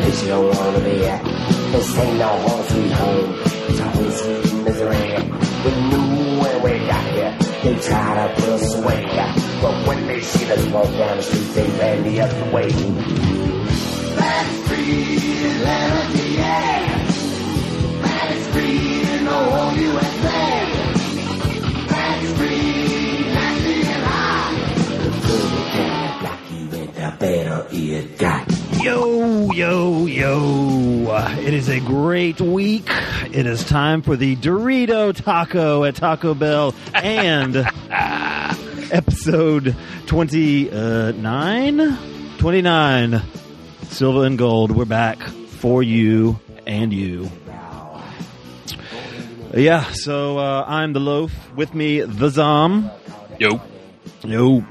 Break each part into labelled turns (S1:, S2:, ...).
S1: Place you don't wanna be at. This ain't no home sweet home. It's always sweet misery. We knew when we got here, they try to put us away. But when they see us walk down the street, they ran the other way. That's free, land of the air. That's free in the whole USA. That's free, that's being high. The good it got, black you went, the better it got.
S2: Yo, yo, yo. It is a great week. It is time for the Dorito Taco at Taco Bell and episode 29. 29. Silver and gold. We're back for you and you. Yeah, so uh, I'm the loaf. With me, the Zom.
S3: Yo.
S2: Yo.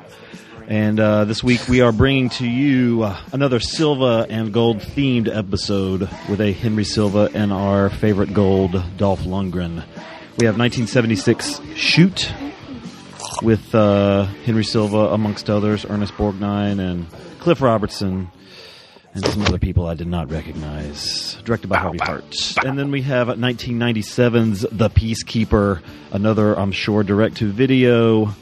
S2: And uh, this week we are bringing to you uh, another Silva and Gold themed episode with a Henry Silva and our favorite gold, Dolph Lundgren. We have 1976 Shoot with uh, Henry Silva, amongst others, Ernest Borgnine and Cliff Robertson, and some other people I did not recognize. Directed by Harvey Hart. And then we have 1997's The Peacekeeper, another, I'm sure, direct to video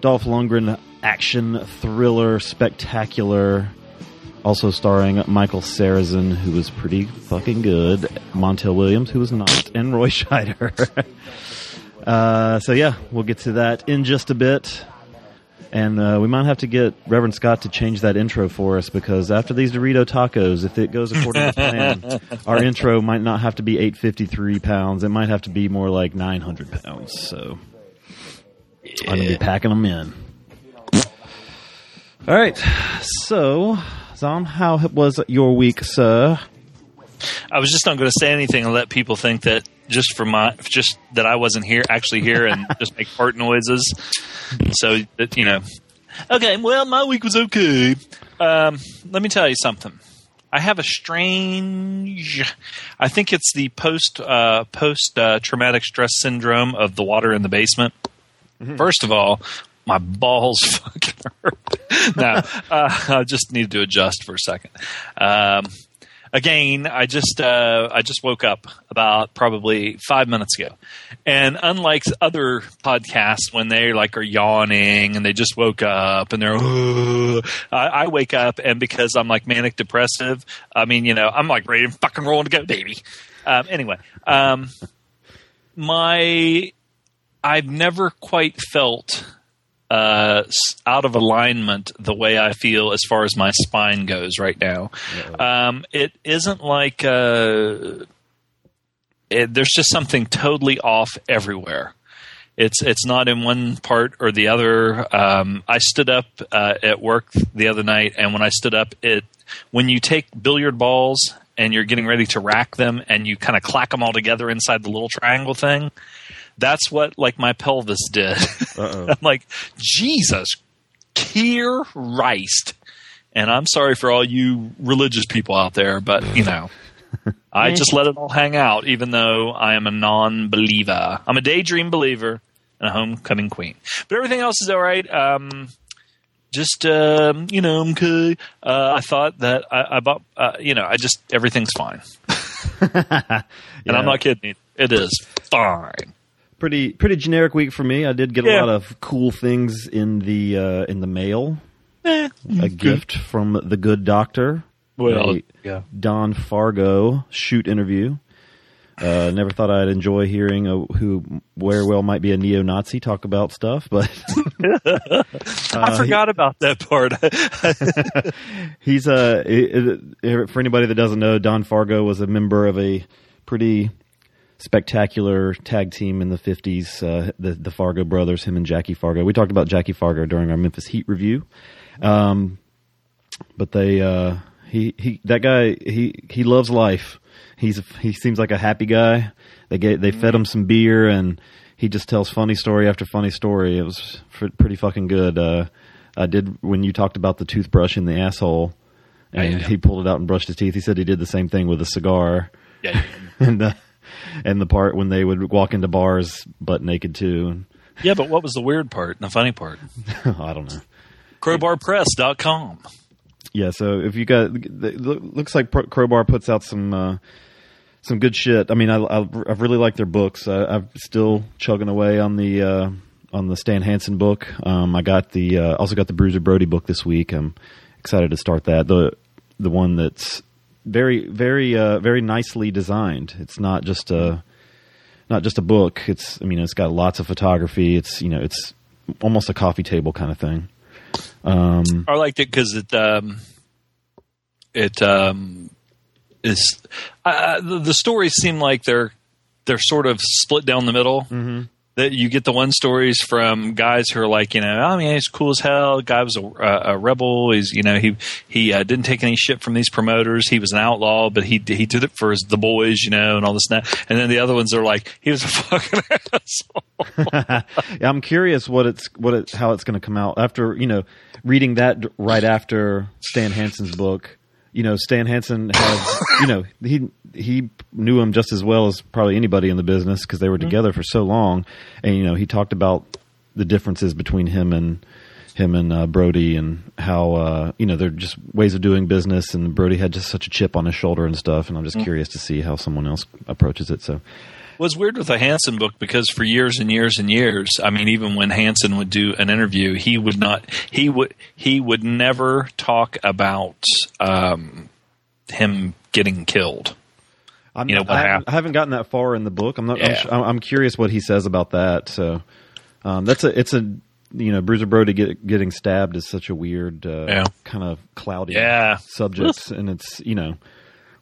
S2: Dolph Lundgren action thriller spectacular. Also starring Michael Sarrazin, who was pretty fucking good, Montel Williams, who was not, and Roy Scheider. uh, so yeah, we'll get to that in just a bit. And uh, we might have to get Reverend Scott to change that intro for us because after these Dorito tacos, if it goes according to plan, our intro might not have to be 853 pounds. It might have to be more like 900 pounds. So I'm going to be packing them in. All right. So, Zom, how was your week, sir?
S3: I was just not going to say anything and let people think that just for my just that I wasn't here actually here and just make fart noises. So that you know. Okay, well, my week was okay. Um, let me tell you something. I have a strange. I think it's the post uh, post uh, traumatic stress syndrome of the water in the basement. First of all, my balls fucking hurt. no, uh, I just needed to adjust for a second. Um, again, I just uh, I just woke up about probably five minutes ago, and unlike other podcasts when they like are yawning and they just woke up and they're, I, I wake up and because I'm like manic depressive, I mean you know I'm like ready to fucking roll to go, baby. Um, anyway, um, my I've never quite felt uh, out of alignment the way I feel as far as my spine goes right now. Um, it isn't like uh, it, there's just something totally off everywhere. It's it's not in one part or the other. Um, I stood up uh, at work the other night, and when I stood up, it when you take billiard balls and you're getting ready to rack them, and you kind of clack them all together inside the little triangle thing. That's what like my pelvis did. I'm like, Jesus, Christ. And I'm sorry for all you religious people out there, but you know, I just let it all hang out, even though I am a non-believer. I'm a daydream believer and a homecoming queen. But everything else is all right. Um, just um, you know. Uh, I thought that I, I bought, uh, you know, I just everything's fine, and I'm not kidding. It is fine.
S2: Pretty pretty generic week for me. I did get a lot of cool things in the uh, in the mail.
S3: Eh,
S2: A gift from the good doctor.
S3: Well, yeah.
S2: Don Fargo shoot interview. Uh, never thought I'd enjoy hearing a, who where well might be a neo-Nazi talk about stuff, but
S3: I forgot about that part.
S2: he's a for anybody that doesn't know, Don Fargo was a member of a pretty spectacular tag team in the '50s, uh, the the Fargo brothers, him and Jackie Fargo. We talked about Jackie Fargo during our Memphis Heat review, um, but they uh, he he that guy he he loves life. He's he seems like a happy guy. They get they fed him some beer and he just tells funny story after funny story. It was pretty fucking good. Uh, I did when you talked about the toothbrush in the asshole, and
S3: Yeah, yeah.
S2: he pulled it out and brushed his teeth. He said he did the same thing with a cigar,
S3: Yeah.
S2: and the and the part when they would walk into bars butt naked too.
S3: yeah, but what was the weird part and the funny part?
S2: I don't know.
S3: Crowbarpress.com.
S2: Yeah, so if you got, looks like Crowbar puts out some uh, some good shit. I mean, I, I I really like their books. I, I'm still chugging away on the uh, on the Stan Hansen book. Um, I got the uh, also got the Bruiser Brody book this week. I'm excited to start that. The the one that's very very uh, very nicely designed. It's not just a not just a book. It's I mean, it's got lots of photography. It's you know, it's almost a coffee table kind of thing.
S3: Um, I liked it because it um, it um, is uh, the, the stories seem like they're they're sort of split down the middle. Mm-hmm. That you get the one stories from guys who are like, you know, I mean, he's cool as hell. Guy was a, a, a rebel. He's, you know, he he uh, didn't take any shit from these promoters. He was an outlaw, but he he did it for his, the boys, you know, and all this and that. And then the other ones are like, he was a fucking asshole.
S2: Yeah, I'm curious what it's what it how it's going to come out after you know reading that right after Stan Hansen's book. You know, Stan Hansen has you know he he knew him just as well as probably anybody in the business because they were together for so long, and you know he talked about the differences between him and him and uh, Brody and how uh, you know they're just ways of doing business, and Brody had just such a chip on his shoulder and stuff, and I'm just curious to see how someone else approaches it. So.
S3: Was weird with the Hansen book because for years and years and years, I mean, even when Hansen would do an interview, he would not, he would, he would never talk about um, him getting killed.
S2: I'm
S3: You know,
S2: I, haven't,
S3: happened.
S2: I haven't gotten that far in the book. I'm not.
S3: Yeah.
S2: I'm, I'm curious what he says about that. So um, that's a. It's a. You know, Bruiser Brody get, getting stabbed is such a weird, uh,
S3: Yeah.
S2: kind of cloudy
S3: Yeah.
S2: subject, and it's you know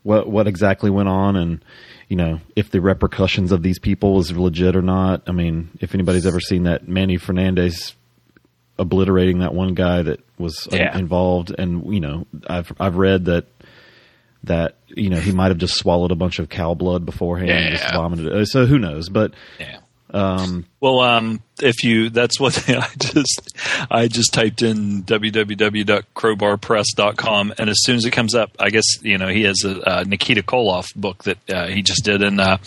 S2: what what exactly went on, and you know if the repercussions of these people was legit or not. I mean, if anybody's ever seen that Manny Fernandez obliterating that one guy that was
S3: Yeah.
S2: involved, and you know, I've I've read that that you know he might have just swallowed a bunch of cow blood beforehand and just vomited. So who knows? But
S3: Yeah.
S2: Um,
S3: Well, um, if you, that's what I just, I just typed in www.crowbarpress.com, and as soon as it comes up, I guess you know he has a, uh Nikita Koloff book that uh, he just did, and uh,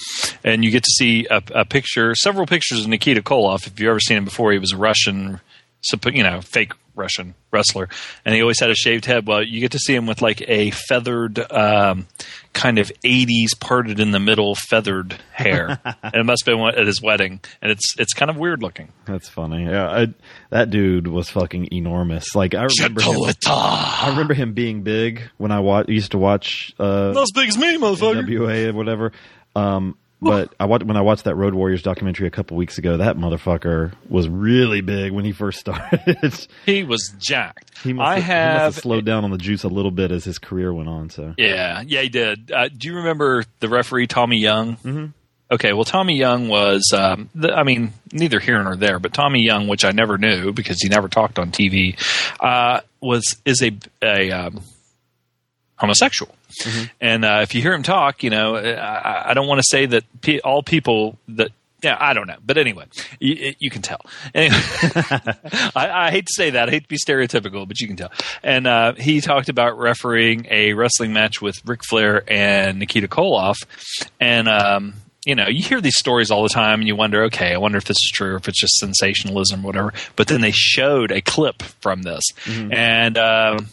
S3: and you get to see a, a picture, several pictures of Nikita Koloff. If you've ever seen him before, he was a Russian, you know, fake Russian wrestler, and he always had a shaved head. Well, you get to see him with like a feathered, um, kind of '80s parted in the middle feathered hair, and it must have been at his wedding, and it's it's kind of weird looking.
S2: that's funny. Yeah, I, that dude was fucking enormous. Like I remember him. I remember him being big when I wa- used to watch uh,
S3: Not as big as me, motherfucker.
S2: NWA or whatever. Um, but I watched when I watched that Road Warriors documentary a couple weeks ago. That motherfucker was really big when he first started.
S3: He was jacked.
S2: he must
S3: I
S2: have, he must have
S3: have
S2: slowed down on the juice a little bit as his career went on. So
S3: Yeah, yeah, he did. Uh, do you remember the referee Tommy Young? Mm-hmm. Okay, well, Tommy Young was, um, the, I mean, neither here nor there, but Tommy Young, which I never knew because he never talked on TV, uh, was is a a um, homosexual. And uh, if you hear him talk, you know, I, I don't want to say that pe- all people that. Yeah, I don't know, but anyway, you, you can tell. Anyway, I, I hate to say that. I hate to be stereotypical, but you can tell. And uh, he talked about refereeing a wrestling match with Ric Flair and Nikita Koloff. And, um, you know, you hear these stories all the time and you wonder, okay, I wonder if this is true or if it's just sensationalism or whatever. But then they showed a clip from this. And um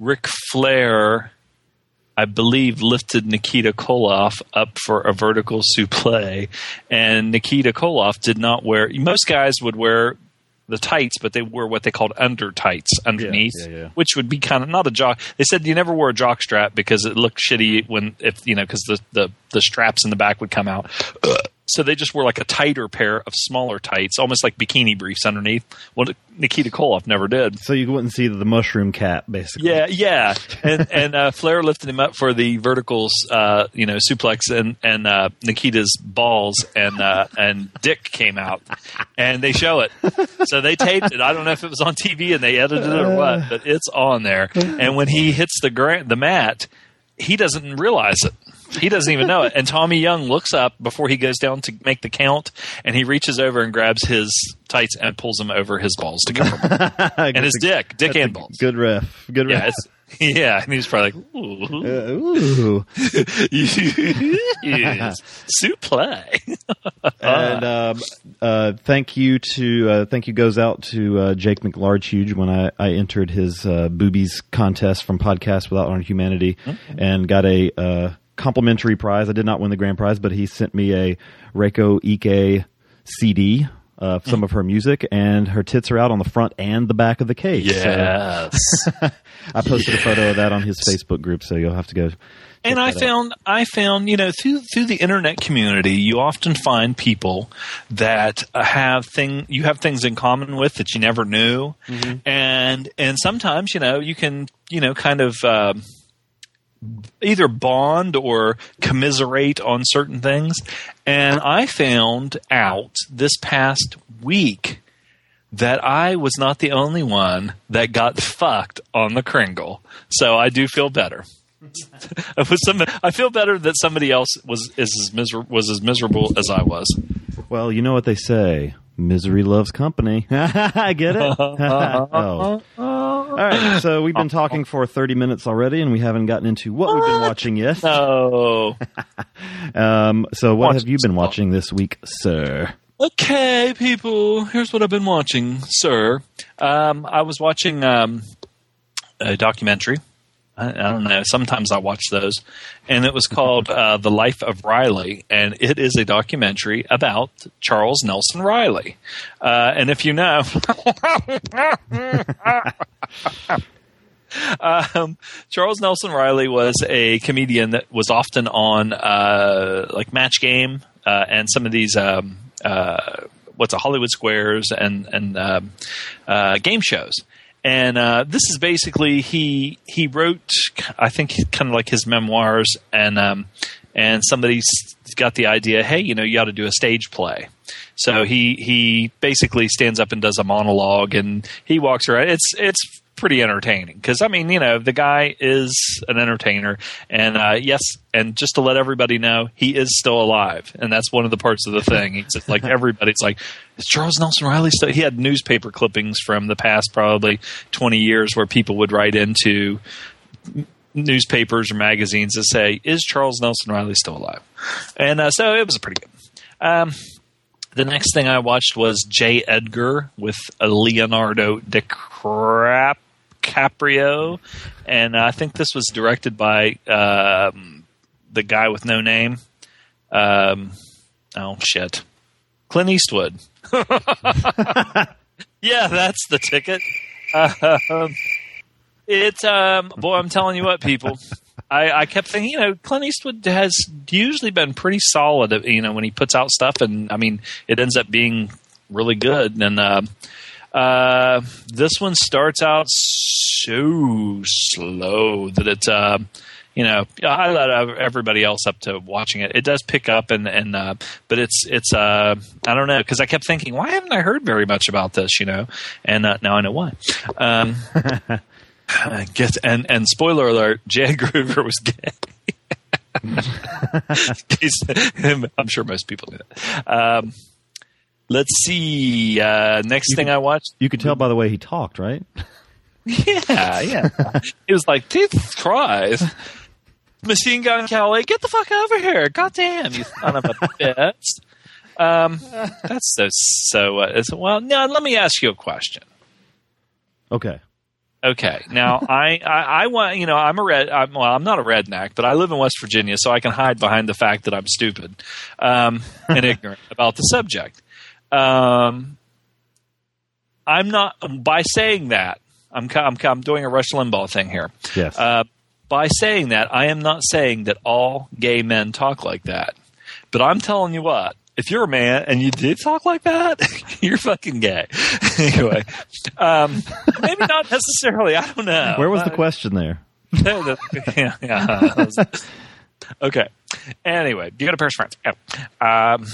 S3: Ric Flair. I believe, lifted Nikita Koloff up for a vertical suplex, and Nikita Koloff did not wear. Most guys would wear the tights, but they wore what they called under tights underneath,
S2: yeah, yeah.
S3: which would be kind of not a jock. They said you never wore a jock strap because it looked shitty when if you know because the, the the straps in the back would come out. So they just wore like a tighter pair of smaller tights, almost like bikini briefs underneath. What Nikita Koloff never did.
S2: So you wouldn't see the mushroom cap, basically.
S3: Yeah, yeah, and and uh, Flair lifted him up for the verticals, uh, you know, suplex, and and uh, Nikita's balls and uh, and dick came out, and they show it. So they taped it. I don't know if it was on TV and they edited it or what, but it's on there. And when he hits the the mat, he doesn't realize it. He doesn't even know it. And Tommy Young looks up before he goes down to make the count, and he reaches over and grabs his tights and pulls them over his balls to cover them. and his dick, dick and balls.
S2: Good ref. Good
S3: Yeah,
S2: ref.
S3: it's, yeah, and he's probably like, ooh,
S2: Uh, ooh.
S3: yes, suit play.
S2: and um, uh, thank you to uh, thank you goes out to uh, Jake McLarge Huge when I, I entered his uh, boobies contest from Podcast Without Honor Humanity and got a uh, complimentary prize. I did not win the grand prize, but he sent me a Reiko Ike CD. Uh, some of her music and her tits are out on the front and the back of the case. So
S3: Yes.
S2: I posted a photo of that on his Facebook group, so you'll have to go.
S3: and I
S2: that out.
S3: found I found you know through through the internet community, you often find people that uh, have thing you have things in common with that you never knew, and and sometimes you know you can you know kind of. um either bond or commiserate on certain things. And I found out this past week that I was not the only one that got fucked on the Kringle. So I do feel better. I feel better that somebody else was is as miser- was as miserable as I was.
S2: Well, you know what they say. Misery loves company. I get it. oh. All right. So we've been talking for 30 minutes already, and we haven't gotten into what, we've been watching yet.
S3: Oh,
S2: Um, so what
S3: Watch
S2: have you been watching this week, sir?
S3: okay, people. Here's what I've been watching, sir. Um, I was watching um, a documentary. I, I don't know. Sometimes I watch those, and it was called uh, "The Life of Reilly," and it is a documentary about Charles Nelson Reilly. Uh, and if you know, um, Charles Nelson Reilly was a comedian that was often on uh, like Match Game uh, and some of these um, uh, what's a Hollywood Squares and and um uh, game shows. And uh, this is basically he he wrote I think kind of like his memoirs and um, and somebody's got the idea hey you know you ought to do a stage play. So he he basically stands up and does a monologue and he walks around. It's it's pretty entertaining because I mean, you know, the guy is an entertainer, and uh, yes, and just to let everybody know, he is still alive, and that's one of the parts of the thing. It's like everybody's like, is Charles Nelson Reilly still? He had newspaper clippings from the past probably twenty years where people would write into newspapers or magazines that say, "Is Charles Nelson Reilly still alive?" And uh, so it was pretty good. Um, the next thing I watched was J. Edgar with Leonardo uh, Leonardo Caprio, and I think this was directed by um, the guy with no name. Um, oh shit, Clint Eastwood. yeah, that's the ticket. Um, it's um, boy, I'm telling you what, people. I, I kept thinking, you know, Clint Eastwood has usually been pretty solid, you know, when he puts out stuff, and I mean, it ends up being really good. And uh, uh, this one starts out so slow that it's, uh, you know, I let everybody else up to watching it. It does pick up, and and uh, but it's it's uh, I don't know because I kept thinking, why haven't I heard very much about this, you know? And uh, now I know why. Um, and and spoiler alert: J. Gruber was gay. I'm sure most people knew that. Um, let's see. Uh, next thing I watched.
S2: You could tell by the way he talked, right?
S3: Yeah, yeah. it was like, Jesus Christ. Machine Gun Kelly, get the fuck over here. God damn, you son of a bitch. Um, that's so, so, uh, it's, well, now let me ask you a question.
S2: Okay.
S3: Okay. Now, I, I, I want, you know, I'm a red, I'm, well, I'm not a redneck, but I live in West Virginia, so I can hide behind the fact that I'm stupid um, and ignorant about the subject. Um, I'm not, by saying that, I'm, I'm, I'm doing a Rush Limbaugh thing here.
S2: Yes.
S3: Uh, by saying that, I am not saying that all gay men talk like that. But I'm telling you what, if you're a man and you did talk like that, you're fucking gay. anyway, um, maybe not necessarily. I don't know.
S2: Where was the
S3: Uh,
S2: question there?
S3: yeah, yeah. okay. Anyway, you got a Paris, France. Yeah. Um,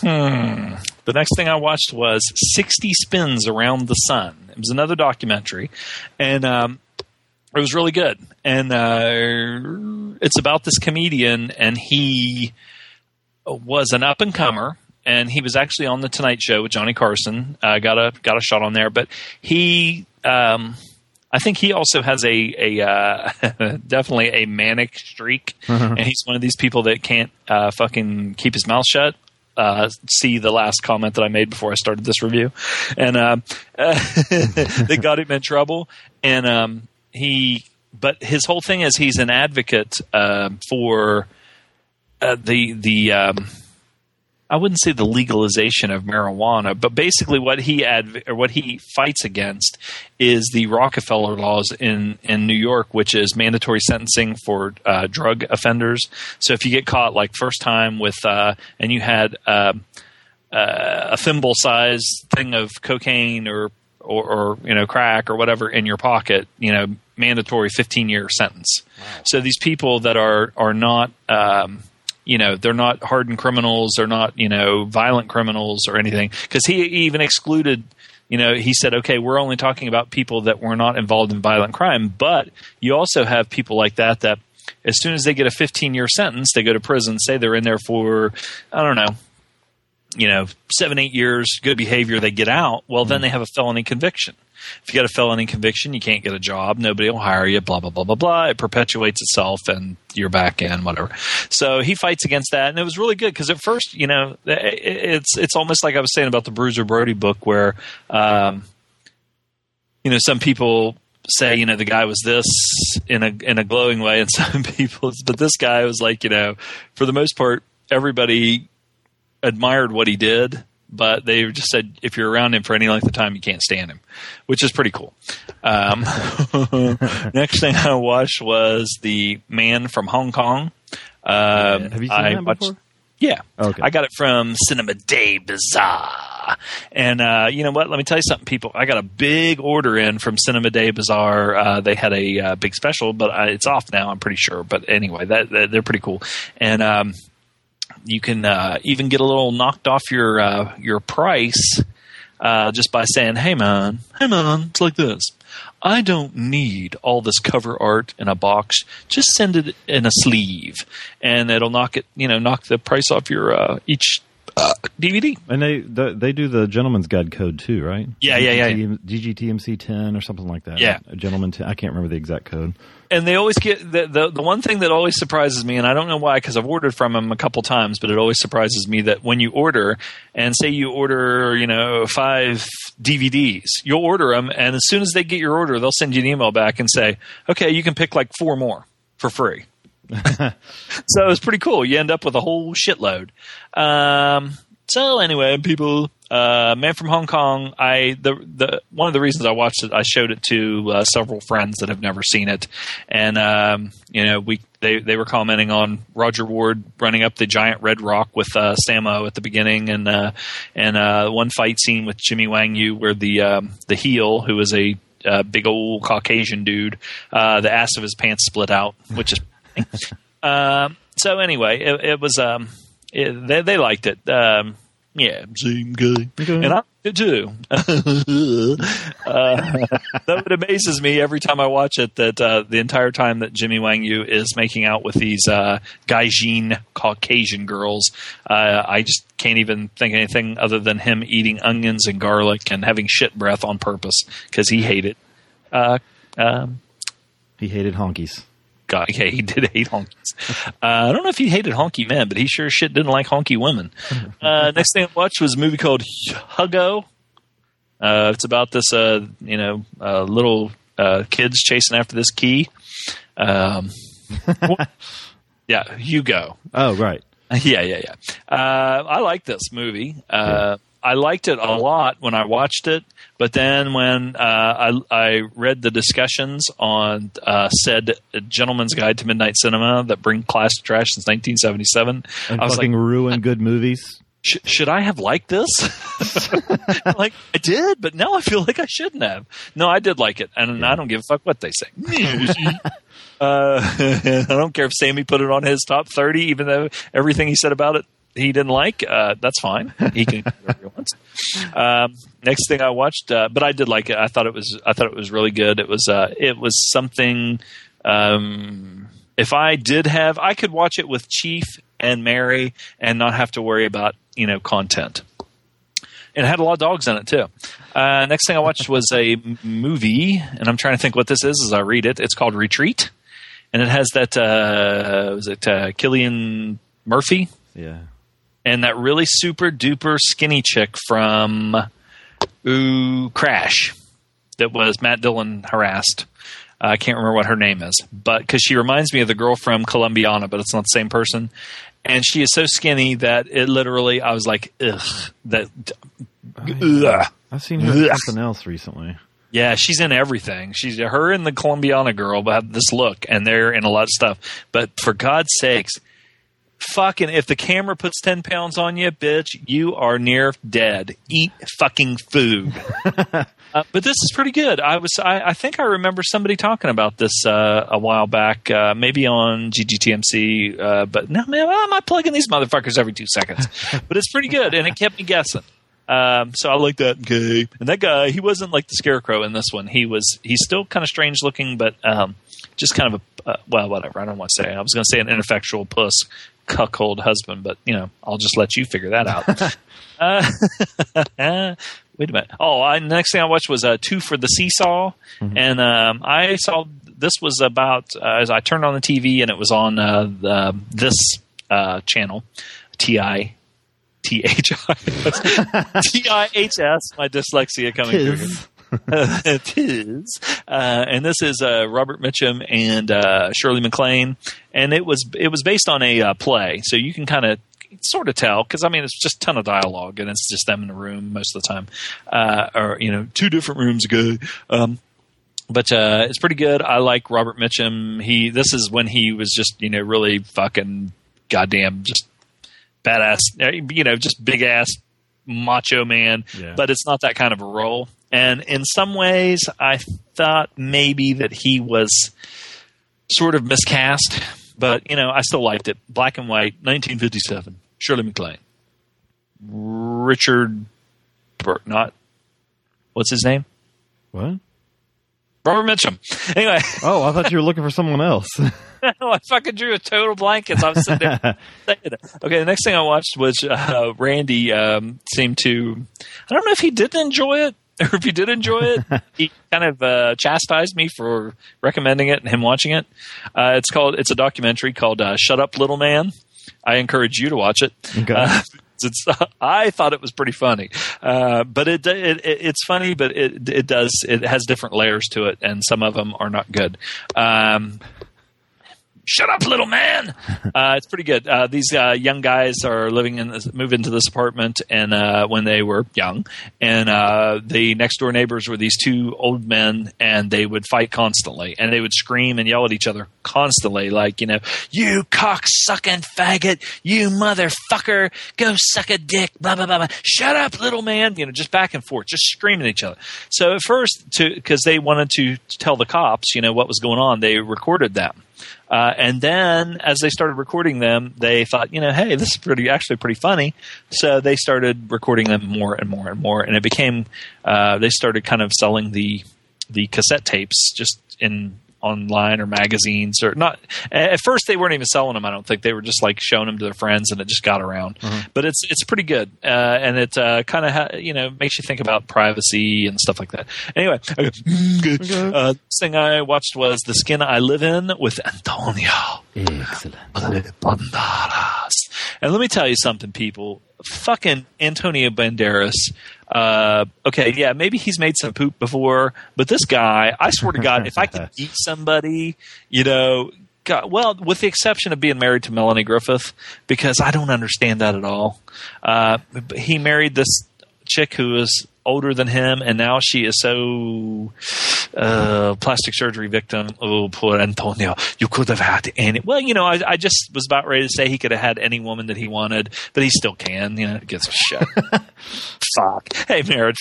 S3: hmm. The next thing I watched was 60 Spins Around the Sun. It was another documentary, and um, it was really good. And uh, it's about this comedian, and he was an up and comer, and he was actually on the Tonight Show with Johnny Carson. Uh, got a got a shot on there, but he. Um, I think he also has a a uh, definitely a manic streak, and he's one of these people that can't uh, fucking keep his mouth shut. Uh, see the last comment that I made before I started this review, and uh, they got him in trouble. And um, he, but his whole thing is he's an advocate uh, for uh, the the um, I wouldn't say the legalization of marijuana, but basically what he adv- or what he fights against is the Rockefeller laws in in New York, which is mandatory sentencing for uh, drug offenders. So if you get caught like first time with uh, and you had uh, uh, a thimble size thing of cocaine or, or or you know crack or whatever in your pocket, you know mandatory 15 year sentence. So these people that are are not um, you know they're not hardened criminals they're not you know violent criminals or anything. Because he even excluded you know he said okay we're only talking about people that were not involved in violent crime but you also have people like that that as soon as they get a 15 year sentence they go to prison say they're in there for i don't know you know seven eight years good behavior they get out. Well then hmm. they have a felony conviction if you got a felony conviction, you can't get a job. Nobody will hire you. Blah blah blah blah blah. It perpetuates itself, and you're back in whatever. So he fights against that, and it was really good because at first, you know, it- it's it's almost like I was saying about the Bruiser Brody book, where, um, you know, some people say, you know, the guy was this in a in a glowing way, and some people, but this guy was like, you know, for the most part, everybody admired what he did, but they just said if you're around him for any length of time, you can't stand him, which is pretty cool. Um, next thing I watched was the Man from Hong Kong. Um,
S2: Have you seen
S3: I
S2: that
S3: watched-
S2: before?
S3: Yeah,
S2: Okay.
S3: I got it from Cinema de Bizarre, and uh, you know what? Let me tell you something, people. I got a big order in from Cinema de Bizarre. Uh, they had a uh, big special, but uh, it's off now. I'm pretty sure. But anyway, that, that they're pretty cool, and um, you can uh, even get a little knocked off your uh, your price uh, just by saying, "Hey man, hey man, it's like this. I don't need all this cover art in a box. Just send it in a sleeve, and it'll knock it, you know, knock the price off your uh, each uh, DVD."
S2: And they the, they do the gentleman's guide code too, right?
S3: Yeah, yeah, yeah.
S2: GGTMC ten or something like that.
S3: Yeah.
S2: a gentleman. 10, I can't remember the exact code.
S3: and they always get the, the the one thing that always surprises me, and I don't know why, because I've ordered from them a couple times, but it always surprises me that when you order, and say you order, you know, five DVDs, you'll order them, and as soon as they get your order, they'll send you an email back and say, okay, you can pick like four more for free. so it's pretty cool. You end up with a whole shitload. Um, so anyway, people, uh, Man from Hong Kong. I the the one of the reasons I watched it, I showed it to uh, several friends that have never seen it, and um, you know we they they were commenting on Roger Ward running up the giant red rock with uh, Sammo at the beginning, and uh, and uh, one fight scene with Jimmy Wang Yu where the um, the heel who is a uh, big old Caucasian dude, uh, the ass of his pants split out, which is um, so anyway, it, it was um, it, they they liked it. Um, yeah, seemed good,
S2: Okay.
S3: and I did too. uh, that it amazes me every time I watch it that uh, the entire time that Jimmy Wang Yu is making out with these uh, Gaijin Caucasian girls, uh, I just can't even think anything other than him eating onions and garlic and having shit breath on purpose because he hated. Uh, um,
S2: He hated honkies.
S3: God, yeah, he did hate honkies. Uh, I don't know if he hated honky men, but he sure shit didn't like honky women. Uh, next thing I watched was a movie called Huggo. Uh, it's about this, uh, you know, uh, little uh, kids chasing after this key. Um, yeah, Hugo.
S2: Oh, right.
S3: Yeah, yeah, yeah. Uh, I like this movie. Uh, I liked it a lot when I watched it, but then when uh, I, I read the discussions on uh, said Gentleman's Guide to Midnight Cinema that bring class to trash since 1977,
S2: And
S3: I was
S2: fucking
S3: like,
S2: ruin good movies.
S3: Sh- should I have liked this? like I did, but now I feel like I shouldn't have. No, I did like it, and I don't give a fuck what they say. uh, I don't care if Sammy put it on his top thirty, even though everything he said about it he didn't like. Uh, that's fine. He can whatever he wants. Um, next thing I watched, uh, but I did like it. I thought it was. I thought it was really good. It was. Uh, it was something. Um, if I did have, I could watch it with Chief and Mary and not have to worry about you know content. And it had a lot of dogs in it too. Uh, next thing I watched was a movie, and I'm trying to think what this is as I read it. It's called Retreat, and it has that uh, was it uh, Cillian Murphy
S2: Yeah.
S3: And that really super duper skinny chick from Ooh Crash that was Matt Dillon harassed. I can't remember what her name is, but because she reminds me of the girl from Colombiana, but it's not the same person. And she is so skinny that it literally, I was like, ugh, that, ugh.
S2: I've seen her in
S3: Ugh.
S2: something else recently.
S3: Yeah, she's in everything. She's her and the Colombiana girl have this look, and they're in a lot of stuff. But for God's sakes, fucking if the camera puts ten pounds on you, bitch, you are near dead. Eat fucking food. uh, but this is pretty good. I was, I, I think I remember somebody talking about this uh, a while back, uh, maybe on GGTMC. Uh, but no, man, why am I plugging these motherfuckers every two seconds? but it's pretty good, and it kept me guessing. Um, so I like that. Okay, and that guy, he wasn't like the scarecrow in this one. He was, he's still kind of strange looking, but um, just kind of a, uh, well, whatever. I don't want to say. I was going to say an ineffectual puss, cuckold husband, but you know, I'll just let you figure that out. uh, wait a minute. Oh, I, next thing I watched was uh, Two for the Seesaw, and um, I saw this was about uh, as I turned on the TV and it was on uh, the, this uh, channel, TI. T H I T I H S. My dyslexia coming through. It is, uh, and this is uh, Robert Mitchum and uh, Shirley MacLaine, and it was it was based on a uh, play, so you can kind of sort of tell because I mean it's just a ton of dialogue and it's just them in the room most of the time, uh, or you know two different rooms ago. Um, but uh, it's pretty good. I like Robert Mitchum. He this is when he was just you know really fucking goddamn just badass, you know, just big ass macho man.
S2: Yeah.
S3: But it's not that kind of a role. And in some ways, I thought maybe that he was sort of miscast. But you know, I still liked it. Black and white, 1957. Shirley MacLaine, Richard, Bur- not what's his name?
S2: What?
S3: Robert Mitchum. Anyway,
S2: Oh, I thought you were looking for someone else.
S3: I fucking drew a total blank as I was sitting there. Okay, the next thing I watched was uh, Randy um, seemed to. I don't know if he didn't enjoy it or if you did enjoy it. he kind of uh, chastised me for recommending it and him watching it. Uh, it's called. It's a documentary called uh, "Shut Up, Little Man." I encourage you to watch it.
S2: Okay.
S3: Uh, it's, I thought it was pretty funny, uh, but it, it, it it's funny, but it it does it has different layers to it, and some of them are not good. Um, Shut up, little man. Uh, it's pretty good. Uh, these uh, young guys are living in this, move into this apartment, and uh, when they were young, and uh, the next door neighbors were these two old men, and they would fight constantly, and they would scream and yell at each other constantly, like you know, you cock sucking faggot, you motherfucker, go suck a dick, blah blah blah blah. Shut up, little man. You know, just back and forth, just screaming at each other. So at first, to because they wanted to tell the cops, you know, what was going on, they recorded them. Uh, and then as they started recording them, they thought, you know, hey, this is pretty actually pretty funny. So they started recording them more and more and more, and it became uh, they started kind of selling the the cassette tapes just in online or magazines or not at first they weren't even selling them i don't think they were just like showing them to their friends and it just got around but it's it's pretty good uh, and it uh, kind of ha- you know makes you think about privacy and stuff like that anyway okay. Uh, thing i watched was the skin i live in with antonio
S2: Excellent.
S3: Banderas. And let me tell you something, people. Fucking Antonio Banderas. Uh, okay, yeah, maybe he's made some poop before, but this guy, I swear to God, if I could eat somebody, you know, God, well, with the exception of being married to Melanie Griffith, because I don't understand that at all. Uh, he married this chick who was older than him, and now she is so uh, plastic surgery victim. Oh, poor Antonio. You could have had any. Well, you know, I, I just was about ready to say he could have had any woman that he wanted, but he still can. You know, it gives a shit. Fuck. Hey, marriage.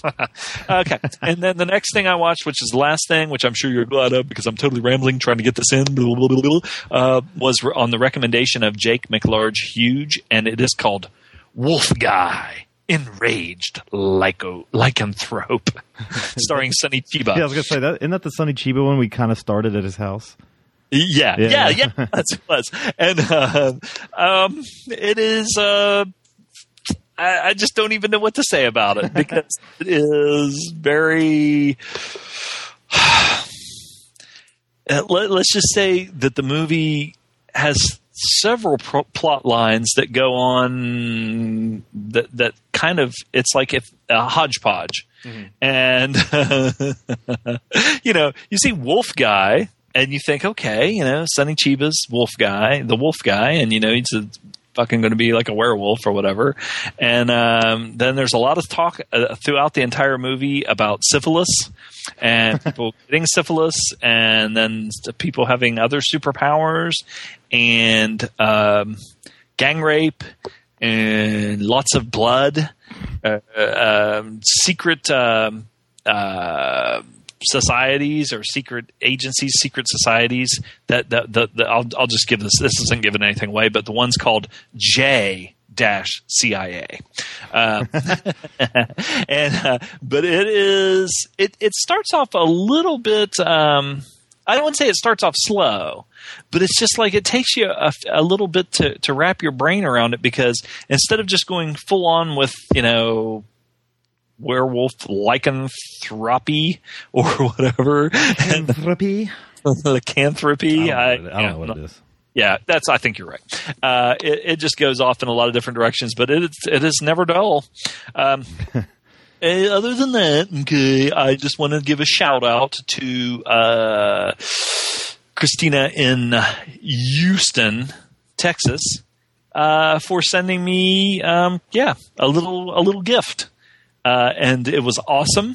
S3: okay. And then the next thing I watched, which is the last thing, which I'm sure you're glad of because I'm totally rambling trying to get this in, blah, blah, blah, blah, uh, was on the recommendation of Jake McLarge Huge, and it is called Wolf Guy. Enraged lyco- lycanthrope, starring Sonny Chiba.
S2: Yeah, I was gonna say that. Isn't that the Sonny Chiba one we kind of started at his house?
S3: Yeah,
S2: Yeah.
S3: yeah, yeah. That's what it was. And uh, um, it is. Uh, I, I just don't even know what to say about it because it is very. Uh, Let, let's just say that the movie has several pro- plot lines that go on that that kind of it's like if a hodgepodge. Mm-hmm. And you know you see wolf guy and you think okay you know Sonny Chiba's wolf guy the wolf guy. And you know he's a fucking going to be like a werewolf or whatever. And um, then there's a lot of talk uh, throughout the entire movie about syphilis and people getting syphilis and then people having other superpowers and um, gang rape and lots of blood uh, um, secret um, uh, societies or secret agencies, secret societies. That that the, the I'll I'll just give this. This isn't giving anything away, but the one's called J dash CIA. Uh, and uh, but it is it it starts off a little bit. Um, I don't want to say it starts off slow, but it's just like it takes you a, a little bit to, to wrap your brain around it because instead of just going full on with you know werewolf lycanthropy or whatever
S2: Lycanthropy.
S3: lycanthropy
S2: I
S3: I,
S2: don't know, I don't know what it is.
S3: yeah that's i think you're right uh, it, it just goes off in a lot of different directions but it, it is never dull um, eh, other than that okay i just want to give a shout out to uh, christina in houston texas uh, for sending me um, yeah a little a little gift uh, and it was awesome.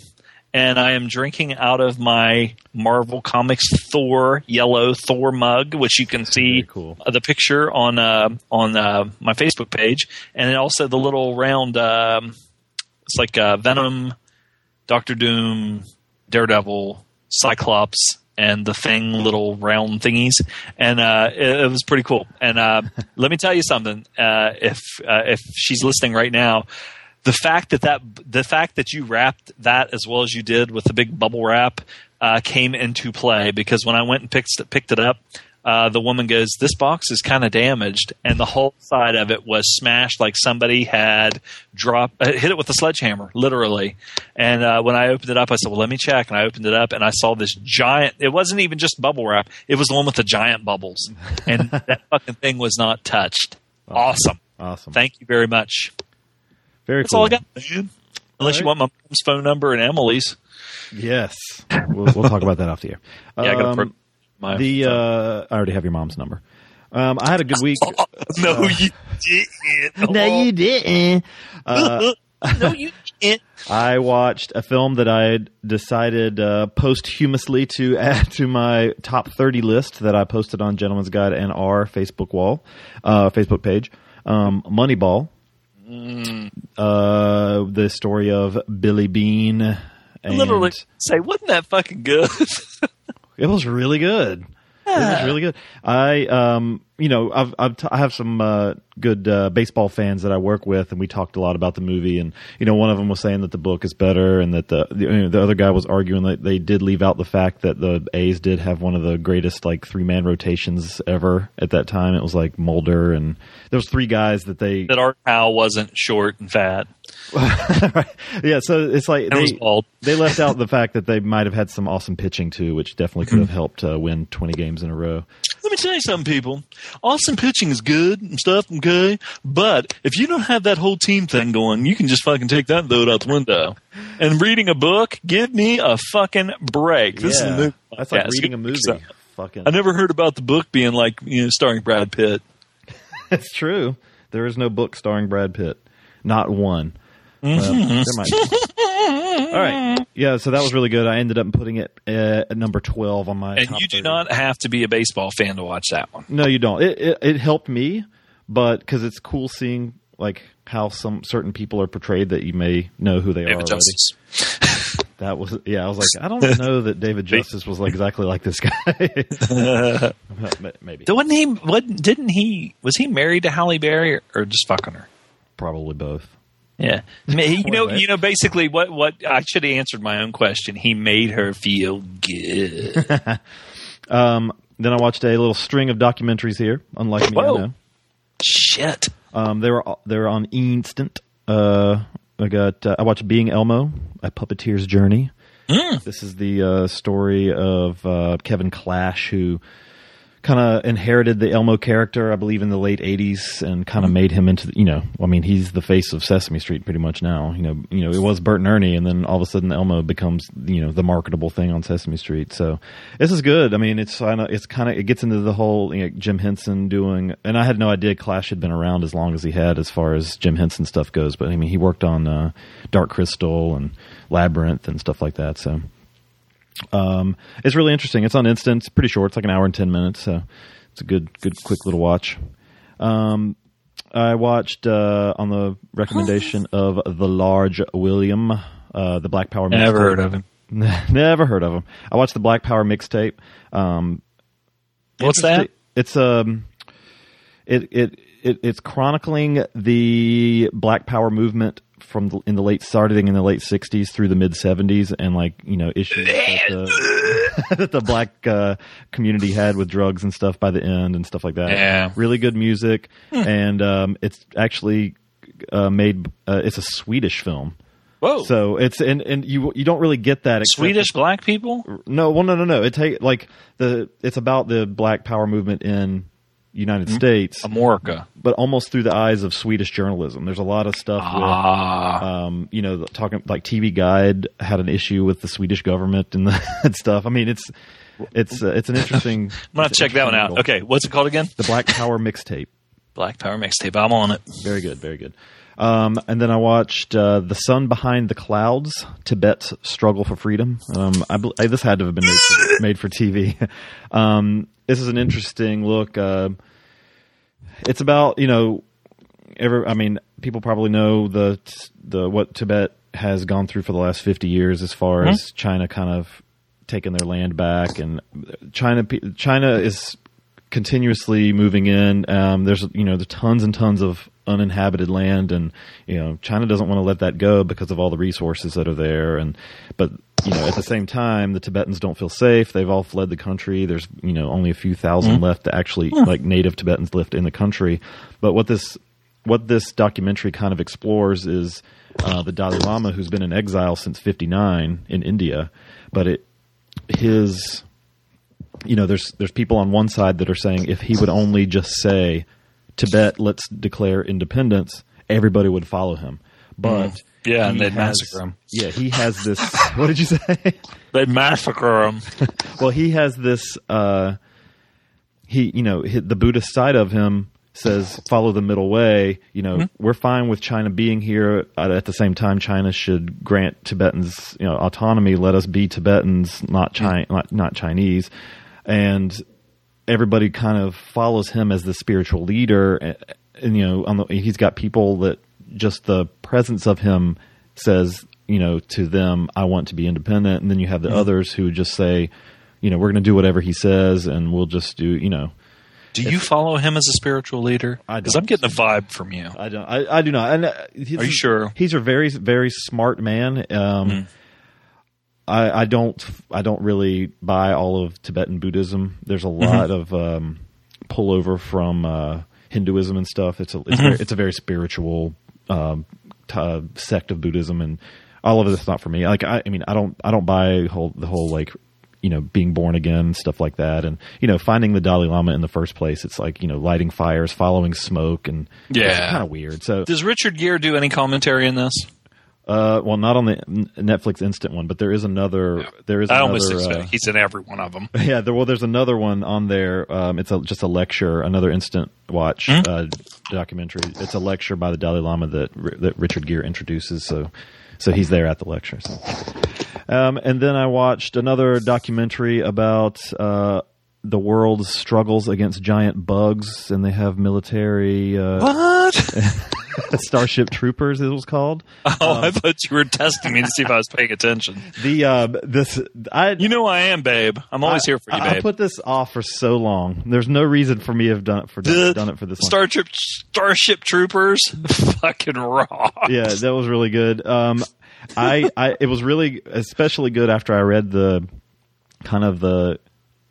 S3: And I am drinking out of my Marvel Comics Thor yellow Thor mug, which you can see
S2: cool.
S3: the picture on uh, on uh, my Facebook page, and also the little round. Um, it's like uh, Venom, Doctor Doom, Daredevil, Cyclops, and the Thing little round thingies, and uh, it, it was pretty cool. And uh, let me tell you something: uh, if uh, if she's listening right now, the fact that that the fact that you wrapped that as well as you did with the big bubble wrap uh, came into play because when I went and picked picked it up, uh, the woman goes, "This box is kind of damaged," and the whole side of it was smashed like somebody had dropped uh, hit it with a sledgehammer, literally. And uh, when I opened it up, I said, "Well, let me check." And I opened it up, and I saw this giant. It wasn't even just bubble wrap; it was the one with the giant bubbles, and that fucking thing was not touched. Awesome.
S2: Awesome.
S3: Thank you very much.
S2: Very
S3: That's
S2: cool.
S3: all I got, man. Unless you want my mom's phone number and Emily's.
S2: Yes. we'll, we'll talk about that off the air.
S3: Yeah, I got
S2: Um,
S3: to my
S2: the uh, I already have your mom's number. Um, I had a good week.
S3: no, you didn't.
S2: no, you didn't. Uh,
S3: no, you didn't.
S2: I watched a film that I decided uh, posthumously to add to my top 30 list that I posted on Gentleman's Guide and our Facebook wall, uh, Facebook page. Um, Moneyball. Uh, the story of Billy Beane. And
S3: Literally say, wasn't that fucking good?
S2: It was really good. It was really good. I, um, you know, I've, I've t- I have some uh, good uh, baseball fans that I work with, and we talked a lot about the movie. And you know, one of them was saying that the book is better, and that the the, you know, the other guy was arguing that they did leave out the fact that the A's did have one of the greatest like three man rotations ever at that time. It was like Mulder, and there was three guys that they
S3: that Art Howe wasn't short and fat.
S2: yeah. So it's like they, they left out the fact that they might have had some awesome pitching too, which definitely could have helped uh, win twenty games in a row.
S3: Let me tell you something, people. Awesome pitching is good and stuff, okay? But if you don't have that whole team thing going, you can just fucking take that throw out the window. And reading a book, give me a fucking break. This is a
S2: Yeah.
S3: movie.
S2: That's like reading a movie.
S3: So,
S2: Fucking,
S3: I never heard about the book being like, you know, starring Brad Pitt.
S2: That's true. There is no book starring Brad Pitt, not one. Well, might. All right. Yeah, so that was really good. I ended up putting it uh, at number 12 on my
S3: And you do
S2: 30.
S3: not have to be a baseball fan to watch that one.
S2: No, you don't. It it, it helped me, but because it's cool seeing like how some certain people are portrayed that you may know who they are
S3: David
S2: already. That was yeah. I was like, I don't know that David Justice was like exactly like this guy. Maybe,
S3: Wasn't he? What didn't he? Was he married to Halle Berry or, or just fucking her?
S2: probably both.
S3: Yeah, you know, you know, basically, what what I should have answered my own question. He made her feel good.
S2: Um, then I watched a little string of documentaries here. Unlike me, I know.
S3: Shit.
S2: Um, they were they were on Instant. Uh, I got uh, I watched Being Elmo, a puppeteer's journey. This is the uh, story of uh, Kevin Clash, who kind of inherited the Elmo character, I believe, in the late '80s, and kind of made him into the, you know, I mean, he's the face of Sesame Street pretty much now. You know, you know, it was Bert and Ernie, and then all of a sudden Elmo becomes you know the marketable thing on Sesame Street. So this is good. I mean, it's I know it's kind of it gets into the whole you know, Jim Henson doing, and I had no idea Clash had been around as long as he had as far as Jim Henson stuff goes. But I mean, he worked on uh, Dark Crystal and Labyrinth and stuff like that. So um, it's really interesting. It's on Instant. It's pretty short. It's like an hour and ten minutes. So it's a good, good, quick little watch. Um, I watched uh, on the recommendation of the large William, uh, the Black Power.
S3: Never
S2: mixtape.
S3: heard of him.
S2: Never heard of him. I watched the Black Power mixtape. Um,
S3: What's that?
S2: It's um, it, it it it's chronicling the Black Power movement from the, in the late starting in the late '60s through the mid '70s, and like you know issues that the, that the black uh, community had with drugs and stuff by the end and stuff like that.
S3: Yeah.
S2: really good music, and um, it's actually uh, made. Uh, it's a Swedish film.
S3: Whoa.
S2: So it's and and you you don't really get that
S3: Swedish black people?
S2: no, well, no, no, no. It take like the it's about the Black Power movement in United
S3: Mm-hmm.
S2: States,
S3: America.
S2: but almost through the eyes of Swedish journalism. There's a lot of stuff
S3: Ah.
S2: with, um, you know, talking like TV Guide had an issue with the Swedish government and, the, and stuff. I mean, it's it's uh, it's an interesting.
S3: I'm gonna check that one out. Okay, what's it called again?
S2: the Black Power mixtape.
S3: Black Power mixtape. I'm on it.
S2: Very good, very good. Um, and then I watched uh, "The Sun Behind the Clouds: Tibet's Struggle for Freedom." Um, I, I, this had to have been made for, made for TV. um, this is an interesting look. Uh, it's about you know, every, I mean, people probably know the the what Tibet has gone through for the last fifty years, as far as China kind of taking their land back, and China China is continuously moving in. Um, there's you know the tons and tons of uninhabited land, and you know China doesn't want to let that go because of all the resources that are there. And but you know at the same time, the Tibetans don't feel safe. They've all fled the country. There's you know only a few 1000 left to actually like native Tibetans left in the country. But what this what this documentary kind of explores is uh, the Dalai Lama, who's been in exile since '59 in India, but it his you know, there's there's people on one side that are saying if he would only just say Tibet, let's declare independence, everybody would follow him. But
S3: Mm. Yeah, and
S2: he
S3: they'd
S2: has-
S3: massacre him.
S2: Yeah, he has this. what did you say?
S3: They massacre him.
S2: well, he has this. Uh, he, you know, the Buddhist side of him says follow the middle way. You know,
S3: Mm-hmm.
S2: we're fine with China being here. At the same time, China should grant Tibetans, you know, autonomy. Let us be Tibetans, not China, not, not Chinese. And everybody kind of follows him as the spiritual leader. And, and you know, on the, he's got people that just the presence of him says, you know, to them, I want to be independent. And then you have the others who just say, you know, we're going to do whatever he says, and we'll just do, you know.
S3: Do you follow him as a spiritual leader?
S2: I
S3: because I'm getting a vibe from you.
S2: I don't. I, I do not. And uh, he's,
S3: Are you sure?
S2: He's a very, very smart man. Um, I, I don't. I don't really buy all of Tibetan Buddhism. There's a lot of um, pullover from uh, Hinduism and stuff. It's a. It's, very, it's a very spiritual um, t- uh, sect of Buddhism, and all of it's not for me. Like I, I mean, I don't. I don't buy whole the whole like you know being born again stuff like that and you know finding the dalai lama in the first place it's like you know lighting fires following smoke and
S3: Yeah.
S2: kind of weird so
S3: Does Richard Gere do any commentary in this?
S2: Uh, well, not on the Netflix instant one, but there is another. There is
S3: I
S2: another.
S3: almost
S2: uh,
S3: expect he's in every one of them.
S2: Yeah, there, well, there's another one on there. Um, it's a, just a lecture, another instant watch uh, documentary. It's a lecture by the Dalai Lama that that Richard Gere introduces. So, so he's there at the lecture. So. Um, and then I watched another documentary about uh, the world struggles against giant bugs, and they have military uh,
S3: What?
S2: Starship Troopers. It was called
S3: Oh, I thought you were testing me to see if I was paying attention.
S2: the uh, this. I
S3: You know I am, babe. I'm always here for you,
S2: I, I put this off for so long. There's no reason for me to have done it for
S3: the
S2: done it for this long.
S3: Starship Starship Troopers, fucking raw.
S2: yeah, that was really good. Um, I, I, it was really especially good after I read the kind of the,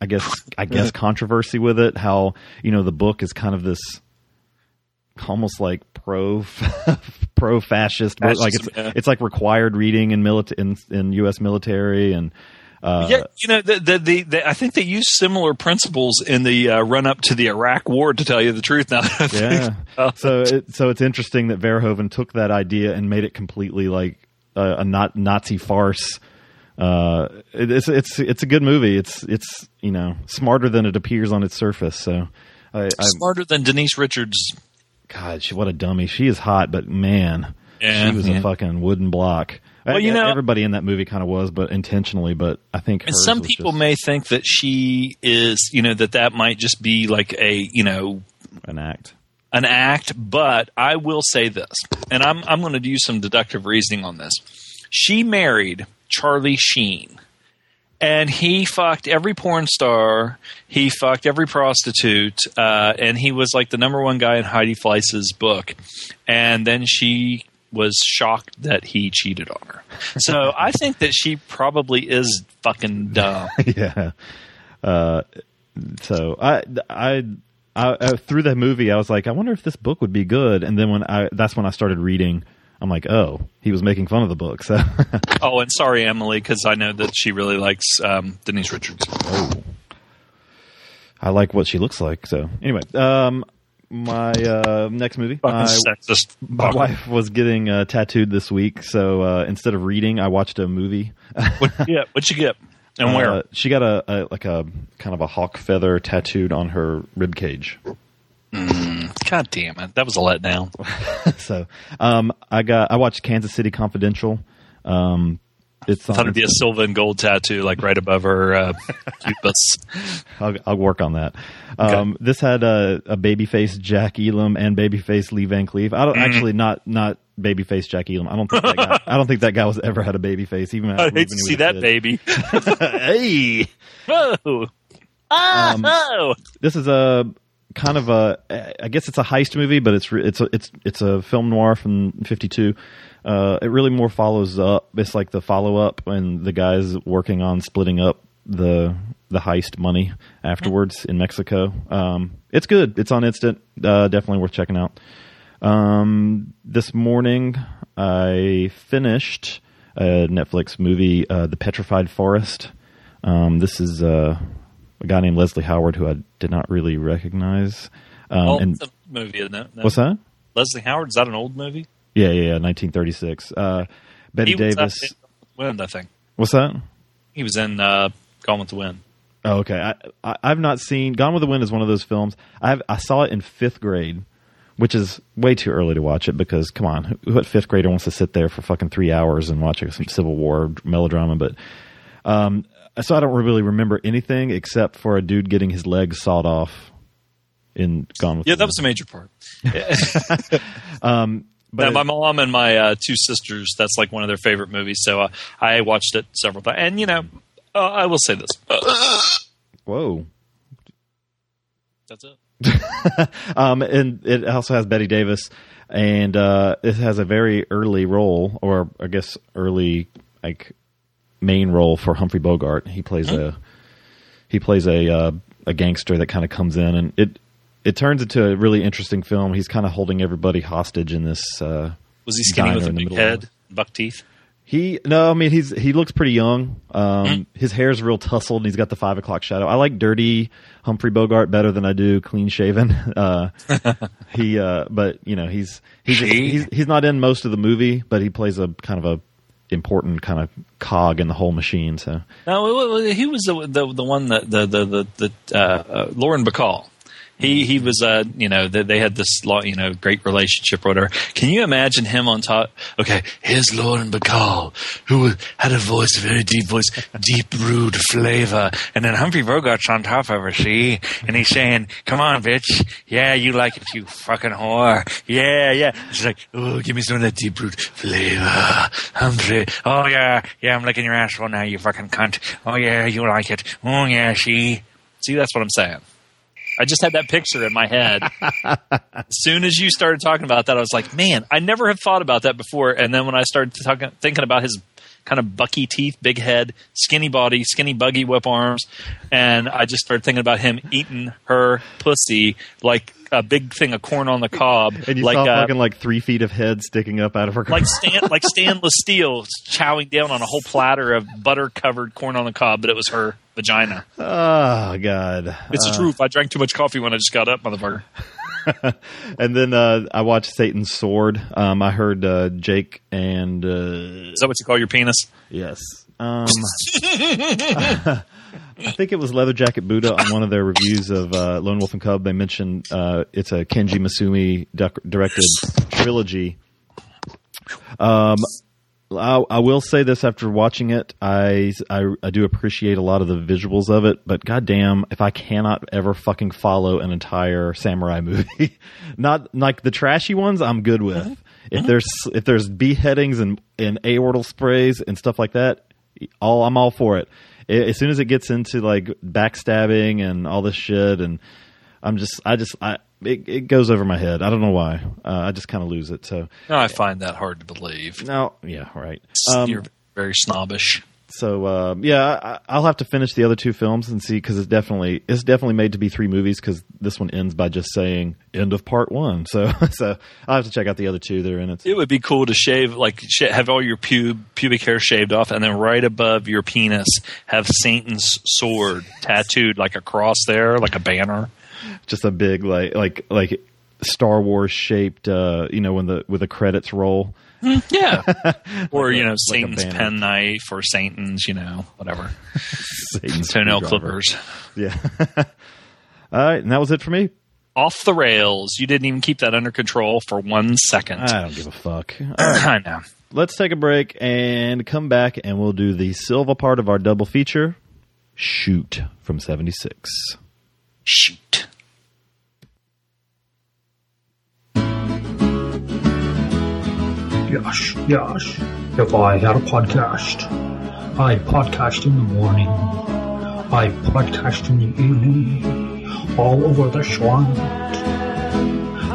S2: I guess, I guess controversy with it. How you know the book is kind of this almost like pro pro fascist, like it's
S3: yeah.
S2: it's like required reading in military in, in U.S. military and. Uh,
S3: yeah, you know, the, the, the, the, I think they use similar principles in the uh, run up to the Iraq War. To tell you the truth, now that I think
S2: Yeah. so it, so it's interesting that Verhoeven took that idea and made it completely like a, a not Nazi farce. Uh, it, it's it's it's a good movie. It's it's you know smarter than it appears on its surface. So, I, I
S3: smarter than Denise Richards.
S2: God, she, what a dummy. She is hot, but man,
S3: Yeah,
S2: she was
S3: yeah.
S2: a fucking wooden block.
S3: Well, you know-
S2: everybody in that movie kind of was, but intentionally. But I think
S3: And some people
S2: just
S3: may think that she is, you know, that that might just be like a, you know,
S2: an act.
S3: an act, but I will say this, and I'm I'm going to do some deductive reasoning on this. She married Charlie Sheen, and he fucked every porn star. He fucked every prostitute, uh, and he was like the number one guy in Heidi Fleiss's book. And then she was shocked that he cheated on her. So I think that she probably is fucking dumb.
S2: yeah. Uh, so I, I, I, I, through that movie, I was like, I wonder if this book would be good. And then when I, that's when I started reading. I'm like, oh, he was making fun of the book. So,
S3: Oh, and sorry, Emily, because I know that she really likes um, Denise Richards. Oh.
S2: I like what she looks like. So anyway, um, my uh, next movie, my,
S3: sexist.
S2: my wife was getting uh, tattooed this week. So uh, instead of reading, I watched a movie.
S3: What, yeah, what'd you get? And where?
S2: Uh, she got a, a like a kind of a hawk feather tattooed on her rib cage.
S3: God damn it. That was a letdown.
S2: so um, I got I watched Kansas City Confidential. Um, it's
S3: I thought it'd be a silver and gold tattoo, like right above her uh.
S2: I'll, I'll work on that. Um, This had a, a babyface Jack Elam and babyface Lee Van Cleef. I don't
S3: Mm-hmm.
S2: actually not not babyface Jack Elam. I don't think that guy, I don't think that guy was ever had a baby face. Even
S3: I hate to see that baby.
S2: hey,
S3: Whoa. Ah,
S2: Um,
S3: oh.
S2: this is a kind of a I guess it's a heist movie, but it's it's a, it's it's a film noir from '52. Uh, it really more follows up. It's like the follow up, and the guys working on splitting up the the heist money afterwards in Mexico. Um, it's good. It's on instant. Uh, definitely worth checking out. Um, this morning I finished a Netflix movie, uh, The Petrified Forest. Um, this is uh, a guy named Leslie Howard who I did not really recognize. Um,
S3: Oh,
S2: and
S3: a movie, isn't it? No.
S2: what's that?
S3: Leslie Howard? Is that an old movie?
S2: Yeah, yeah, yeah 1936. Uh, Bette
S3: He
S2: Davis.
S3: in Wind, I think.
S2: What's that?
S3: He was in uh, Gone with the Wind.
S2: Oh, okay. I, I I've not seen Gone with the Wind is one of those films. I I saw it in fifth grade, which is way too early to watch it because come on, who, what fifth grader wants to sit there for fucking three hours and watch some Civil War melodrama? But um, so I don't really remember anything except for a dude getting his legs sawed off in Gone with
S3: Yeah,
S2: the
S3: that was a major part.
S2: um, But
S3: Now, my mom and my uh, two sisters, that's like one of their favorite movies. So uh, I watched it several times. And, you know, uh, I will say this.
S2: whoa.
S3: That's it.
S2: Um, and it also has Bette Davis, and uh, it has a very early role, or I guess early like main role for Humphrey Bogart. He plays a he plays a uh, a gangster that kind of comes in, and it it turns into a really interesting film. He's kind of holding everybody hostage in this. Uh,
S3: Was he skinny with a big head, buck teeth?
S2: He no, I mean he's he looks pretty young. Um, His hair's real tousled, and he's got the five o'clock shadow. I like dirty Humphrey Bogart better than I do clean shaven. Uh, he, uh, but you know he's he's, he's he's not in most of the movie, but he plays a kind of a important kind of cog in the whole machine. So
S3: No, he was the the, the one that the the, the uh, uh, Lauren Bacall. He he was uh you know they, they had this you know great relationship or whatever. Can you imagine him on top? Okay, here's Lauren Bacall who had a voice, a very deep voice, deep rude flavor, and then Humphrey Bogart's on top of her, see, and he's saying, "Come on, bitch, yeah, you like it, you fucking whore, yeah, yeah." She's like, "Oh, give me some of that deep rude flavor, Humphrey. Oh yeah, yeah, I'm licking your asshole now, you fucking cunt. Oh yeah, you like it. Oh yeah, she." see, that's what I'm saying." I just had that picture in my head. as soon as you started talking about that, I was like, man, I never have thought about that before. And then when I started talking, thinking about his kind of bucky teeth, big head, skinny body, skinny buggy whip arms, and I just started thinking about him eating her pussy like a big thing of corn on the cob,
S2: and you
S3: like
S2: saw
S3: uh,
S2: fucking like three feet of head sticking up out of her.
S3: like Stan, like stainless steel chowing down on a whole platter of butter covered corn on the cob, but it was her vagina.
S2: oh god,
S3: It's the truth. I drank too much coffee when I just got up, motherfucker.
S2: And then uh, I watched Satan's Sword. Um, I heard uh, Jake and uh,
S3: Is that what you call your penis?
S2: yes, um, I think it was Leather Jacket Buddha on one of their reviews of uh, Lone Wolf and Cub. They mentioned uh, it's a Kenji Misumi directed trilogy. Um, I, I will say this after watching it, I, I I do appreciate a lot of the visuals of it, but goddamn, if I cannot ever fucking follow an entire samurai movie, not like the trashy ones, I'm good with. Uh-huh. If uh-huh. there's if there's beheadings and and aortal sprays and stuff like that, all I'm all for it. As soon as it gets into like backstabbing and all this shit, and I'm just I just I it, it goes over my head. I don't know why. Uh, I just kind of lose it. So
S3: No, I find that hard to believe.
S2: no, yeah, right. Um,
S3: You're very snobbish.
S2: so uh, yeah, I, I'll have to finish the other two films and see because it's definitely it's definitely made to be three movies because this one ends by just saying end of part one. So so I'll have to check out the other two that are in it.
S3: It would be cool to shave, like, sh- have all your pub- pubic hair shaved off, and then right above your penis have Satan's sword tattooed, like a cross there, like a banner.
S2: Just a big like like like Star Wars shaped. Uh, you know when the with the credits roll.
S3: Yeah. or,
S2: Like
S3: you know,
S2: a
S3: Satan's
S2: pen
S3: knife or Satan's, you know, whatever.
S2: Satan's
S3: Toenail clippers.
S2: Yeah. All right, and that was it for me.
S3: Off the rails. You didn't even keep that under control for one second.
S2: I don't give a fuck. Right.
S3: I know.
S2: let's take a break and come back and we'll do the Silva part of our double feature shoot from 76
S3: Shoot.
S4: Yes, yes. If I had a podcast, I'd podcast in the morning. I'd podcast in the evening. All over the swamp.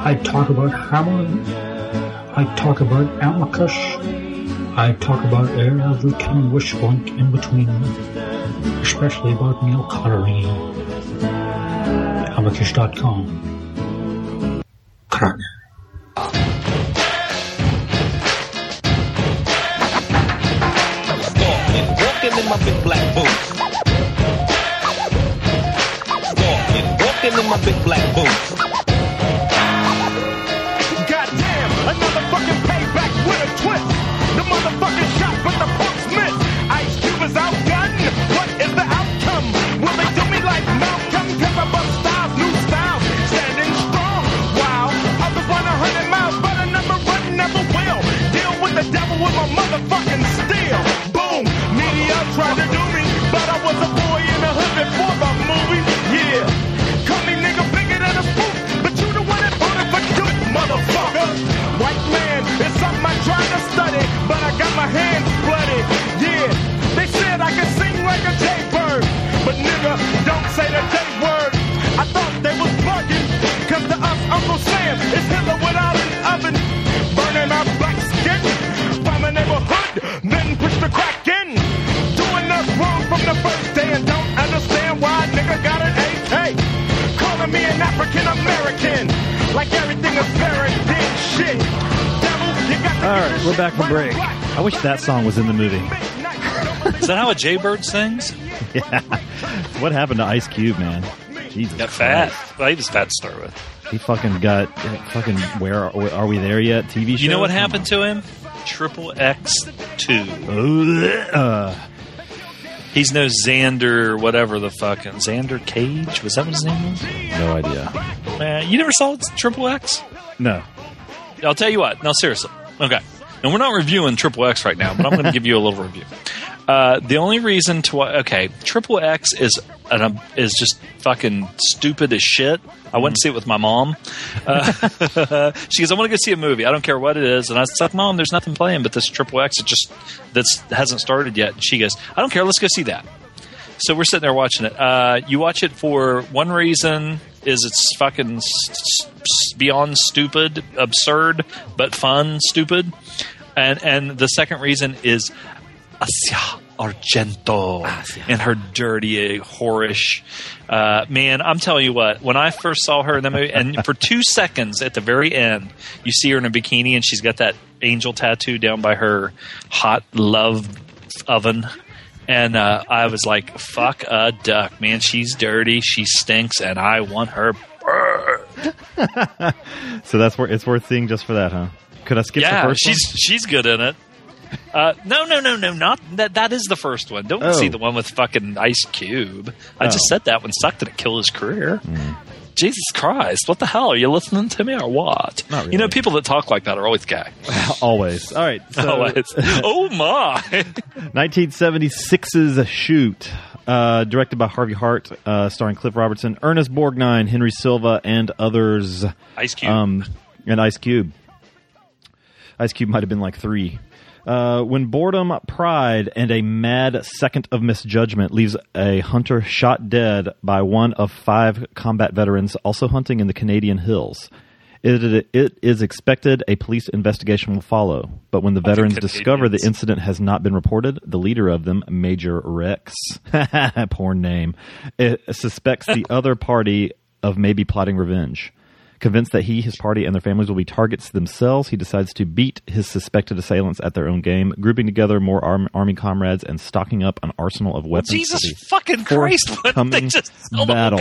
S4: I'd talk about Hamlin. I'd talk about Amicus. I'd talk about every kind of wish blank in between. Especially about Neil Connery. Amicus.com.
S2: song was in the movie.
S3: Is that how a Jaybird sings? yeah.
S2: What happened to Ice Cube, man? Jesus
S3: Got fat.
S2: Christ.
S3: Well, he was fat to start with.
S2: He fucking got fucking. Where are, are we there yet? TV show.
S3: You know what happened to him? Triple X two.
S2: Uh,
S3: He's no Xander, whatever the fucking Xander Cage. Was that what his name was?
S2: no idea.
S3: Man, you never saw Triple X?
S2: No.
S3: I'll tell you what. No, seriously. Okay. And we're not reviewing Triple X right now, but I'm going to give you a little review. Uh, the only reason to okay, Triple X is an, um, is just fucking stupid as shit. I went to see it with my mom. Uh, she goes, "I want to go see a movie. I don't care what it is." And I said, "Mom, there's nothing playing but this Triple X. It just that's hasn't started yet." And she goes, "I don't care. Let's go see that." So we're sitting there watching it. Uh, you watch it for one reason: is it's fucking beyond stupid, absurd, but fun, stupid. And and the second reason is Asia Argento and her dirty, whorish. Uh, man, I'm telling you what. When I first saw her in the movie, and for two seconds at the very end, you see her in a bikini, and she's got that angel tattoo down by her hot love oven. And uh, I was like, "Fuck a duck, man! She's dirty, she stinks, and I want her."
S2: So that's where it's worth seeing just for that, huh? Could I skip
S3: yeah,
S2: the first
S3: she's she's good in it. Uh, no, no, no, no, not that. That is the first one. Don't
S2: Oh.
S3: see the one with fucking Ice Cube. I just
S2: Oh. Hmm.
S3: said that one sucked and it killed his career. Jesus Christ! What the hell? Are you listening to me or what?
S2: Not
S3: You know, people that talk like that are always gay.
S2: Always. All right. So,
S3: Always. oh my!
S2: 1976's Shoot, uh, directed by Harvey Hart, uh, starring Cliff Robertson, Ernest Borgnine, Henry Silva, and others.
S3: Ice Cube.
S2: Um, and Ice Cube. Ice Cube might have been like three. Uh, when boredom, pride, and a mad second of misjudgment leaves a hunter shot dead by one of five combat veterans also hunting in the Canadian hills, it, it is expected a police investigation will follow. But when the veterans discover the incident has not been reported, the leader of them, Major Rex, poor name, it suspects the other party of maybe plotting revenge. Convinced that he, his party, and their families will be targets themselves, he decides to beat his suspected assailants at their own game, grouping together more arm, army comrades and stocking up an arsenal of weapons.
S3: Jesus fucking Christ! What they just oh
S2: battle.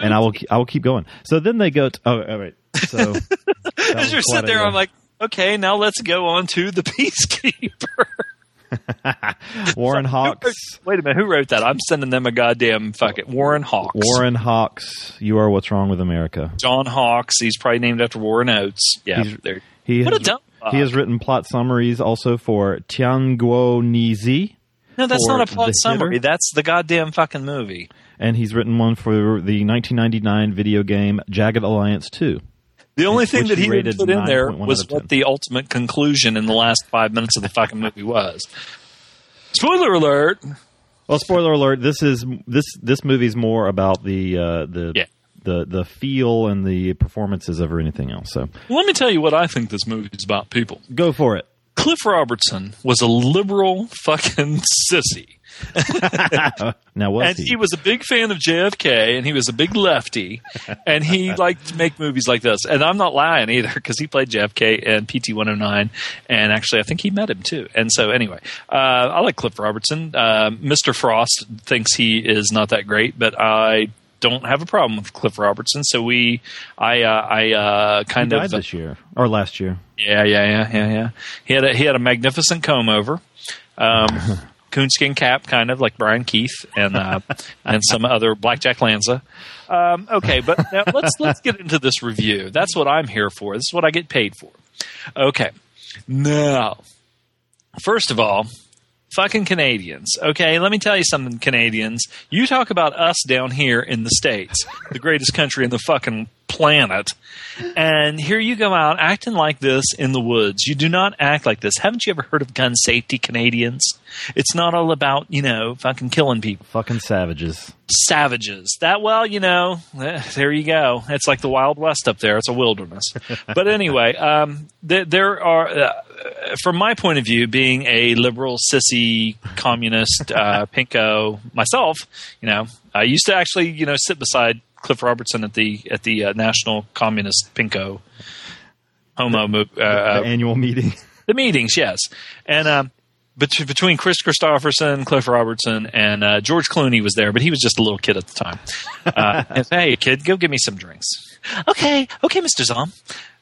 S2: And I will, I will keep going. So then they go. To, oh, all right. So
S3: As you're sitting there, I'm like, okay, now let's go on to the Peacekeeper.
S2: Warren Hawks.
S3: Wait a minute, who wrote that? I'm sending them a goddamn fucking Warren Hawks.
S2: Warren Hawks. You are what's wrong with America.
S3: John Hawks. He's probably named after Warren Oates. Yeah,
S2: He's-
S3: there.
S2: He
S3: What
S2: has,
S3: a dumb fuck.
S2: He has written plot summaries also for Tianguo Nizi,
S3: No, that's not a plot summary.
S2: Hitter.
S3: That's the goddamn fucking movie.
S2: and he's written one for the 1999 video game Jagged Alliance 2.
S3: The only thing that
S2: he
S3: he
S2: rated
S3: didn't put in there was what the ultimate conclusion in the last five minutes of the fucking movie was. Spoiler alert!
S2: Well, spoiler alert: this is this this movie's more about the uh, the
S3: Yeah.
S2: the the feel and the performances over anything else. So
S3: Let me tell you what I think this movie is about, people.
S2: go for it.
S3: Cliff Robertson was a liberal fucking sissy.
S2: Now was
S3: and
S2: he?
S3: he was a big fan of JFK, and he was a big lefty, and he liked to make movies like this. And I'm not lying either, because he played JFK in PT 109, and actually, I think he met him too. And so, anyway, uh, I like Cliff Robertson. Uh, Mr. Frost thinks he is not that great, but I don't have a problem with Cliff Robertson. So we, I, uh, I uh, kind of
S2: this year or last year.
S3: yeah, yeah, yeah, yeah, yeah. He had a he had a magnificent comb over, um, coonskin cap, kind of like Brian Keith and uh, and some other Blackjack Lanza. Um, okay, but now let's let's get into this review. That's what I'm here for. This is what I get paid for. Okay, now, first of all. Fucking Canadians. Okay, let me tell you something, Canadians. You talk about us down here in the States, the greatest country in the fucking planet. And here you go out acting like this in the woods. You do not act like this. Haven't you ever heard of gun safety, Canadians? It's not all about, you know, fucking killing people.
S2: Fucking savages.
S3: Savages. That, well, you know, eh, there you go. It's like the Wild West up there. It's a wilderness. but anyway, um, there, there are, uh, from my point of view, being a liberal, sissy, communist, uh, pinko myself, you know, I used to actually, you know, sit beside Cliff Robertson at the at the uh, National Communist Pinko Homo mo- uh,
S2: the annual meeting.
S3: The meetings, yes, and um, bet- between Kris Kristofferson, Cliff Robertson, and uh, George Clooney was there, but he was just a little kid at the time. Uh, and hey, kid, go get me some drinks. Okay, okay, Mister Zom.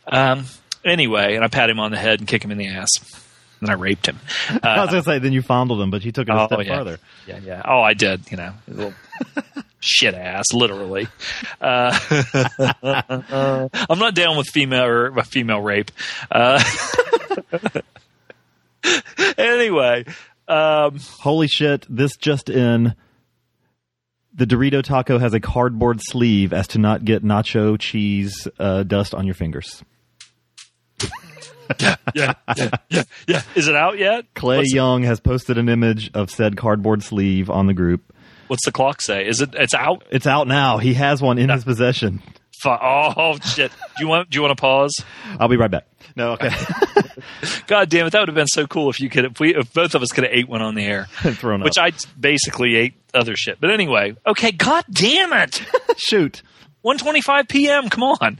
S3: Um, anyway, and I pat him on the head and kick him in the ass. And I raped him.
S2: I was gonna say then you fondled him, but you took it a
S3: Oh,
S2: step
S3: yeah.
S2: farther.
S3: Yeah, yeah. Oh, I did. You know, little shit ass, literally. Uh, I'm not down with female or uh, female rape. Uh, anyway, um,
S2: Holy shit! This just in. The Dorito taco has a cardboard sleeve as to not get nacho cheese uh, dust on your fingers.
S3: yeah, yeah, yeah, yeah. Is it out yet?
S2: Clay
S3: What's,
S2: Young has posted an image of said cardboard sleeve on the group.
S3: what's the clock say? Is it? It's out.
S2: It's out now. He has one in his possession.
S3: Oh shit! Do you want? Do you want to pause?
S2: I'll be right back. No, okay.
S3: God damn it! That would have been so cool if you could. If we, if both of us could have ate one on the air.
S2: Thrown
S3: Which
S2: up.
S3: I basically ate other shit. But anyway, okay. God damn it!
S2: Shoot.
S3: 1:25 p.m. Come on.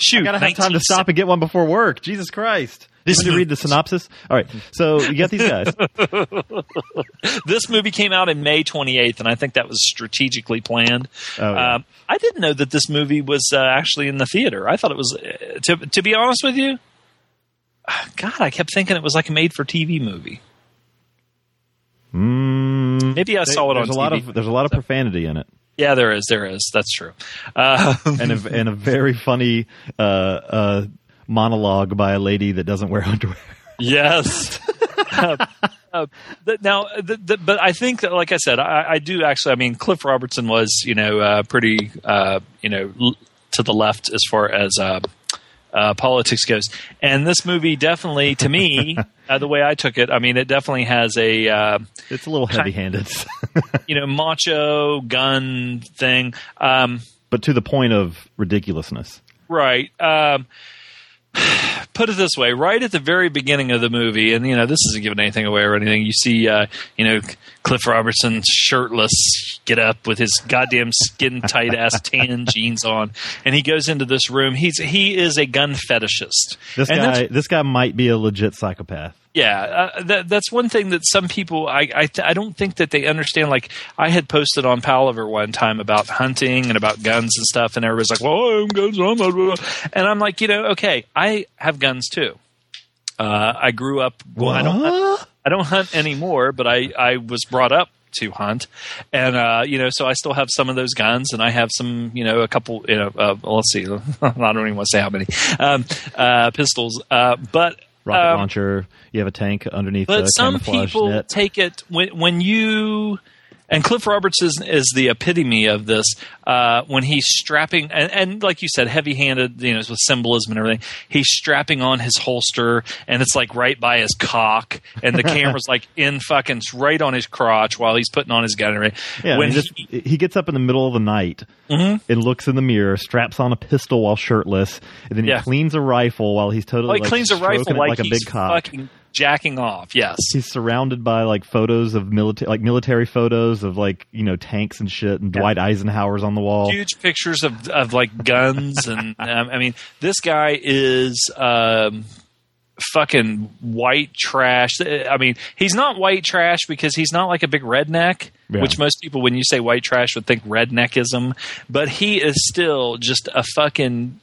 S3: Shoot.
S2: I gotta have time to stop and get one before work. Jesus Christ. Did you read the synopsis? All right. So you got these guys.
S3: This movie came out in May 28th, and I think that was strategically planned.
S2: Oh, yeah.
S3: um, I didn't know that this movie was uh, actually in the theater. I thought it was. Uh, to to be honest with you, God, I kept thinking it was like a made-for-TV movie.
S2: Mm,
S3: Maybe I saw it on
S2: there's a
S3: TV.
S2: lot of there's a lot of profanity in it,
S3: yeah, there is. There is. That's true. Uh,
S2: and a, and a very funny uh, uh, monologue by a lady that doesn't wear underwear.
S3: Yes. uh, uh, now, th- th- but I think that, like I said, I, I do actually. I mean, Cliff Robertson was, you know, uh, pretty, uh, you know, l- to the left as far as uh, politics goes. And this movie definitely, to me, uh, the way I took it, I mean, it definitely has a, uh,
S2: It's a little heavy-handed,
S3: you know, macho gun thing. Um,
S2: but to the point of ridiculousness.
S3: Right. Um, put it this way: right at the very beginning of the movie, and you know this isn't giving anything away or anything. You see, uh, you know, Cliff Robertson shirtless, get up with his goddamn skin tight ass tan jeans on, and he goes into this room. He's he is a gun fetishist.
S2: This
S3: And
S2: guy this guy might be a legit psychopath.
S3: Yeah, uh, that, that's one thing that some people I I, th- I don't think that they understand. Like I had posted on Palaver one time about hunting and about guns and stuff, and everybody's like, "Well, I guns," I'm blah, blah." and I'm like, you know, okay, I have guns too. Uh, I grew up. Well, I don't. Hunt, I don't hunt anymore, but I I was brought up to hunt, and uh, you know, so I still have some of those guns, and I have some, you know, a couple. You know, uh, let's see, I don't even want to say how many um, uh, pistols, uh, but
S2: Rocket
S3: um,
S2: launcher. You have a tank underneath
S3: but some people
S2: net.
S3: take it when when you and Cliff Roberts is, is the epitome of this uh, when he's strapping and, and like you said, heavy handed, you know, with symbolism and everything. He's strapping on his holster and it's like right by his cock, and the camera's like in fucking right on his crotch while he's putting on his gun. and everything.
S2: Yeah,
S3: when
S2: he, just, he gets up in the middle of the night and looks in the mirror, straps on a pistol while shirtless, and then he
S3: Yeah.
S2: cleans a rifle while he's totally
S3: well, he
S2: like,
S3: cleans a rifle like,
S2: like a big cock.
S3: fucking jacking off. Yes.
S2: He's surrounded by like photos of military, like military photos of like you know tanks and shit, and Dwight Eisenhower's on the wall.
S3: huge pictures of of like guns and um, I mean this guy is um, fucking white trash. I mean he's not white trash because he's not like a big redneck.
S2: Yeah.
S3: Which most people, when you say white trash, would think redneckism, but he is still just a fucking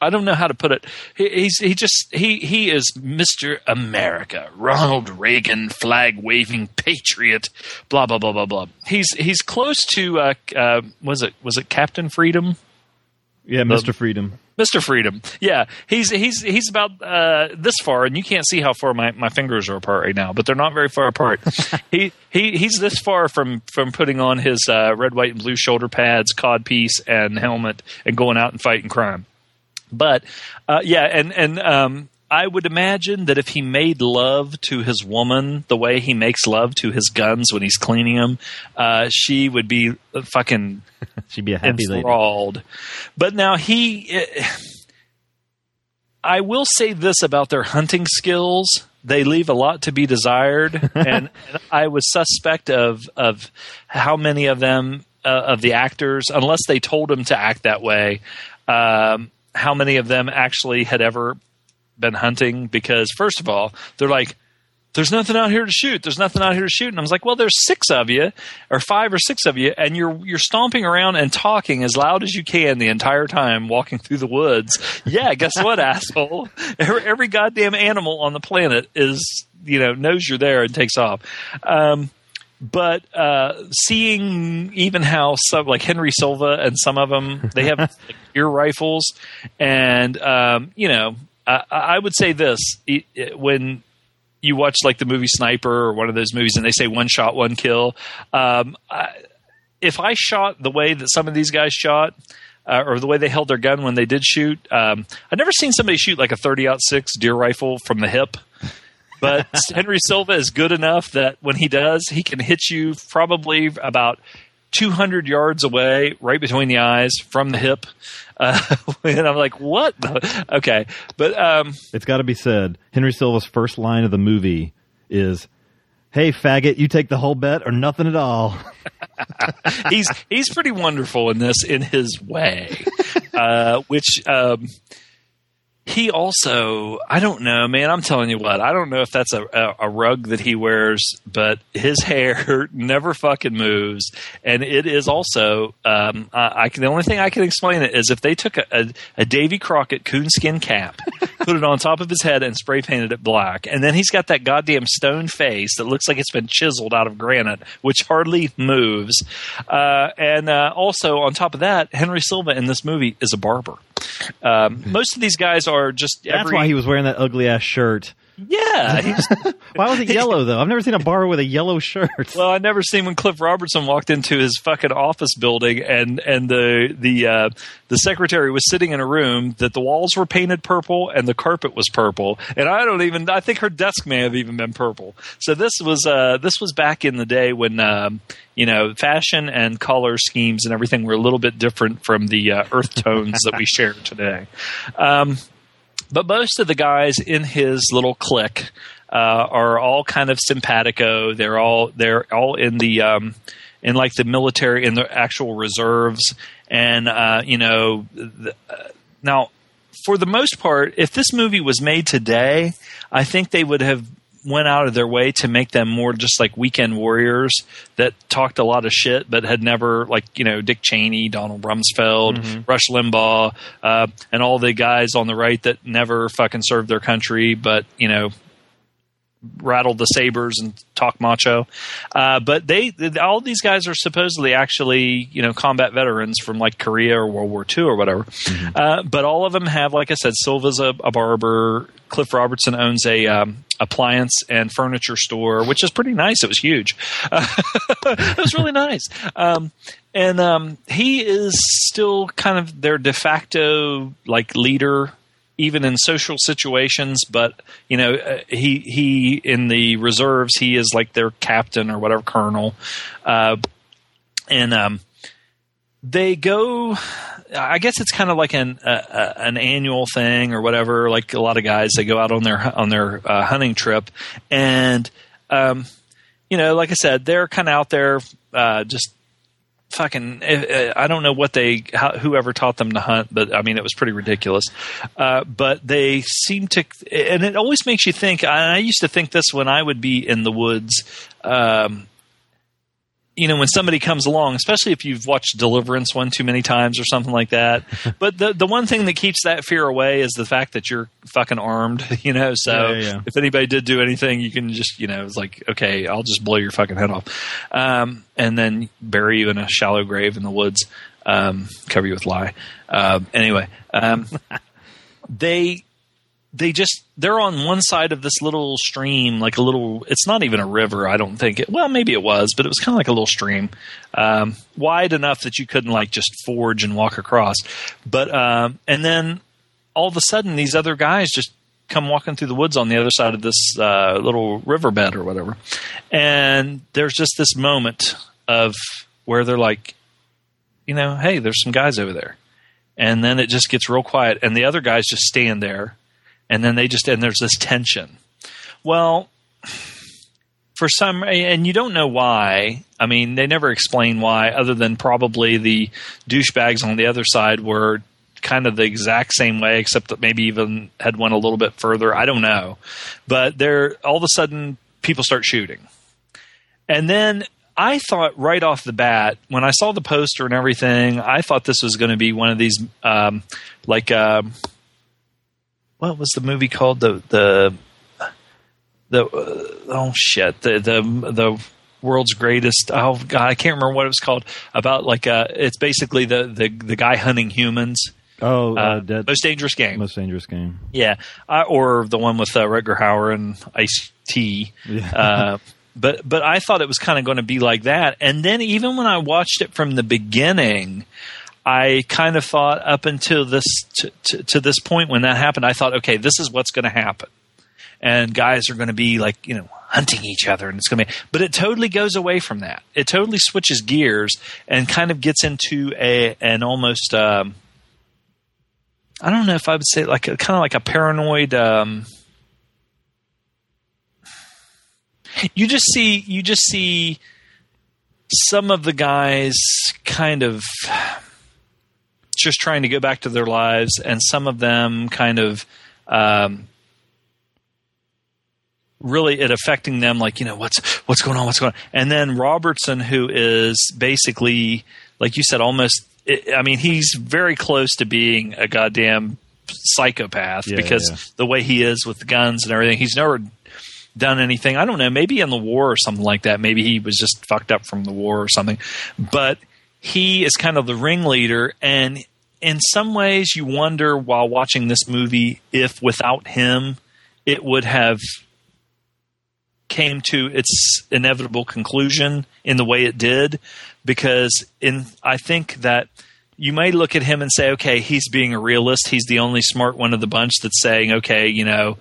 S3: I don't know how to put it. He, he's he just he he is Mister America, Ronald Reagan, flag waving patriot, blah blah blah blah blah. He's he's close to uh, uh, was it was it Captain Freedom,
S2: yeah, Mister Freedom.
S3: Mister Freedom? Yeah, he's he's he's about uh, this far, and you can't see how far my, my fingers are apart right now, but they're not very far apart. he he he's this far from from putting on his uh, red, white, and blue shoulder pads, codpiece, and helmet, and going out and fighting crime. But uh, yeah, and and um, I would imagine that if he made love to his woman the way he makes love to his guns when he's cleaning them, uh, she would be fucking
S2: She'd be a happy lady.
S3: But now he, eh, I will say this about their hunting skills: they leave a lot to be desired, and, and I was suspect of of how many of them uh, of the actors, unless they told them to act that way, um, how many of them actually had ever been hunting because first of all, they're like, "There's nothing out here to shoot. There's nothing out here to shoot." And I was like, "Well, there's six of you, or five or six of you, and you're you're stomping around and talking as loud as you can the entire time walking through the woods." Yeah, guess what, asshole? Every, every goddamn animal on the planet is you know knows you're there and takes off. Um, but uh, seeing even how some like Henry Silva and some of them they have like, ear rifles, and um, you know I, I would say this it, it- when you watch like the movie Sniper or one of those movies and they say one shot one kill. Um, I, if I shot the way that some of these guys shot. Uh, or the way they held their gun when they did shoot. Um, I've never seen somebody shoot like a 30 aught six deer rifle from the hip but Henry Silva is good enough that when he does, he can hit you probably about 200 yards away, right between the eyes from the hip. Uh, and I'm like, what? Okay, but um,
S2: It's got to be said. Henry Silva's first line of the movie is, "Hey, faggot, you take the whole bet or nothing at all."
S3: he's he's pretty wonderful in this in his way, uh, which. Um, he also, I don't know, man. I'm telling you what, I don't know if that's a, a, a rug that he wears, but his hair never fucking moves, and it is also. Um, I, I can, the only thing I can explain it is if they took a, a, a Davy Crockett coonskin cap, put it on top of his head, and spray painted it black, and then he's got that goddamn stone face that looks like it's been chiseled out of granite, which hardly moves, uh, and uh, also on top of that, Henry Silva in this movie is a barber. Um, most of these guys are just
S2: That's
S3: every,
S2: why he was wearing that ugly ass shirt.
S3: Yeah.
S2: Why was it yellow though? I've never seen a bar with a yellow shirt.
S3: well, I never seen when Cliff Robertson walked into his fucking office building and and the the uh, the secretary was sitting in a room that the walls were painted purple and the carpet was purple and I don't even I think her desk may have even been purple. So this was uh, this was back in the day when. Um, you know, fashion and color schemes and everything were a little bit different from the uh, earth tones that we share today. Um, but most of the guys in his little clique uh, are all kind of simpatico. They're all they're all in the um, in like the military in the actual reserves, and uh, you know the, uh, now for the most part, if this movie was made today, I think they would have went out of their way to make them more just like weekend warriors that talked a lot of shit but had never like you know Dick Cheney, Donald Rumsfeld, Rush Limbaugh, uh, and all the guys on the right that never fucking served their country but you know rattled the sabers and talk macho. Uh, but they, all these guys are supposedly actually, you know, combat veterans from like Korea or World War II or whatever. Uh, but all of them have, like I said, Silva's a, a barber. Cliff Robertson owns a um, appliance and furniture store, which is pretty nice. It was huge. it was really nice. Um, and um, he is still kind of their de facto like leader even in social situations. But you know, uh, he he in the reserves, he is like their captain or whatever colonel, uh, and um, they go. I guess it's kind of like an uh, an annual thing or whatever. Like a lot of guys, they go out on their on their uh, hunting trip, and um, you know, like I said, they're kind of out there uh, just fucking uh, I don't know what they how, whoever taught them to hunt, but I mean it was pretty ridiculous. Uh, but they seem to, and it always makes you think. I used to think this when I would be in the woods. Um, you know, when somebody comes along, especially if you've watched Deliverance one too many times or something like that. but the the one thing that keeps that fear away is the fact that you're fucking armed. You know, so
S2: Yeah, yeah,
S3: if anybody did do anything, you can just you know, it's like okay, I'll just blow your fucking head off, um, and then bury you in a shallow grave in the woods, um, cover you with lye. Uh, anyway, um, they they just they're on one side of this little stream like a little it's not even a river i don't think. It well maybe it was but it was kind of like a little stream um, wide enough that you couldn't like just forge and walk across. But um, and then all of a sudden these other guys just come walking through the woods on the other side of this uh, little riverbed or whatever. And there's just this moment of where they're like you know hey there's some guys over there. And then it just gets real quiet and the other guys just stand there and then they just and there's this tension. Well for some and you don't know why. I mean they never explain why other than probably the douchebags on the other side were kind of the exact same way, except that maybe even had went a little bit further. I don't know, but there all of a sudden people start shooting, and then I thought right off the bat when I saw the poster and everything, I thought this was going to be one of these um, like uh, what was the movie called? The the the uh, oh shit. The the the world's greatest oh god I can't remember what it was called. About like uh it's basically the the the guy hunting humans.
S2: Oh, uh,
S3: uh, most dangerous game.
S2: Most dangerous game.
S3: yeah, uh, or the one with uh, Rutger Hauer and Ice T.
S2: Yeah.
S3: Uh, but but I thought it was kind of going to be like that, and then even when I watched it from the beginning, I kind of thought up until this to, to, to this point when that happened, I thought, okay, this is what's going to happen, and guys are going to be like you know hunting each other, and it's going to be. But it totally goes away from that. It totally switches gears and kind of gets into a an almost. Um, I don't know if I would say like a kind of like a paranoid. Um, you just see you just see some of the guys kind of just trying to go back to their lives, and some of them kind of um, really it affecting them. Like you know what's what's going on, what's going on, and then Robertson, who is basically like you said, almost. I mean, he's very close to being a goddamn psychopath
S2: Yeah,
S3: because
S2: yeah.
S3: the way he is with guns and everything. He's never done anything. I don't know, maybe in the war or something like that. Maybe he was just fucked up from the war or something. But he is kind of the ringleader and in some ways you wonder while watching this movie if without him it would have came to its inevitable conclusion in the way it did. Because in I think that you may look at him and say okay he's being a realist. He's the only smart one of the bunch that's saying okay you know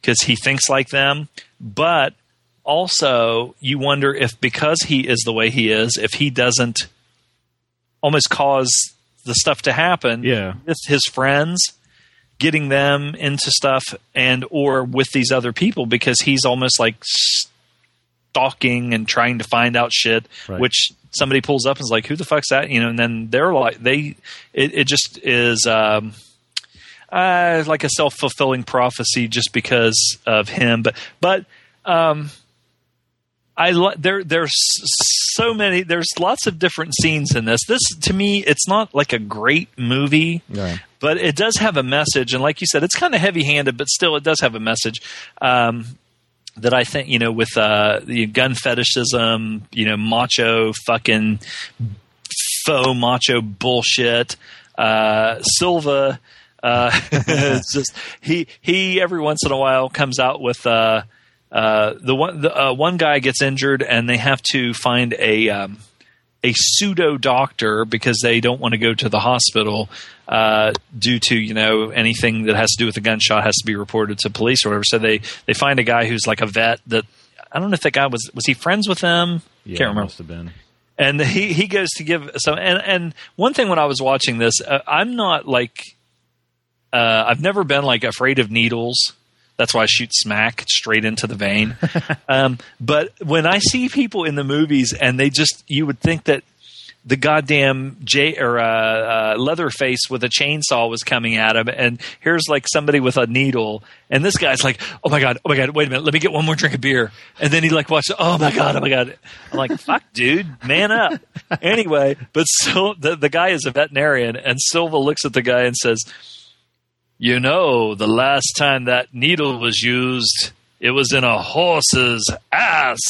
S3: because he thinks like them. But also you wonder if because he is the way he is if he doesn't almost cause the stuff to happen
S2: Yeah.
S3: with his friends getting them into stuff and or with these other people because he's almost like stalking and trying to find out shit
S2: Right.
S3: which somebody pulls up and is like who the fuck's that you know and then they're like they it, it just is um uh, like a self-fulfilling prophecy just because of him but but um I li- there there's so many there's lots of different scenes in this. This to me it's not like a great movie,
S2: Yeah.
S3: but it does have a message and like you said it's kind of heavy-handed but still it does have a message. Um that I think, you know, with uh the gun fetishism, you know, macho fucking faux macho bullshit. Uh Silva uh just he he every once in a while comes out with uh uh, the one the, uh, one guy gets injured and they have to find a um, a pseudo doctor because they don't want to go to the hospital uh, due to you know anything that has to do with a gunshot has to be reported to police or whatever. So they they find a guy who's like a vet that I don't know if that guy was was he friends with them.
S2: Yeah,
S3: Can't remember
S2: must have been.
S3: and he he goes to give so and and one thing when I was watching this, uh, I'm not like uh, I've never been like afraid of needles. That's why I shoot smack straight into the vein. um, but when I see people in the movies and they just, you would think that the goddamn J or uh, uh, Leatherface with a chainsaw was coming at him, and here's like somebody with a needle, and this guy's like, "Oh my god, oh my god, wait a minute, let me get one more drink of beer," and then he like watches, "Oh my god, oh my god," I'm like, "Fuck, dude, man up." anyway, but so the the guy is a veterinarian, and Silva looks at the guy and says, "You know, the last time that needle was used." It was in a horse's ass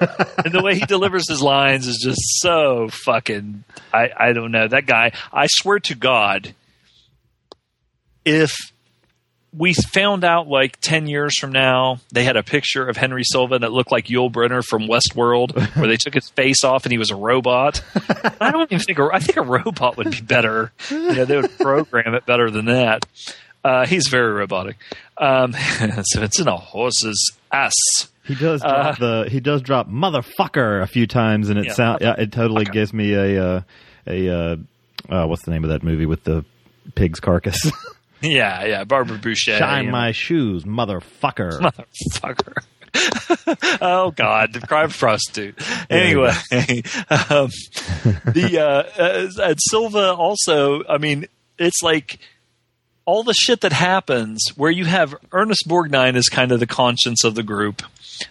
S3: and the way he delivers his lines is just so fucking I, I don't know that guy i swear to god if we found out like 10 years from now they had a picture of henry silva that looked like yul brynner from westworld where they took his face off and he was a robot. I don't even think a, i think a robot would be better. You know they would program it better than that. Uh, he's very robotic. Um, so it's in a horse's ass.
S2: He does drop the he does drop motherfucker a few times, and it
S3: Uh, Yeah,
S2: sound it totally
S3: motherfucker.
S2: gives me a uh, a uh, uh, what's the name of that movie with the pig's carcass?
S3: yeah yeah barbara bouchet
S2: Shine
S3: you know.
S2: my shoes, motherfucker.
S3: motherfucker. oh God, the crime prostitute. Anyway, um, the uh, uh, Silva also. I mean, it's like all the shit that happens where you have Ernest Borgnine is kind of the conscience of the group.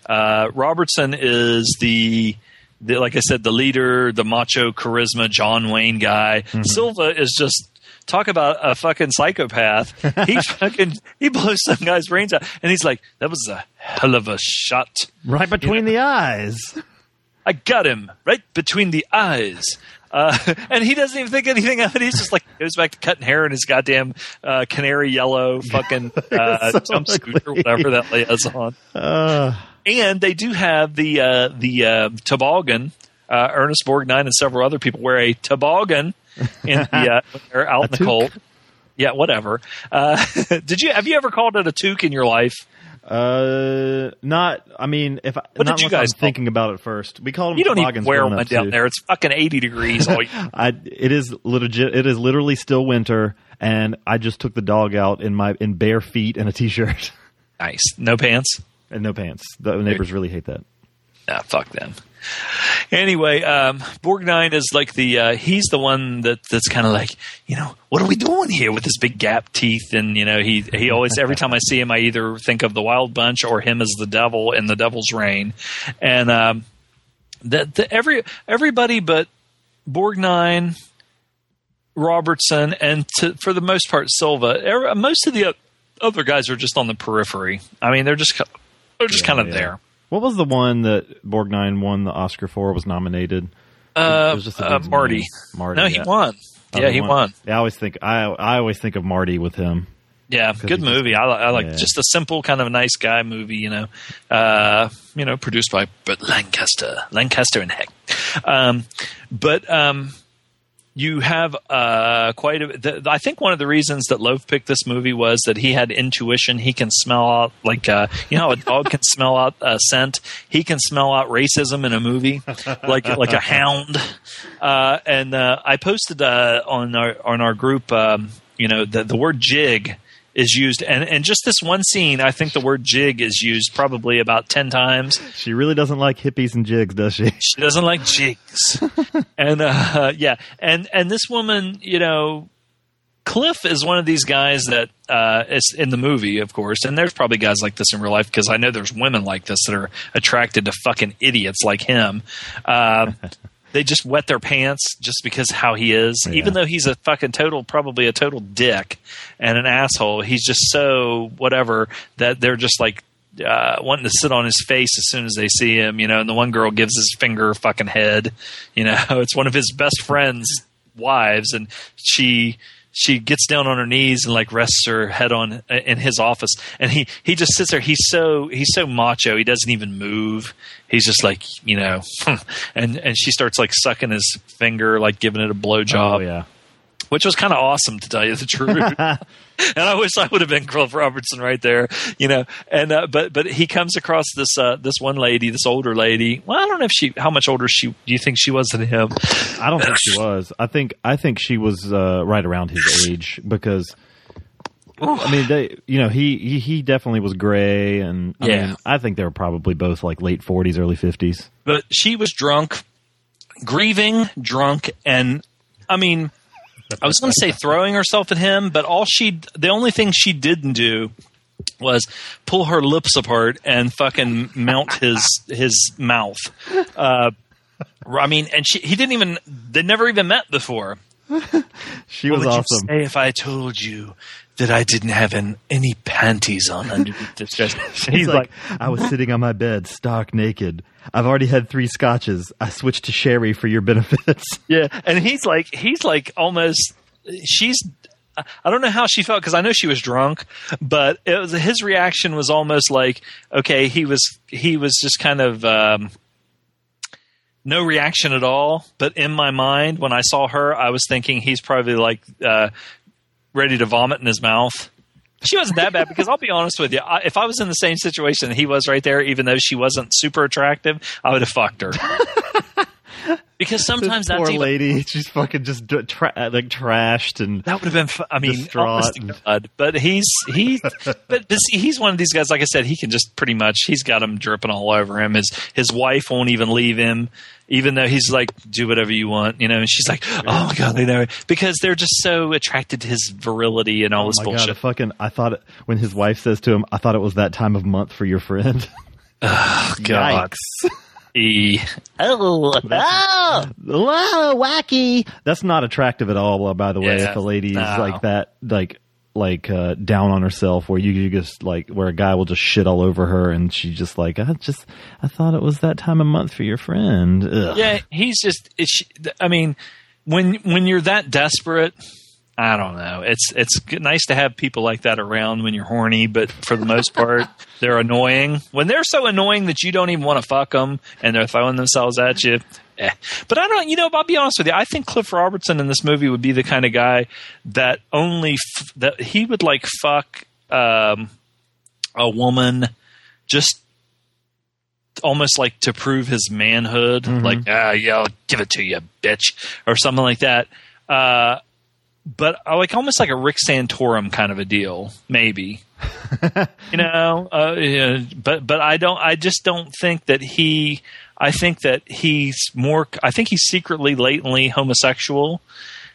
S3: Uh, Robertson is the, the, like I said, the leader, the macho charisma, John Wayne guy. Silva is just talk about a fucking psychopath. He fucking he blows some guy's brains out, and he's like, "That was a hell of a shot."
S2: Right between the eyes.
S3: I got him right between the eyes. Uh, and he doesn't even think anything of it. He's just like goes back to cutting hair in his goddamn uh, canary yellow fucking uh,
S2: So
S3: jumpsuit or whatever that he on.
S2: Uh,
S3: And they do have the uh, the uh, toboggan. Uh, Ernest Borgnine and several other people wear a toboggan in the uh, they're out in the
S2: toque?
S3: cold. Yeah, whatever. Uh, did you have you ever called it a toque in your life?
S2: uh, not. I mean, if I,
S3: what
S2: not
S3: did you guys
S2: I'm thinking about it first. We call them.
S3: You don't even wear one down
S2: too.
S3: there. It's fucking eighty degrees. All.
S2: I, it is legit. It is literally still winter, and I just took the dog out in my in bare feet and a t-shirt
S3: nice. No pants.
S2: and no pants. The neighbors really hate that.
S3: Nah, fuck them. Anyway, um, Borgnine is like the uh, he's the one that that's kind of like you know what are we doing here with this big gap teeth and you know he he always every time I see him I either think of the Wild Bunch or him as the devil in the Devil's Rain, and um, that the, every everybody but Borgnine, Robertson, and to, for the most part Silva, every, most of the other guys are just on the periphery. I mean they're just they're just kind of
S2: yeah.
S3: there.
S2: What was the one that Borgnine won the Oscar for? Was nominated?
S3: Uh,
S2: It was just a
S3: uh, Marty.
S2: name. Marty.
S3: No, he
S2: yeah.
S3: won.
S2: Oh,
S3: yeah, he won.
S2: Yeah, I always think I I always think of Marty with him.
S3: Yeah, good
S2: he just-
S3: movie. I, I like
S2: Yeah.
S3: just a simple kind of a nice guy movie. You know, uh, you know, produced by Burt Lancaster, Lancaster and Hecht. Um, but um, you have uh, quite a. The, I think one of the reasons that Loaf picked this movie was that he had intuition. He can smell out like uh, you know a dog can smell out a scent. He can smell out racism in a movie, like like a hound. Uh, and uh, I posted uh, on our on our group. Um, you know, the the word jig is used, and and just this one scene, I think the word jig is used probably about ten times.
S2: She really doesn't like hippies and jigs, does she?
S3: She doesn't like jigs, and uh, yeah, and and this woman, you know, Cliff is one of these guys that uh, is in the movie, of course, and there's probably guys like this in real life because I know there's women like this that are attracted to fucking idiots like him. Uh, they just wet their pants just because how he is, even though he's a fucking total, probably a total dick and an asshole. He's just so whatever that they're just like uh, wanting to sit on his face as soon as they see him, you know. And the one girl gives his finger a fucking head, you know. It's one of his best friends' wives, and she she gets down on her knees and like rests her head on uh, in his office, and he he just sits there. He's so he's so macho. He doesn't even move. He's just like you know, and and she starts like sucking his finger, like giving it a blowjob
S2: Oh yeah.
S3: Which was kind of awesome to tell you the truth. and I wish I would have been Cliff Robertson right there, you know. And uh, but but he comes across this uh, this one lady, this older lady. Well, I don't know if she how much older she do you think she was than him?
S2: I don't think she was. I think I think she was uh, right around his age because I mean they you know he he, he definitely was gray and I
S3: Yeah.
S2: mean, I think they were probably both like late 40s early 50s.
S3: But she was drunk, grieving, drunk, and I mean, I was going to say throwing herself at him, but all she the only thing she didn't do was pull her lips apart and fucking mount his his mouth. Uh, I mean, and she he didn't even they never even met before.
S2: She
S3: What
S2: was awesome.
S3: say if I told you that I didn't have an, any panties on underneath this dress?
S2: He's like, I was sitting on my bed, stark naked. I've already had three scotches. I switched to sherry for your benefits.
S3: Yeah, and he's like he's like almost she's I don't know how she felt because I know she was drunk, but it was his reaction was almost like okay, he was he was just kind of um, no reaction at all. But in my mind, when I saw her, I was thinking he's probably like uh, ready to vomit in his mouth. She wasn't that bad because I'll be honest with you. I, if I was in the same situation he was right there, even though she wasn't super attractive, I would have fucked her. because sometimes that
S2: poor
S3: even,
S2: lady, she's fucking just tra- uh, like trashed and
S3: That would have been. fu- I mean,
S2: Distraught and-
S3: God. but he's he, but this, he's one of these guys. Like I said, he can just pretty much. He's got him dripping all over him. His his wife won't even leave him, even though he's like, "Do whatever you want," you know. And she's like, "Oh my God, they know," because they're just so attracted to his virility and all
S2: oh
S3: this
S2: my
S3: bullshit.
S2: god, fucking! I thought it, when his wife says to him, "I thought it was that time of month for your friend."
S3: God.
S2: Yikes.
S3: E- Oh, oh.
S2: Whoa, wacky. That's not attractive at all. By the way,
S3: Yeah,
S2: if a lady is
S3: no.
S2: like that, like like uh, down on herself, where you, you just like where a guy will just shit all over her, and she just like, I just I thought it was that time of month for your friend. Ugh.
S3: Yeah, he's just. It's, I mean, when when you're that desperate, I don't know. It's it's nice to have people like that around when you're horny, but for the most part, they're annoying. When they're so annoying that you don't even want to fuck them, and they're throwing themselves at you. Eh. But I don't. You know, I'll be honest with you. I think Cliff Robertson in this movie would be the kind of guy that only f- that he would like fuck um, a woman just almost like to prove his manhood, like ah, yeah, I'll give it to you, bitch, or something like that. Uh, but uh, like almost like a Rick Santorum kind of a deal, maybe. you know, uh, yeah, but but I don't. I just don't think that he. I think that he's more. I think he's secretly, latently homosexual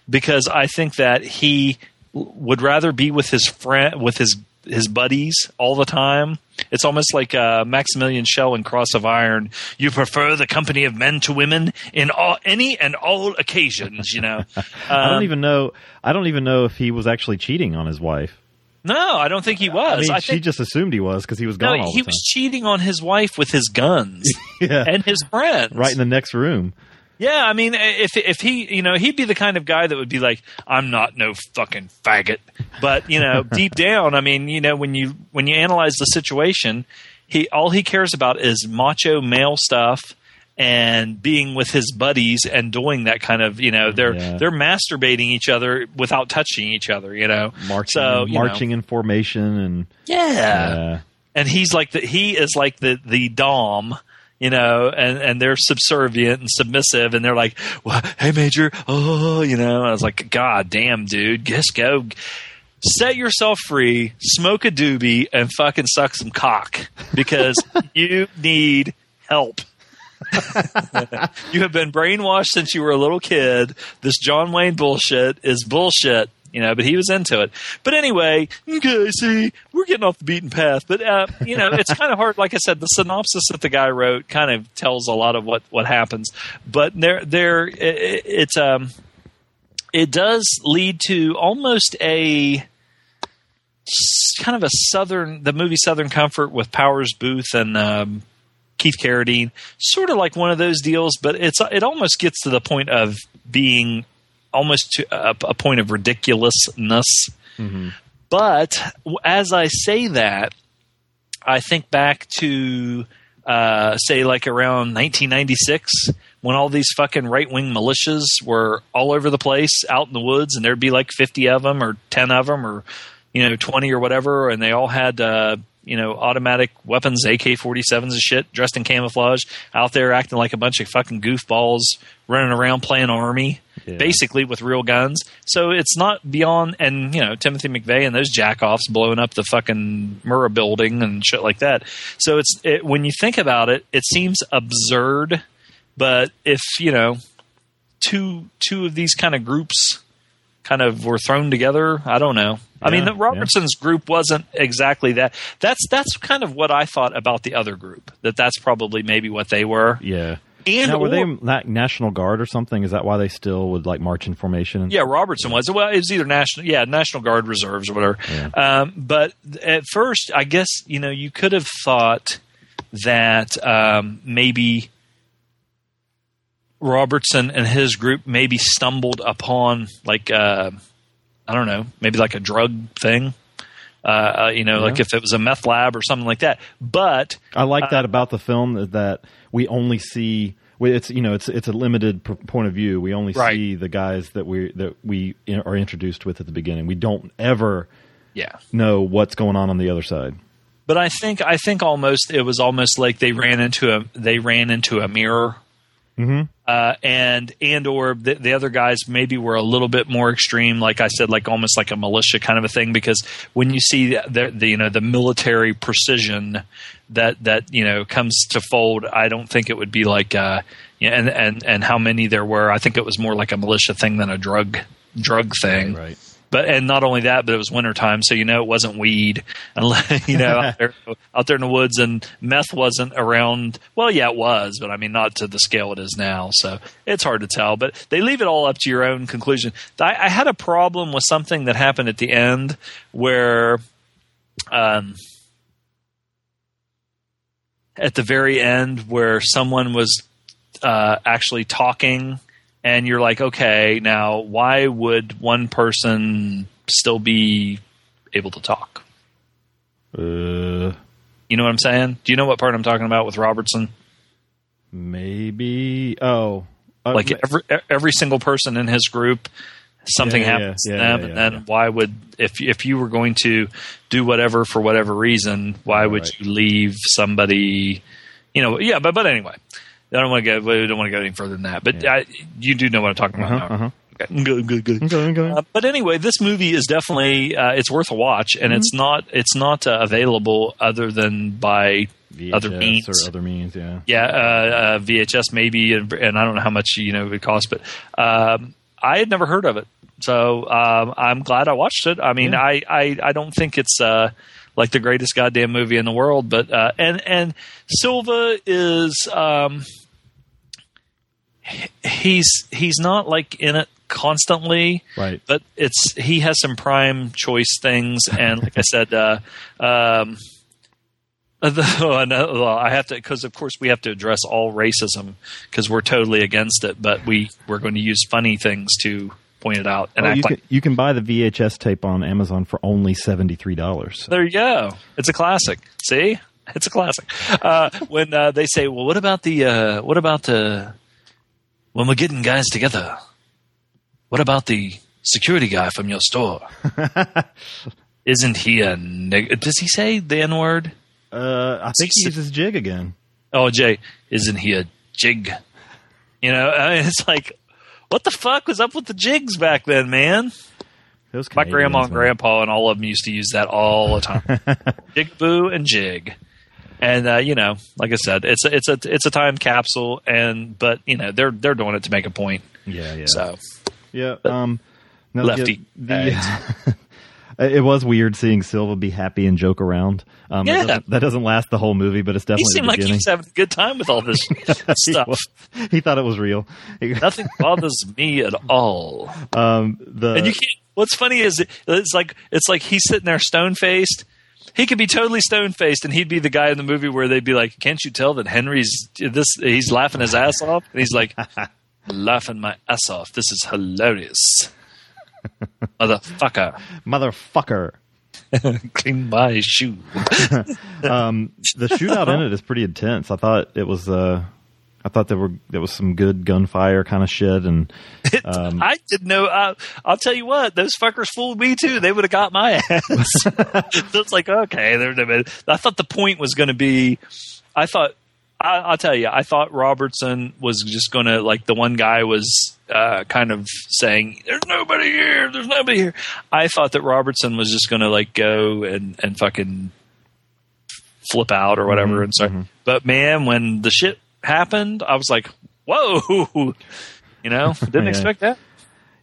S3: because I think that he would rather be with his friend, with his his buddies all the time. It's almost like uh, Maximilian Schell in Cross of Iron. You prefer the company of men to women in all, any and all occasions. You know.
S2: I
S3: Um,
S2: don't even know. I don't even know if he was actually cheating on his wife.
S3: No, I don't think he was.
S2: I mean,
S3: I
S2: she
S3: think
S2: just assumed he was because he was
S3: no,
S2: gone all
S3: he was cheating on his wife with his guns
S2: yeah,
S3: and his friends.
S2: right in the next room.
S3: Yeah, I mean, if if he, you know, he'd be the kind of guy that would be like, "I'm not no fucking faggot," but you know, deep down, I mean, you know, when you when you analyze the situation, he all he cares about is macho male stuff and being with his buddies and doing that kind of, you know, they're
S2: Yeah.
S3: they're masturbating each other without touching each other, you know,
S2: Marching,
S3: So, you know,
S2: in formation, and
S3: yeah,
S2: uh,
S3: and he's like the he is like the the dom you know and and they're subservient and submissive and they're like well, hey major oh you know and i was like god damn dude just go set yourself free smoke a doobie and fucking suck some cock because you need help you have been brainwashed since you were a little kid. This John Wayne bullshit is bullshit, you know, but he was into it. But anyway, okay, see, we're getting off the beaten path. But, uh, you know, it's kind of hard. Like I said, the synopsis that the guy wrote kind of tells a lot of what, what happens. But there, there, it, it's, um, it does lead to almost a kind of a southern, the movie Southern Comfort with Powers Boothe and, um, Keith Carradine, sort of like one of those deals, but it's it almost gets to the point of being almost to a, a point of ridiculousness. But as I say that, I think back to uh, say like around 1996 when all these fucking right wing militias were all over the place out in the woods, and there'd be like 50 of them or 10 of them or you know 20 or whatever, and they all had. Uh, you know, automatic weapons, AK 47s and shit, dressed in camouflage, out there acting like a bunch of fucking goofballs, running around playing army,
S2: Yeah.
S3: basically with real guns. So it's not beyond, and, you know, Timothy McVeigh and those jackoffs blowing up the fucking Murrah building and shit like that. So it's, it, when you think about it, it seems absurd, but if, you know, two, two of these kind of groups kind of were thrown together, I don't know. I mean, the Robertson's group wasn't exactly that. That's that's kind of what I thought about the other group. That that's probably maybe what they were.
S2: yeah.
S3: And
S2: now, were they
S3: or-
S2: na- National Guard or something? Is that why they still would like march in formation?
S3: Yeah, Robertson was. Well, it was either national, yeah, National Guard reserves or whatever. Um, but at first, I guess you know you could have thought that um, maybe Robertson and his group maybe stumbled upon like uh, I don't know, maybe like a drug thing. Uh, uh, you know, like if it was a meth lab or something like that. But
S2: I like that about the film that we only see it's you know it's it's a limited p- point of view. We only
S3: Right.
S2: see the guys that we that we are introduced with at the beginning. We don't ever
S3: yeah,
S2: know what's going on on the other side.
S3: But I think I think almost it was almost like they ran into a they ran into a mirror uh, and and or the, the other guys maybe were a little bit more extreme, like I said, like almost like a militia kind of a thing. Because when you see the, the you know the military precision that that you know comes to fold, I don't think it would be like uh, and and and how many there were. I think it was more like a militia thing than a drug drug thing.
S2: Right.
S3: But and not only that, but it was wintertime, so you know it wasn't weed, you know out there, out there in the woods, and meth wasn't around. Well, yeah, it was, but I mean not to the scale it is now. So it's hard to tell. But they leave it all up to your own conclusion. I, I had a problem with something that happened at the end where, um, at the very end where someone was uh, actually talking and you're like, okay, now why would one person still be able to talk?
S2: Uh,
S3: You know what I'm saying? Do you know what part I'm talking about with Robertson?
S2: maybe. Oh, uh,
S3: Like every every single person in his group, something
S2: Yeah, yeah,
S3: happens
S2: yeah,
S3: to them,
S2: yeah,
S3: and then
S2: yeah.
S3: why would if if you were going to do whatever for whatever reason, why would you leave somebody? You know, yeah, but but anyway, I don't want to go. Don't want to go any further than that. But
S2: Yeah.
S3: I, you do know what I'm talking about.
S2: Uh-huh,
S3: now.
S2: uh-huh.
S3: Okay, good, good, good.
S2: Okay, okay.
S3: Uh, but anyway, this movie is definitely uh, it's worth a watch, and it's not it's not uh, available other than by other
S2: VHS
S3: means.
S2: or other means. Yeah.
S3: yeah, uh, uh, VHS maybe, and, and I don't know how much you know it would cost, but um, I had never heard of it, so um, I'm glad I watched it. I mean,
S2: Yeah.
S3: I, I I don't think it's uh, like the greatest goddamn movie in the world, but uh, and and Silva is um, he's he's not like in it constantly
S2: Right.
S3: but it's he has some prime choice things, and like I said, uh, um, the, oh, no, well, I have to because of course we have to address all racism because we're totally against it, but we we're going to use funny things to point it out and
S2: Oh, you
S3: like.
S2: can you can buy the VHS tape on Amazon for only seventy three dollars.
S3: There you go. It's a classic. See, it's a classic. Uh, when uh, they say, "Well, what about the uh, what about the when we're getting guys together? What about the security guy from your store? Isn't he a neg- does he say the N word?
S2: Uh, I think he uses jig again.
S3: Oh, Jay, isn't he a jig? You know, I mean, it's like, what the fuck was up with the jigs back then, man?
S2: Those
S3: My grandma and grandpa and all of them used to use that all the time. jig boo and jig. And uh, you know, like I said, it's a, it's a it's a time capsule, and but you know they're they're doing it to make a point.
S2: Yeah, yeah.
S3: So
S2: Yeah. Um, no,
S3: Lefty
S2: The, it was weird seeing Silva be happy and joke around. Um, that
S3: Yeah.
S2: doesn't- that doesn't last the whole movie, but it's
S3: he
S2: definitely
S3: seemed
S2: the
S3: like he was having a good time with all this stuff.
S2: was- he thought it was real.
S3: Nothing bothers me at all.
S2: Um, the
S3: And you can't. What's funny is it- it's like it's like he's sitting there stone faced. He could be totally stone faced, and he'd be the guy in the movie where they'd be like, "Can't you tell that Henry's this? He's laughing his ass off." And he's like, "Laughing my ass off. This is hilarious, motherfucker."
S2: motherfucker.
S3: Clean my shoe.
S2: Um, the shootout in it is pretty intense. I thought it was. Uh, I thought there were there was some good gunfire kind of shit, and Um,
S3: I didn't know. I, I'll tell you what; those fuckers fooled me too. They would have got my ass. so it's like okay. They're, I thought the point was going to be. I thought. I, I'll tell you. I thought Robertson was just going to like the one guy was uh, kind of saying, "There's nobody here. There's nobody here." I thought that Robertson was just going to like go and and fucking flip out or whatever. and so, but man, when the shit happened, I was like, "Whoa!" You know, didn't
S2: Yeah.
S3: expect that.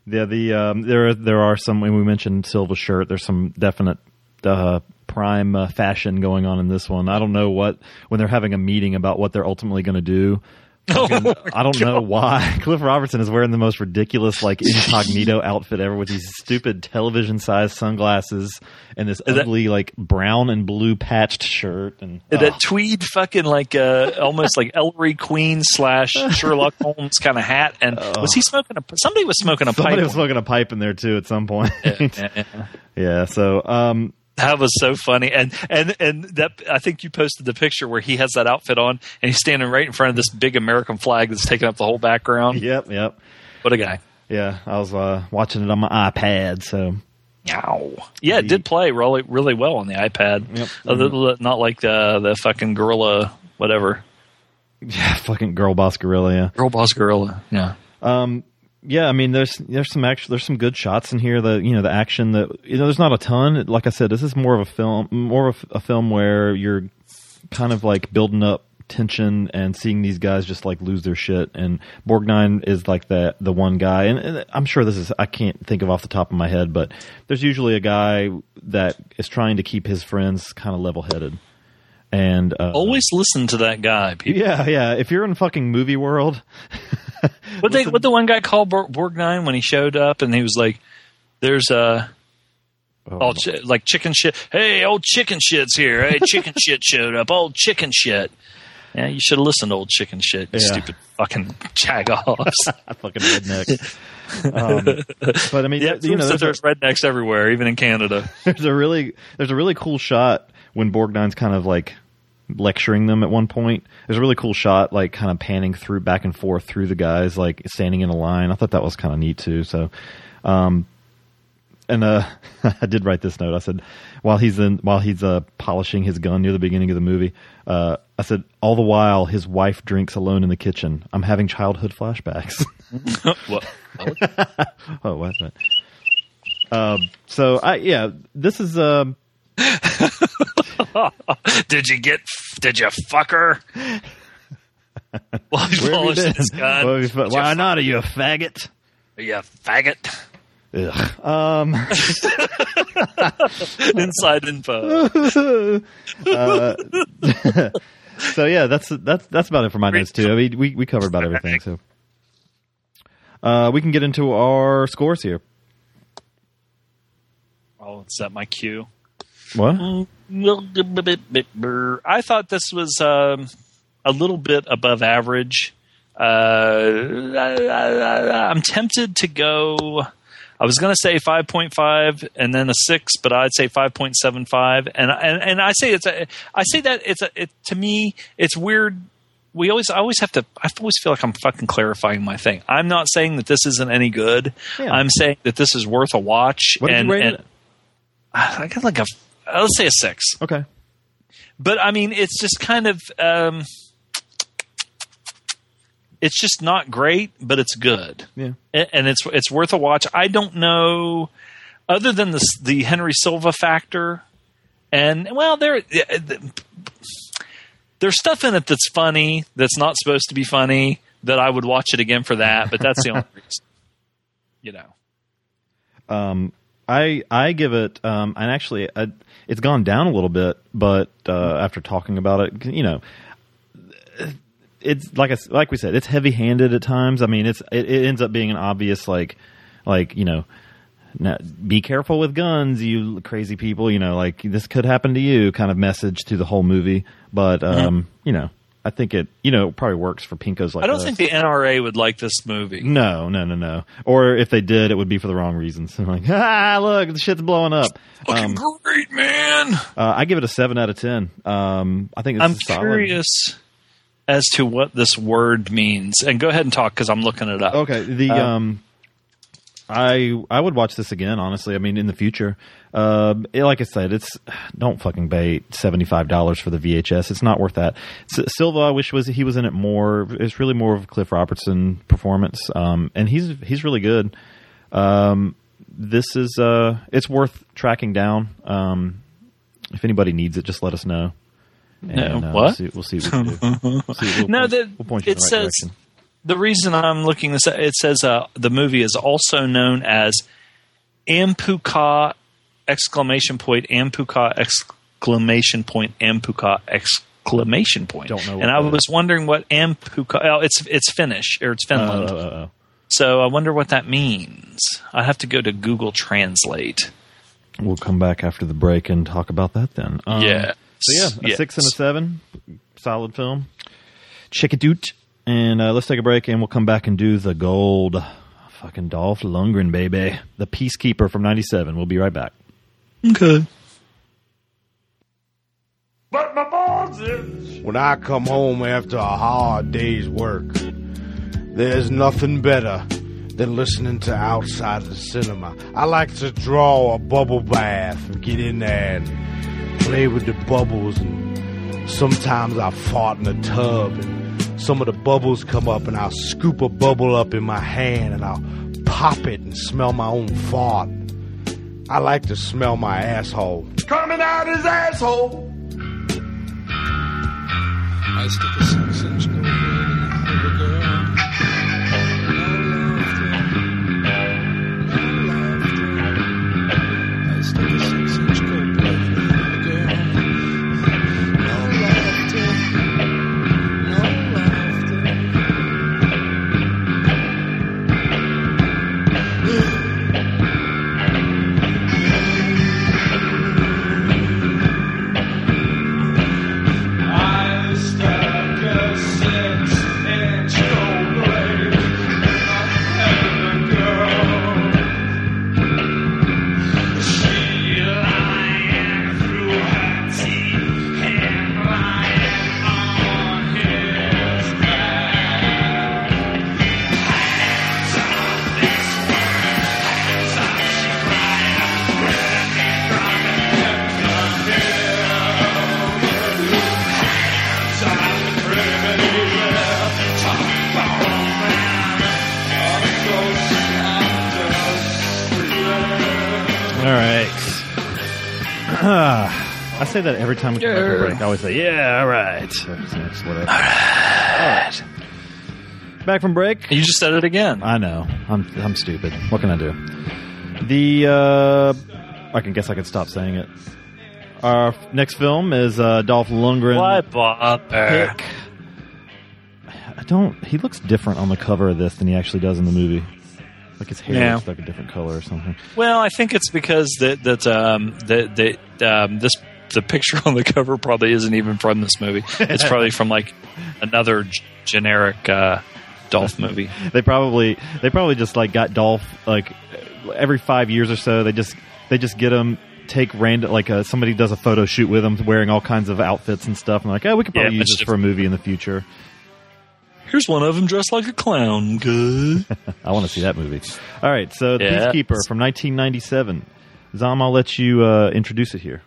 S2: Yeah, the um, there are, there are some. When we mentioned Silva shirt, there's some definite uh, prime uh, fashion going on in this one. I don't know what when they're having a meeting about what they're ultimately going to do. Fucking- I don't know why Cliff Robertson is wearing the most ridiculous like incognito outfit ever with these stupid television sized sunglasses and this ugly like brown and blue patched shirt and
S3: that
S2: oh,
S3: tweed fucking like uh almost like Ellery Queen slash Sherlock Holmes kind of hat. And was he smoking a? Somebody was smoking a pipe.
S2: somebody was smoking a pipe in there too at some point.
S3: Yeah, yeah.
S2: yeah, so um,
S3: That was so funny, and and and that I think you posted the picture where he has that outfit on, and he's standing right in front of this big American flag that's taking up the whole background.
S2: yep, yep.
S3: What a guy!
S2: Yeah, I was uh, watching it on my iPad, so
S3: Yow. Yeah, it did play really really well on the iPad.
S2: Yep.
S3: Other- mm-hmm. not like the the fucking gorilla whatever.
S2: Yeah, fucking girl boss guerilla. Yeah.
S3: Girl Boss Guerilla. Yeah.
S2: Um, Yeah, I mean, there's there's some action, there's some good shots in here. The you know the action that you know there's not a ton. Like I said, this is more of a film, more of a film where you're kind of like building up tension and seeing these guys just like lose their shit. And Borgnine is like the the one guy, and, and I'm sure this is I can't think of off the top of my head, but there's usually a guy that is trying to keep his friends kind of level headed. And uh,
S3: Always listen to that guy. People.
S2: yeah, yeah. If you're in fucking movie world,
S3: What they what the one guy called Borg, Borgnine when he showed up and he was like, "There's uh,
S2: Oh,
S3: all chi- like chicken shit. Hey, old chicken shit's here. Hey, chicken shit showed up. Old chicken shit. Yeah, you should have listened to old chicken shit. You
S2: Yeah.
S3: stupid fucking jagoffs.
S2: fucking redneck. um, but I mean,
S3: yeah,
S2: you know, a-
S3: there's rednecks everywhere, even in Canada.
S2: there's a really there's a really cool shot when Borgnine's kind of like lecturing them at one point. There's a really cool shot like kind of panning through back and forth through the guys like standing in a line. I thought that was kind of neat too. So um and uh I did write this note. I said while he's in while he's uh polishing his gun near the beginning of the movie, uh I said all the while his wife drinks alone in the kitchen. I'm having childhood flashbacks.
S3: what?
S2: oh, what's that? Um, so I yeah, this is um
S3: Did you get? Did you fuck her? While he's
S2: Where have
S3: polishing his gun.
S2: Well, Why
S3: fuck-
S2: not? Are you a faggot?
S3: Are you a faggot.
S2: Ugh. Um,
S3: Inside info.
S2: so yeah, that's that's that's about it for my notes too. I mean, we we covered about everything. So uh, we can get into our scores here.
S3: I'll set my cue?
S2: What?
S3: I thought this was um, a little bit above average. Uh, I, am tempted to go. I was going to say 5.5 and then a six, but I'd say 5.75. And and and I say it's a. I say that it's a. It, to me, it's weird. We always, I always have to. I always feel like I'm fucking clarifying my thing. I'm not saying that this isn't any good.
S2: Yeah.
S3: I'm saying that this is worth a watch.
S2: What did you rate
S3: and
S2: it?
S3: I got like a. uh, Let's say a six
S2: Okay.
S3: but I mean, it's just kind of, um, it's just not great, but it's good,
S2: Yeah.
S3: And it's it's worth a watch. I don't know, other than the the Henry Silva factor, and well, there there's stuff in it that's funny that's not supposed to be funny. That I would watch it again for that, but that's the only reason. You know,
S2: Um, I I give it, um, and actually, I, it's gone down a little bit, but uh, after talking about it, you know, it's like I, like we said, it's heavy handed at times. I mean, it's it, it ends up being an obvious like like you know. Now, be careful with guns, you crazy people. You know, like this could happen to you, kind of message to the whole movie. But um, you know, I think it, you know, probably works for pinkos like
S3: I don't
S2: us.
S3: think the NRA would like this movie.
S2: No, no, no, no. Or if they did, it would be for the wrong reasons. I'm like, ah, look, the shit's blowing up.
S3: Fucking
S2: Um,
S3: great, man.
S2: uh, I give it a seven out of ten. Um, I think it's
S3: I'm curious as to what this word means. And go ahead and talk because I'm looking it up.
S2: Okay, the
S3: Uh,
S2: um, I I would watch this again. Honestly, I mean, in the future, uh, it- like I said, it's don't fucking pay seventy five dollars for the VHS. It's not worth that. S- Silva, I wish was he was in it more. It's really more of a Cliff Robertson performance, um, and he's he's really good. Um, this is uh, it's worth tracking down. Um, if anybody needs it, just let us know.
S3: No,
S2: uh,
S3: what?
S2: We'll see, we'll see what we can do. We'll see- we'll
S3: No,
S2: point-
S3: the-
S2: we'll point you in
S3: it
S2: the right
S3: says-
S2: direction.
S3: The reason I'm looking this up, it says uh, the movie is also known as Ampuka exclamation point Ampuka exclamation point Ampuka exclamation point.
S2: Don't know what
S3: and I was wondering what Ampuka. Oh, it's it's Finnish or it's Finland.
S2: Uh,
S3: so I wonder what that means. I have to go to Google Translate.
S2: We'll come back after the break and talk about that then. Um,
S3: yeah.
S2: So yeah, a
S3: Yes.
S2: six and a seven, solid film. Out, and uh, let's take a break, and we'll come back and do the gold. Fucking Dolph Lundgren, baby, the Peacekeeper from '97. We'll be right back.
S3: Okay.
S5: But my balls itch.
S6: When I come home after a hard day's work, there's nothing better than listening to Outside the Cinema. I like to draw a bubble bath and get in there and play with the bubbles and sometimes I fart in the tub and some of the bubbles come up, and I'll scoop a bubble up in my hand and I'll pop it and smell my own fart. I like to smell my asshole.
S5: Coming out
S7: of his
S2: asshole. Say that every time we come back from break. I always say, "Yeah, all right." It's whatever. All right. Back from break.
S3: You just said it again.
S2: I know. I'm I'm stupid. What can I do? The uh, I can guess I can stop saying it. Our next film is uh, Dolph Lundgren.
S3: Why bother?
S2: pick. I don't. He looks different on the cover of this than he actually does in the movie. Like his hair
S3: Yeah.
S2: looks like a different color or something.
S3: Well, I think it's because that that um, that that um, this the picture on the cover probably isn't even from this movie. It's probably from like another g- generic uh, Dolph movie.
S2: They probably they probably just like got Dolph like every five years or so. They just they just get him take random like uh, somebody does a photo shoot with him wearing all kinds of outfits and stuff. And like, oh, we could
S3: Yeah,
S2: probably use
S3: much
S2: this for a movie in the future.
S3: Here's one of them dressed like a clown. Good.
S2: I want to see that movie. All right, so
S3: Yeah.
S2: Peacekeeper from 1997. Zom, I'll let you uh, introduce it here.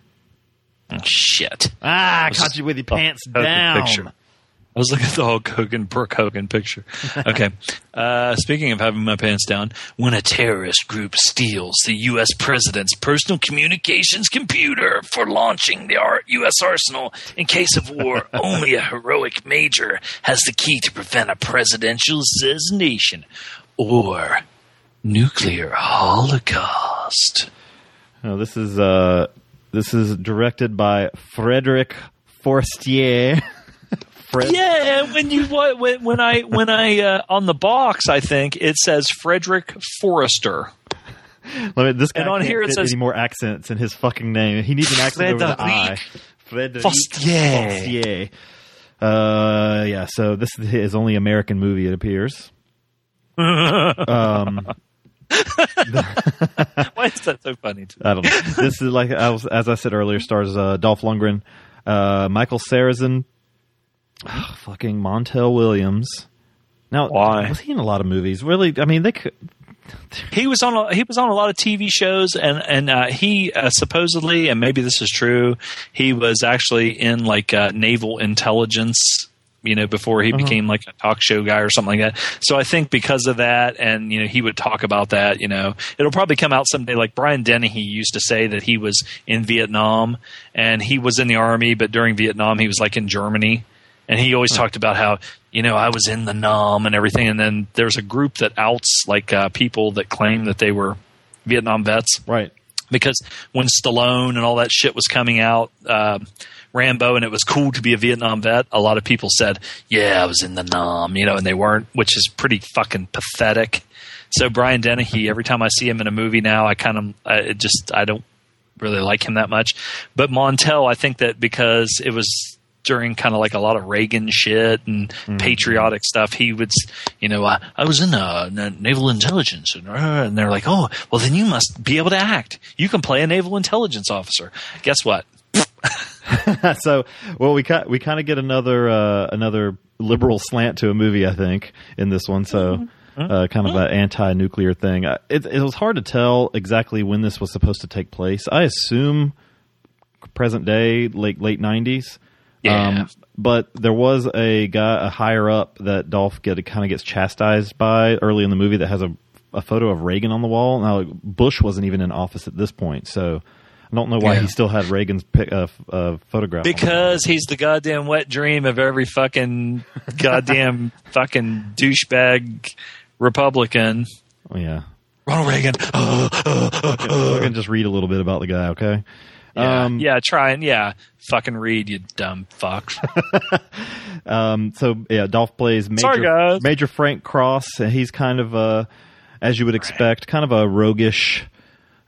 S3: Shit.
S2: Ah, I caught
S3: just-
S2: you with your
S3: oh,
S2: pants
S3: oh,
S2: down.
S3: picture. I was looking at the Hulk Hogan, Brooke Hogan picture. Okay. uh, speaking of having my pants down, when a terrorist group steals the U.S. president's personal communications computer for launching the U.S. arsenal in case of war, only a heroic major has the key to prevent a presidential assassination or nuclear holocaust.
S2: Oh, this is uh, this is directed by Frederick Forestier. Fred-
S3: Yeah, when you when, when I when I uh, on the box, I think it says Frederick Forrester.
S2: Let me, this guy
S3: And on here it says-
S2: any more accents in his fucking name. He needs an accent over the I. Frederick
S3: Forestier.
S2: Forestier. Uh, yeah. So this is his only American movie. It appears. um,
S3: Why is that so funny?
S2: I don't know. This is like I as I said earlier, stars uh, Dolph Lundgren, uh, Michael Sarrazin, ah, fucking Montel Williams. Now,
S3: Why?
S2: was he in a lot of movies? Really? I mean, they could.
S3: He was on a, he was on a lot of TV shows, and and uh, he uh, supposedly, and maybe this is true, he was actually in like uh, naval intelligence. You know, before he became like a talk show guy or something like that. So I think because of that, and you know, he would talk about that. You know, it'll probably come out someday. Like Brian Dennehy used to say that he was in Vietnam, and he was in the army, but during Vietnam, he was like in Germany and he always talked about how you know I was in the Nam and everything, and then there's a group that outs like uh, people that claim that they were Vietnam vets
S2: Right.
S3: because when Stallone and all that shit was coming out, uh, Rambo, and it was cool to be a Vietnam vet, a lot of people said, "Yeah, I was in the Nam," you know, and they weren't, which is pretty fucking pathetic. So Brian Dennehy, every time I see him in a movie now, I kind of I just I don't really like him that much. But Montel, I think that because it was during kind of like a lot of Reagan shit and patriotic stuff, he would, you know, uh, I was in uh, na- naval intelligence, and, uh, and they're like, oh, well, then you must be able to act. You can play a naval intelligence officer. Guess what?
S2: so, well, we ki- we kind of get another uh, another liberal slant to a movie, I think, in this one. So, uh, kind of an anti-nuclear thing. Uh, It, it was hard to tell exactly when this was supposed to take place. I assume present day, late late nineties.
S3: Yeah.
S2: But there was a guy, a higher up that Dolph get kind of gets chastised by early in the movie that has a a photo of Reagan on the wall. Now Bush wasn't even in office at this point, so I don't know why
S3: Yeah.
S2: he still had Reagan's pic, uh, uh, photograph. on the wall.
S3: Because he's the goddamn wet dream of every fucking goddamn fucking douchebag Republican.
S2: Oh, yeah.
S3: Ronald Reagan.
S2: We're gonna just read a little bit about the guy, okay?
S3: Yeah,
S2: Um,
S3: yeah, try and yeah, fucking read, you dumb fuck.
S2: Um, so yeah, Dolph plays Major,
S3: Sorry.
S2: Major Frank Cross, and he's kind of uh, as you would expect, kind of a roguish,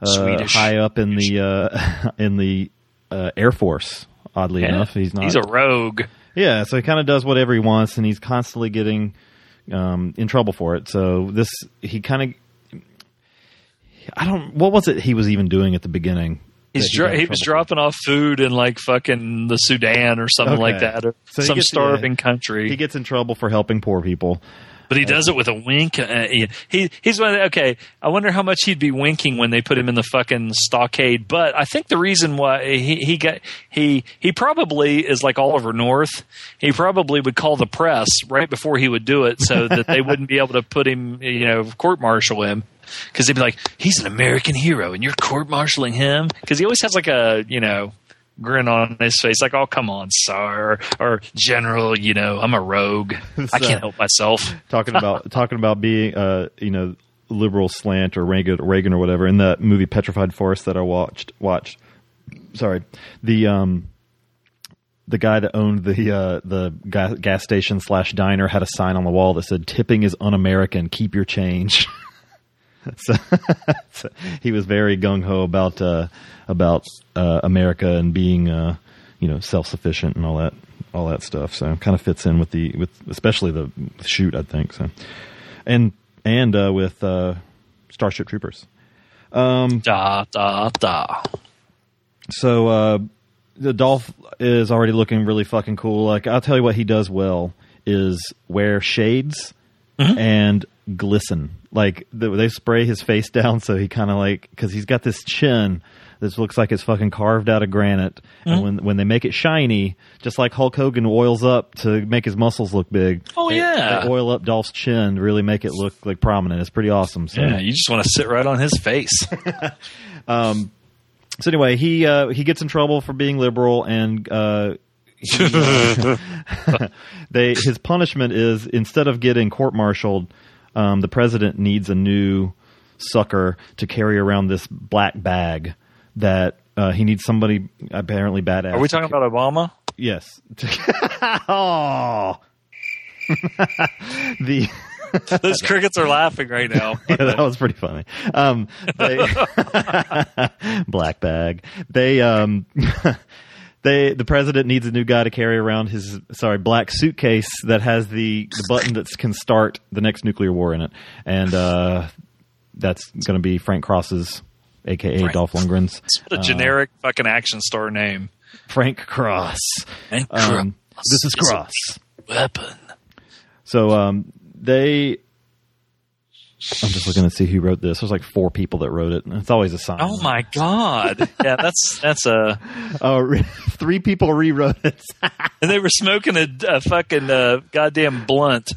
S2: uh,
S3: Swedish.
S2: high up in the uh, in the uh, Air Force. Oddly
S3: Yeah.
S2: enough, he's not.
S3: He's a rogue.
S2: yeah, so he kind of does whatever he wants, and he's constantly getting um, in trouble for it. So this, he kind of, I don't. What was it he was even doing at the beginning?
S3: He's
S2: he
S3: dro- he was
S2: for?
S3: dropping off food in like fucking the Sudan or something like that, or
S2: So
S3: some starving country.
S2: He gets in trouble for helping poor people.
S3: But he does it with a wink. Uh, he, he he's one of the, okay. I wonder how much he'd be winking when they put him in the fucking stockade. But I think the reason why he he got he he probably is like Oliver North. He probably would call the press right before he would do it, so that they wouldn't be able to put him, you know, court martial him. Because they'd be like, he's an American hero, and you're court martialing him. Because he always has like a you know grin on his face, like, "Oh, come on, sir," or "General, you know, I'm a rogue. I can't help myself."
S2: talking about talking about being uh you know liberal slant or Reagan Reagan or whatever in that movie Petrified Forest that I watched watched sorry the um the guy that owned the uh the gas, gas station slash diner had a sign on the wall that said tipping is un-American keep your change so, so he was very gung ho about uh about uh America and being uh you know self sufficient and all that all that stuff. So kind of fits in with the with especially the shoot, I think. So and and uh, with uh, Starship Troopers.
S3: Da da da.
S2: So uh, the Dolph is already looking really fucking cool. Like I'll tell you what he does well is wear shades and glisten. Like the, they spray his face down so he kind of like because he's got this chin. This looks like it's fucking carved out of granite, and when when they make it shiny, just like Hulk Hogan oils up to make his muscles look big.
S3: Oh,
S2: they-
S3: yeah.
S2: they oil up Dolph's chin to really make it look like prominent. It's pretty awesome. So.
S3: Yeah, you just want to sit right on his face.
S2: um, So anyway, he uh, he gets in trouble for being liberal, and uh, they his punishment is instead of getting court-martialed, um, the president needs a new sucker to carry around this black bag that uh, he needs somebody apparently badass.
S3: Are we talking about Obama?
S2: Yes. oh. the
S3: Those crickets are laughing right now.
S2: yeah, that was pretty funny. Um, they, black bag. They um, they the president needs a new guy to carry around his sorry black suitcase that has the the button that can start the next nuclear war in it, and uh, that's going to be Frank Cross's, aka
S3: Frank.
S2: Dolph Lundgren's
S3: What a generic fucking action star name.
S2: Frank Cross.
S3: And
S2: Um, this is Cross.
S3: weapon.
S2: So um, they. I'm just looking to see who wrote this. There's like four people that wrote it. It's always a sign.
S3: Oh my god! Yeah, that's that's a.
S2: Oh, re- three people rewrote it.
S3: And they were smoking a, a fucking uh, goddamn blunt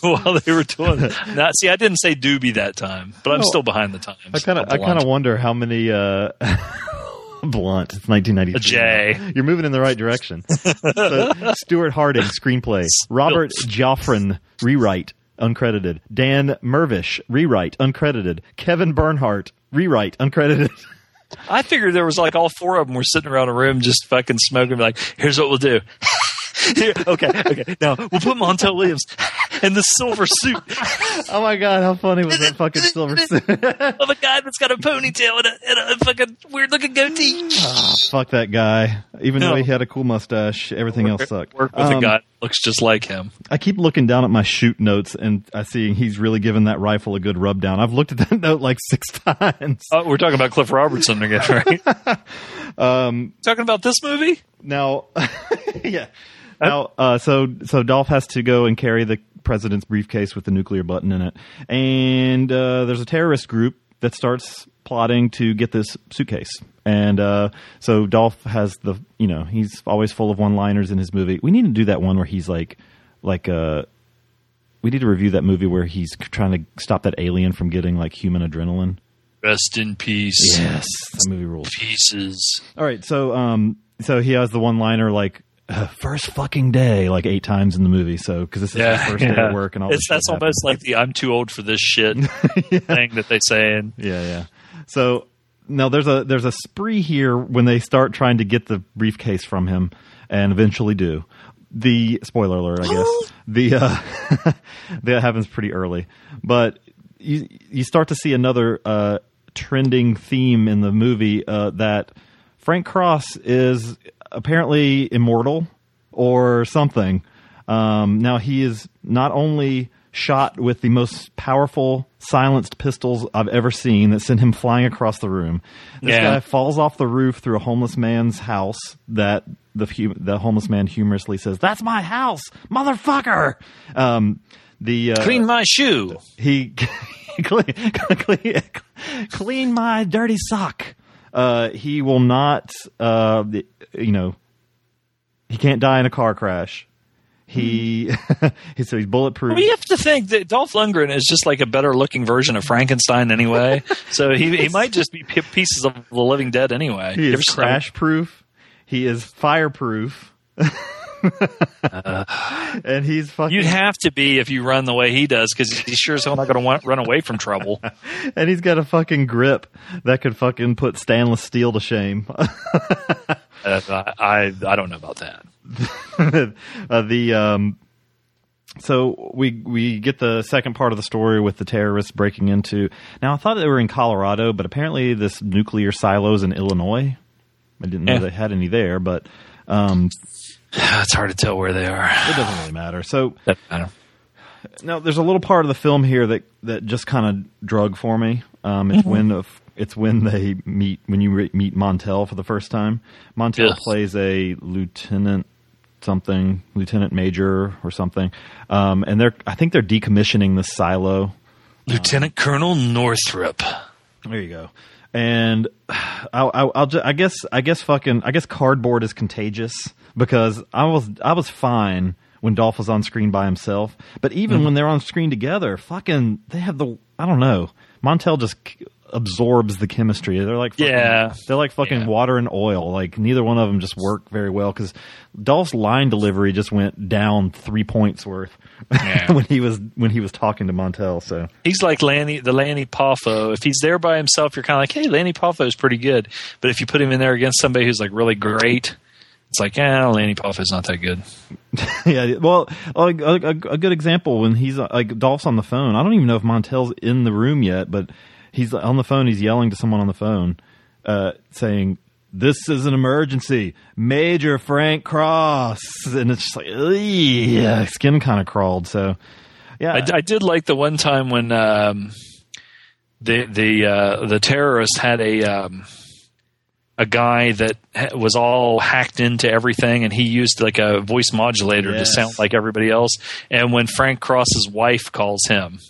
S3: while they were doing it. Now, see, I didn't say doobie that time, but I'm still behind the times.
S2: I kind of, I kind of wonder how many uh, blunt. It's 1993.
S3: A J.
S2: You're moving in the right direction. so, Stuart Harding screenplay. Robert Geoffrion rewrite uncredited. Dan Mervish rewrite uncredited. Kevin Bernhardt rewrite uncredited.
S3: I figured there was like all four of them were sitting around a room just fucking smoking. Like, here's what we'll do. Here, okay, okay. Now we'll put Montel Williams in the silver suit
S2: oh my god, how funny was that fucking silver suit?
S3: of a guy that's got a ponytail and a, and a fucking weird looking goatee.
S2: Fuck that guy. Even though he had a cool mustache, everything else sucked.
S3: Work with a
S2: Um,
S3: guy that looks just like him.
S2: I keep looking down at my shoot notes and I see he's really given that rifle a good rub down. I've looked at that note like six times.
S3: Oh, we're talking about Cliff Robertson again, right? um, talking about this movie?
S2: Now, yeah. Now, uh, so so Dolph has to go and carry the president's briefcase with the nuclear button in it, and uh, there's a terrorist group that starts plotting to get this suitcase And uh, so Dolph has the you know he's always full of one liners in his movie. We need to do that one where he's like like uh we need to review that movie where he's trying to stop that alien from getting like human adrenaline.
S3: Rest in peace.
S2: Yes, that movie rules.
S3: Pieces.
S2: All right, so um, so he has the one liner like uh, first fucking day like eight times in the movie. So because this is his
S3: Yeah,
S2: first day
S3: yeah.
S2: at work and all
S3: it's that's almost like the "I'm too old for this shit" thing that they say. And
S2: Yeah, yeah. So now there's a there's a spree here when they start trying to get the briefcase from him, and eventually do. The spoiler alert, I guess. the uh, that happens pretty early, but you you start to see another uh, trending theme in the movie uh, that Frank Cross is apparently immortal or something. Um, now he is not only shot with the most powerful silenced pistols I've ever seen that send him flying across the room. This
S3: Yeah.
S2: guy falls off the roof through a homeless man's house that the the homeless man humorously says, "That's my house, motherfucker." Um, the uh,
S3: clean my shoe.
S2: he clean, clean, clean my dirty sock. Uh, he will not. Uh, you know, he can't die in a car crash. He, so he's bulletproof.
S3: We have to think that Dolph Lundgren is just like a better looking version of Frankenstein anyway. so he he might just be pieces of the living dead anyway.
S2: he is crash proof. He is fireproof. and he's fucking.
S3: You'd have to be if you run the way he does, because he's sure as hell not going to run away from trouble.
S2: and he's got a fucking grip that could fucking put stainless steel to shame.
S3: Uh, I I don't know about that.
S2: uh, the um, so we we get the second part of the story with the terrorists breaking into. Now I thought they were in Colorado, but apparently this nuclear silos in Illinois. I didn't know
S3: Yeah.
S2: they had any there, but um,
S3: it's hard to tell where they are.
S2: it doesn't really matter. So
S3: I don't.
S2: now there's a little part of the film here that that just kind of drug for me. Um, it's when of it's when they meet when you re- meet Montel for the first time. Montel
S3: Yes.
S2: plays a lieutenant something, lieutenant major or something, um, and they're I think they're decommissioning the silo.
S3: Lieutenant Colonel Northrop.
S2: There you go. And I'll, I'll, I'll ju- I guess I guess fucking I guess cardboard is contagious because I was I was fine when Dolph was on screen by himself, but even mm-hmm. when they're on screen together, fucking they have the I don't know. Montel just absorbs the chemistry. They're like fucking,
S3: Yeah.
S2: they're like fucking
S3: Yeah.
S2: water and oil. Like neither one of them just work very well because Dolph's line delivery just went down three points worth
S3: Yeah.
S2: when he was when he was talking to Montel. So
S3: He's like Lanny, the Lanny Poffo. If he's there by himself, you're kind of like, hey, Lanny Poffo is pretty good. But if you put him in there against somebody who's like really great, it's like, yeah, Lanny Poffo's not that good.
S2: yeah, well, a, a, a good example when he's like Dolph's on the phone. I don't even know if Montel's in the room yet, but he's on the phone. He's yelling to someone on the phone, uh, saying, "This is an emergency, Major Frank Cross," and it's just like, yeah, skin kind of crawled. So, yeah,
S3: I, I did like the one time when um, the the uh, the terrorists had a um, a guy that was all hacked into everything, and he used like a voice modulator to sound like everybody else. And when Frank Cross's wife calls him.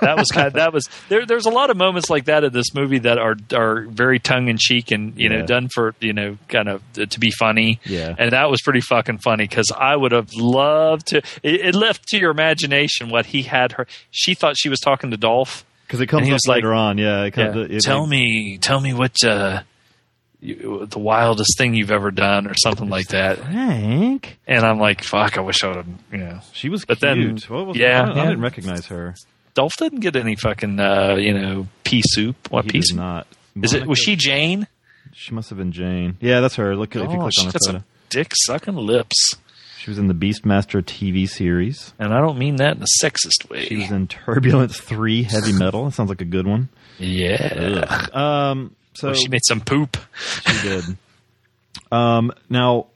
S3: That was kind of, that was there. There's a lot of moments like that in this movie that are are very tongue in cheek and you know done for you know kind of to be funny.
S2: Yeah.
S3: and that was pretty fucking funny because I would have loved to. It, it left to your imagination what he had her. She thought she was talking to Dolph.
S2: because it comes up
S3: like-
S2: later on. Yeah, it
S3: Yeah.
S2: it-
S3: tell me, tell me what uh, you, the wildest thing you've ever done, or something like that.
S2: Frank.
S3: And I'm like, fuck, I wish I would have, you know.
S2: She was
S3: But then-
S2: cute. what was
S3: yeah,
S2: I, don't- I didn't recognize her.
S3: Dolph didn't get any fucking, uh, you know, pea soup. What
S2: He
S3: pea soup?
S2: not.
S3: Is it? Was she Jane?
S2: She must have been Jane. Yeah, that's her. Look at if you
S3: Oh,
S2: click on her photo.
S3: dick sucking lips,
S2: She was in the Beastmaster TV series.
S3: and I don't mean that in a sexist way.
S2: She was in Turbulence Three Heavy Metal. That sounds like a good one.
S3: yeah.
S2: Um, so
S3: Well, she made some poop.
S2: she did. Um, now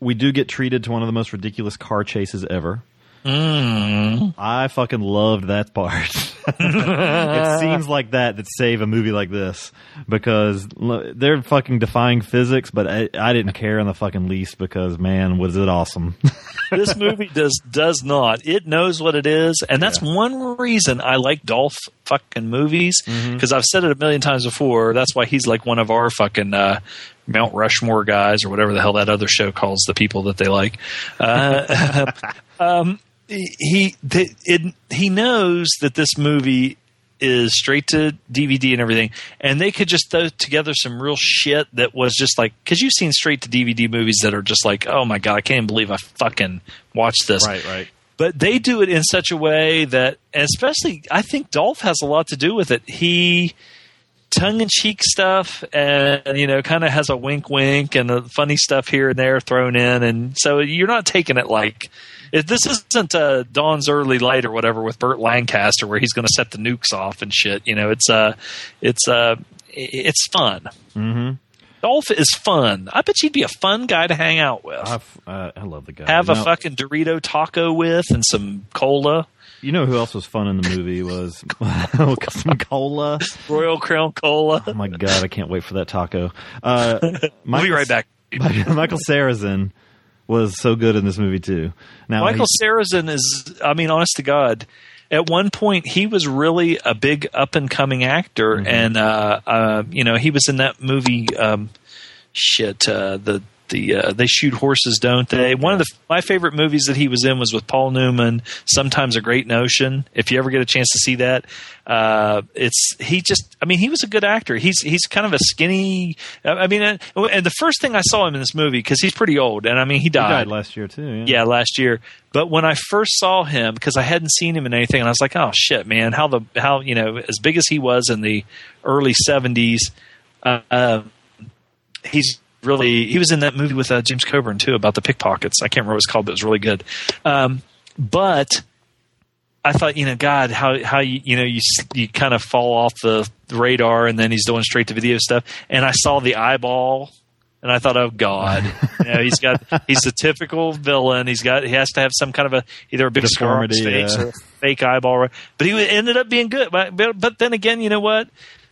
S2: we do get treated to one of the most ridiculous car chases ever.
S3: Mm.
S2: I fucking loved that part. it seems like that that save a movie like this because they're fucking defying physics, but I, I didn't care in the fucking least because man, was it awesome!
S3: this movie does does not. It knows what it is, and that's one reason I like Dolph fucking movies because I've said it a million times before. That's why he's like one of our fucking uh, Mount Rushmore guys or whatever the hell that other show calls the people that they like. Uh, um, he th- it, he knows that this movie is straight to DVD and everything, and they could just throw together some real shit that was just like because you've seen straight to DVD movies that are just like, oh my god, I can't believe I fucking watched this.
S2: right, right.
S3: But they do it in such a way that, especially, I think Dolph has a lot to do with it. He tongue in cheek stuff and you know kind of has a wink wink and the funny stuff here and there thrown in and so you're not taking it like if this isn't uh, Dawn's early light or whatever with Burt Lancaster where he's going to set the nukes off and shit you know it's uh it's uh it's fun
S2: Mm-hmm.
S3: Dolph is fun I bet you'd be a fun guy to hang out with
S2: I, uh, I love the guy.
S3: have
S2: You
S3: a
S2: know-
S3: fucking Dorito taco with and some cola
S2: You know who else was fun in the movie was some cola.
S3: Royal Crown Cola
S2: Oh my god, I can't wait for that taco. Uh,
S3: we'll be right back
S2: Michael Sarrazin was so good in this movie too. Now
S3: Michael
S2: he-
S3: Sarrazin is, I mean, honest to God, at one point he was really a big up and coming actor,
S2: Mm-hmm.
S3: and uh, uh, you know he was in that movie. Um, shit, uh, the the uh, they shoot horses, don't they? One of the my favorite movies that he was in was with Paul Newman. Sometimes a great notion. If you ever get a chance to see that, uh, it's he just. I mean, he was a good actor. He's he's kind of a skinny. I mean, and, and the first thing I saw him in this movie because he's pretty old, and I mean he
S2: he
S3: died
S2: died last year too. Yeah.
S3: yeah, last year. But when I first saw him, because I hadn't seen him in anything, and I was like, "Oh shit, man! How the how you know as big as he was in the early '70s, uh, uh, he's really he was in that movie with uh, James Coburn too about the pickpockets. I can't remember what it's called, but it was really good. Um, but I thought, you know, God, how how you you know you you kind of fall off the radar, and then he's doing straight to video stuff. And I saw the eyeball, and I thought, oh God, you know, he's got he's the typical villain. He's got he has to have some kind of a either a big scar on his face
S2: yeah.
S3: or a fake eyeball. But he ended up being good. But but, but then again, you know what?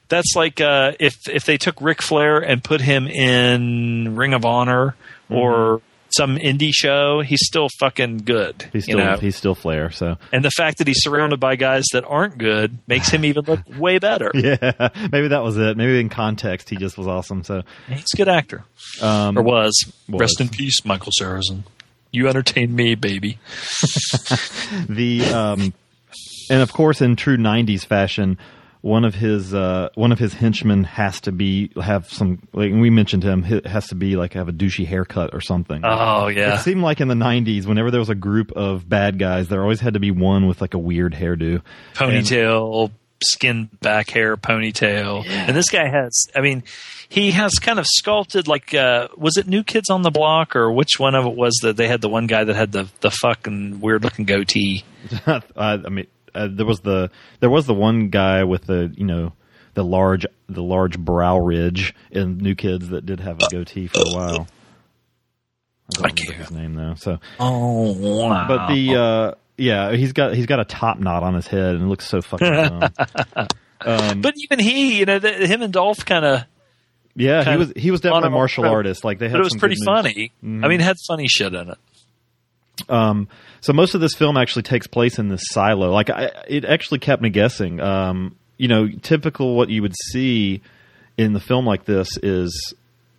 S3: That's like uh, if if they took Ric Flair and put him in Ring of Honor or some indie show, he's still fucking good.
S2: He's
S3: you
S2: still
S3: know?
S2: he's still Flair. So
S3: And the fact that he's surrounded by guys that aren't good makes him even look way better.
S2: yeah, maybe that was it. Maybe in context, he just was awesome. So
S3: He's a good actor.
S2: um,
S3: Or was.
S2: Was.
S3: Rest in peace, Michael Sarrazin. You entertained me, baby.
S2: the um, and of course in true '90s fashion, one of his uh, one of his henchmen has to be have some like we mentioned him has to be like have a douchey haircut or something.
S3: Oh, yeah.
S2: It seemed like in the '90s, whenever there was a group of bad guys, there always had to be one with like a weird hairdo.
S3: Ponytail, skin back hair, ponytail. And this guy has, I mean, he has kind of sculpted like, uh, was it New Kids on the Block or which one of it was that they had the one guy that had the, the fucking weird looking goatee?
S2: I mean, uh, there was the there was the one guy with the you know the large the large brow ridge in New Kids that did have a goatee for a while. I don't
S3: I
S2: remember his name though. So,
S3: Oh, wow.
S2: but the uh, yeah, he's got he's got a top knot on his head and it looks so fucking dumb. um,
S3: But even he, you know, the, him and Dolph kind of,
S2: yeah, he was he was definitely a martial artist. Like they had,
S3: but it was pretty funny. I mean, it had funny shit in it.
S2: Um, so most of this film actually takes place in this silo. Like I, it actually kept me guessing. Um, you know, typical what you would see in the film like this is,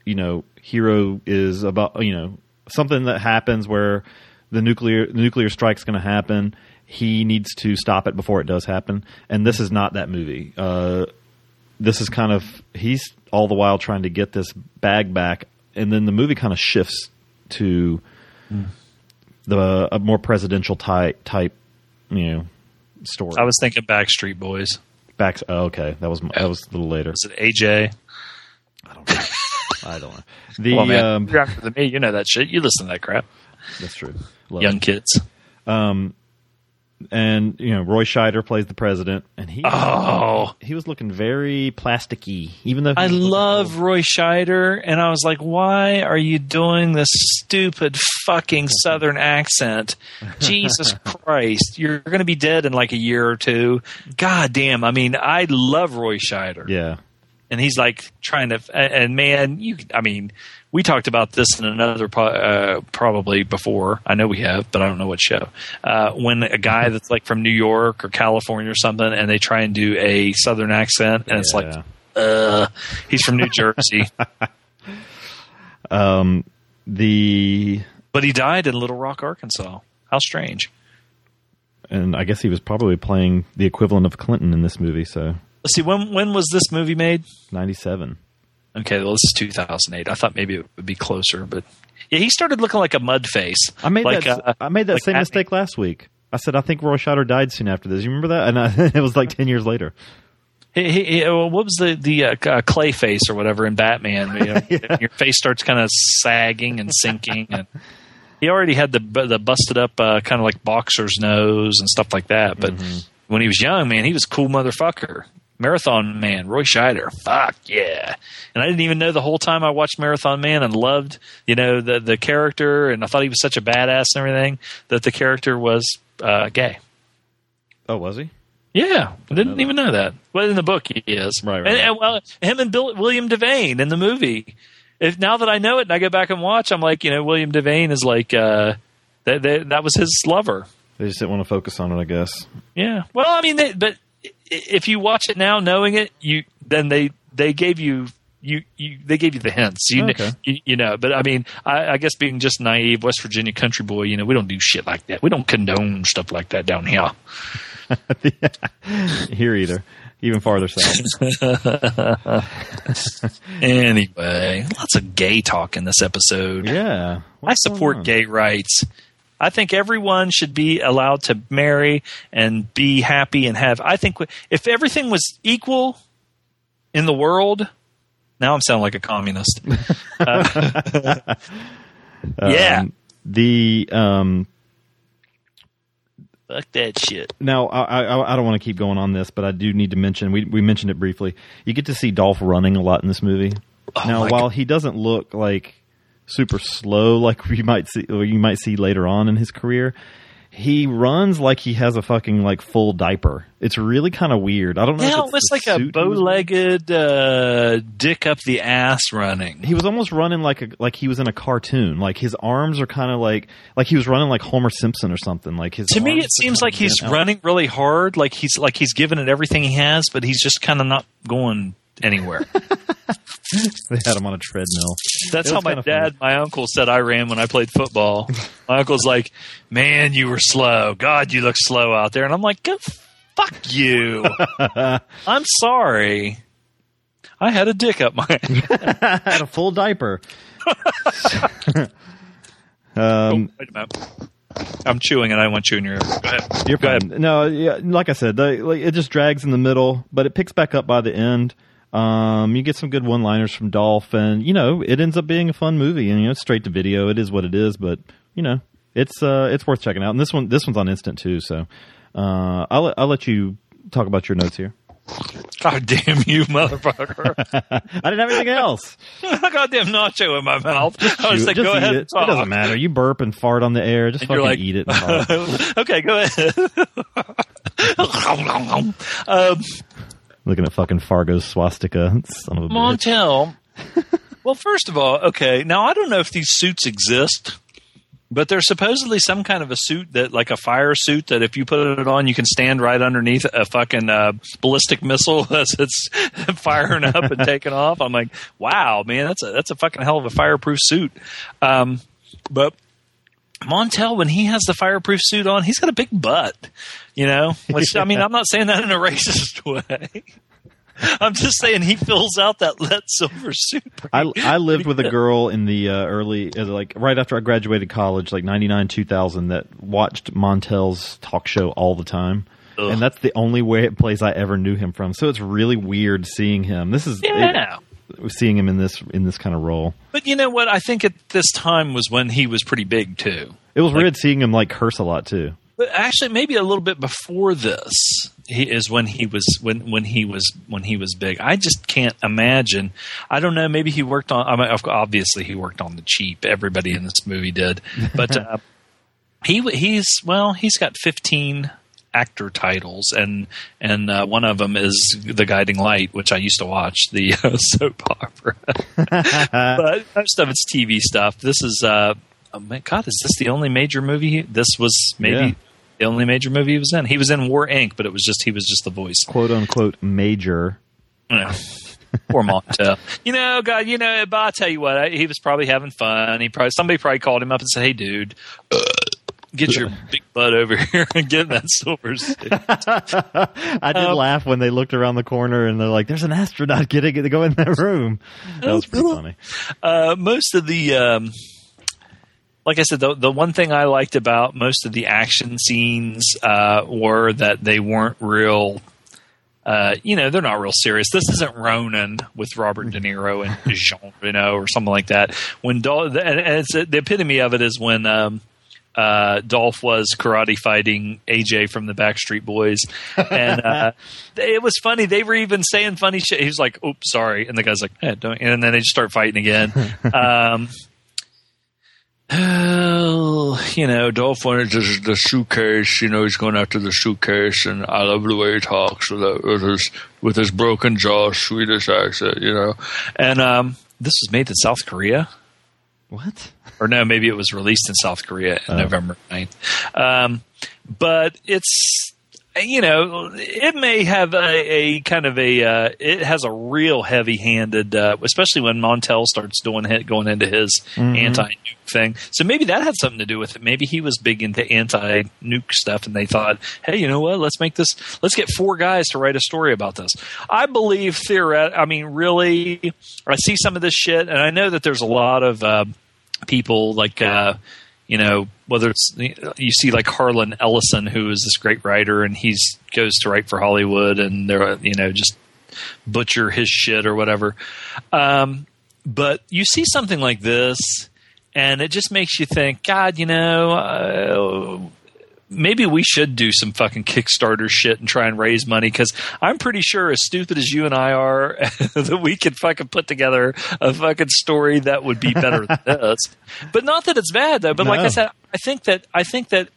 S2: you know, hero is about you know something that happens where the nuclear the nuclear strike's going to happen. He needs to stop it before it does happen, and this is not that movie. Uh, this is kind of he's all the while trying to get this bag back, and then the movie kind of shifts to the a more presidential type type you know story.
S3: I was thinking Backstreet Boys.
S2: back. Oh, okay, that was that was a little later.
S3: Was it AJ?
S2: I don't know. The
S3: well, man,
S2: um,
S3: you're younger than me. You know that shit. You listen to that crap.
S2: that's true. Love
S3: Young
S2: it.
S3: kids.
S2: And you know Roy Scheider plays the president, and he
S3: Oh,
S2: he was looking very plasticky, even though
S3: I love
S2: old.
S3: Roy Scheider, and I was like, why are you doing this stupid fucking Southern accent? Jesus Christ, you're going to be dead in like a year or two. God damn, I mean, I love Roy Scheider.
S2: Yeah,
S3: and he's like trying to and man you i mean we talked about this in another po- uh, probably before. I know we have but i don't know what show. Uh, when a guy that's like from new york or california or something and they try and do a southern accent and it's like uh he's from new jersey.
S2: The
S3: but he died in little rock arkansas. How strange.
S2: And I guess he was probably playing the equivalent of Clinton in this movie. So
S3: let's see when when was this movie made
S2: ninety seven.
S3: okay well this is 2008 i thought maybe it would be closer but yeah he started looking like a mud face
S2: I made
S3: like,
S2: that.
S3: uh,
S2: I made that
S3: like
S2: same mistake last week. I said I think Roy Scheider died soon after this. You remember that? And I, it was like ten years later.
S3: He, he, he- well, what was the the uh, uh, clay face or whatever in Batman? You know, Your face starts kind of sagging and sinking, and he already had the the busted up uh, kind of like boxer's nose and stuff like that. But when he was young, man, he was cool motherfucker. Marathon Man, Roy Scheider, fuck yeah! And I didn't even know the whole time I watched Marathon Man and loved, you know, the the character, and I thought he was such a badass and everything that the character was uh, gay.
S2: Oh, was he?
S3: Yeah, I didn't even know that. Well, in the book he is.
S2: Right, right,
S3: And, and, well, him and Bill, William Devane in the movie. If now that I know it and I go back and watch, I'm like, you know, William Devane is like uh, that. That, that was his lover.
S2: They just didn't want to focus on it, I guess.
S3: Yeah. Well, I mean, they, but if you watch it now, knowing it, you then they they gave you. You, you, they gave you the hints, you,
S2: Okay.
S3: you, you know. But I mean, I, I guess being just naive West Virginia country boy, you know, we don't do shit like that. We don't condone stuff like that down here.
S2: Here either, even farther south.
S3: Anyway, lots of gay talk in this episode.
S2: yeah,
S3: I
S2: What's going
S3: support gay rights. I think everyone should be allowed to marry and be happy and have. I think if everything was equal in the world, now I'm sounding like a communist. Uh, yeah,
S2: Um, the um,
S3: fuck that shit.
S2: now I, I, I don't want to keep going on this, but I do need to mention we we mentioned it briefly. You get to see Dolph running a lot in this movie. now,
S3: Oh my
S2: while he doesn't look like super slow like you might see or you might see later on in his career, he runs like he has a fucking like full diaper. It's really kind of weird. I don't know.
S3: Yeah,
S2: if
S3: it was like a
S2: suit he was wearing.
S3: bow-legged uh, dick up the ass running.
S2: He was almost running like a like he was in a cartoon. Like his arms are kind of like like he was running like Homer Simpson or something. Like his
S3: to me, it seems like he's
S2: out.
S3: running really hard, like he's like he's giving it everything he has, but he's just kind of not going anywhere.
S2: They had him on a treadmill.
S3: That's how my dad, my uncle said I ran when I played football. my uncle's like, "Man, you were slow. God, you look slow out there." And I'm like, "Go fuck you." I'm sorry. I had a dick up my.
S2: had a full diaper. um,
S3: Wait a minute. I'm chewing and I want in your ear. Go ahead.
S2: You're
S3: Go
S2: fine.
S3: ahead.
S2: No, yeah, like I said, the, like, it just drags in the middle, but it picks back up by the end. Um, you get some good one-liners from Dolph, and you know it ends up being a fun movie. And you know, straight to video. It is what it is, but you know, it's uh, it's worth checking out. And this one, this one's on instant too. So uh, I'll let- I'll let you talk about your notes here.
S3: God damn you, motherfucker!
S2: I didn't have anything else.
S3: Goddamn nacho in my mouth. I was
S2: Shoot,
S3: like,
S2: just
S3: go ahead.
S2: it.
S3: and talk.
S2: It doesn't matter. You burp and fart on the air. Just
S3: And
S2: fucking
S3: like-
S2: eat it. And talk.
S3: okay, go ahead. um,
S2: Looking at fucking Fargo's swastika. Son of a.
S3: Montel. well, first of all, okay. Now I don't know if these suits exist, but there's supposedly some kind of a suit that, like a fire suit, that if you put it on, you can stand right underneath a fucking uh, ballistic missile as it's firing up and taking off. I'm like, wow, man, that's a that's a fucking hell of a fireproof suit. Um, but Montel, when he has the fireproof suit on, he's got a big butt, you know. Which I mean, I'm not saying that in a racist way. I'm just saying he fills out that lead silver suit.
S2: I I lived with a girl in the uh, early uh, like right after I graduated college, like ninety nine two thousand, that watched Montel's talk show all the time.
S3: Ugh.
S2: And that's the only way place I ever knew him from. So it's really weird seeing him. This is
S3: Yeah.
S2: it- seeing him in this in this kind of role.
S3: But you know what? I think at this time was when he was pretty big too.
S2: It was weird seeing him like curse a lot too.
S3: But actually, maybe a little bit before this, he is when he was when when he was when he was big. I just can't imagine. I don't know. Maybe he worked on. I mean, obviously, he worked on the cheap. Everybody in this movie did, but uh, he he's well, he's got fifteen actor titles, and and uh, one of them is The Guiding Light, which I used to watch the uh, soap opera. but most of it's TV stuff. This is. Uh, oh my God, is this the only major movie? He, this was maybe
S2: Yeah.
S3: the only major movie he was in. He was in War Inc., but it was just he was just the voice.
S2: Quote unquote major.
S3: Yeah. Poor Montel. You know, God, you know, but I'll tell you what, I, he was probably having fun. He probably somebody probably called him up and said, "Hey, dude, uh, get your big butt over here and get that silver stick."
S2: I did
S3: Um,
S2: laugh when they looked around the corner and they're like, "There's an astronaut getting to go in that room." That was pretty funny.
S3: Uh, most of the, um, like I said, the, the one thing I liked about most of the action scenes uh, were that they weren't real. Uh, you know, they're not real serious. This isn't Ronin with Robert De Niro and Jean Reno or something like that. When Dol- and, and it's, the epitome of it is when um, uh, Dolph was karate fighting AJ from the Backstreet Boys, and uh, it was funny. They were even saying funny shit. He was like, "Oops, sorry," and the guy's like, eh, "Don't," and then they just start fighting again. um, Oh, you know, Dolph wanted the, the suitcase. You know, he's going after the suitcase, and I love the way he talks with, that, with his with his broken jaw, Swedish accent. You know, and um, this was made in South Korea,
S2: What?
S3: or no, maybe it was released in South Korea
S2: Oh.
S3: November 9th. Um, but it's you know, it may have a, a kind of a uh, it has a real heavy-handed, uh, especially when Montel starts doing it, going into his anti-nuke thing. So maybe that had something to do with it. Maybe he was big into anti-nuke stuff, and they thought, hey, you know what? Let's make this. Let's get four guys to write a story about this. I believe theoret. I mean, really, I see some of this shit, and I know that there's a lot of uh, people like. Uh, you know, whether it's you see like Harlan Ellison, who is this great writer, and he's goes to write for Hollywood, and they're you know just butcher his shit or whatever. Um, but you see something like this, and it just makes you think, God, you know, uh, maybe we should do some fucking Kickstarter shit and try and raise money because I'm pretty sure, as stupid as you and I are, that we could fucking put together a fucking story that would be better than this. But not that it's bad though. But like I said, I think that I think that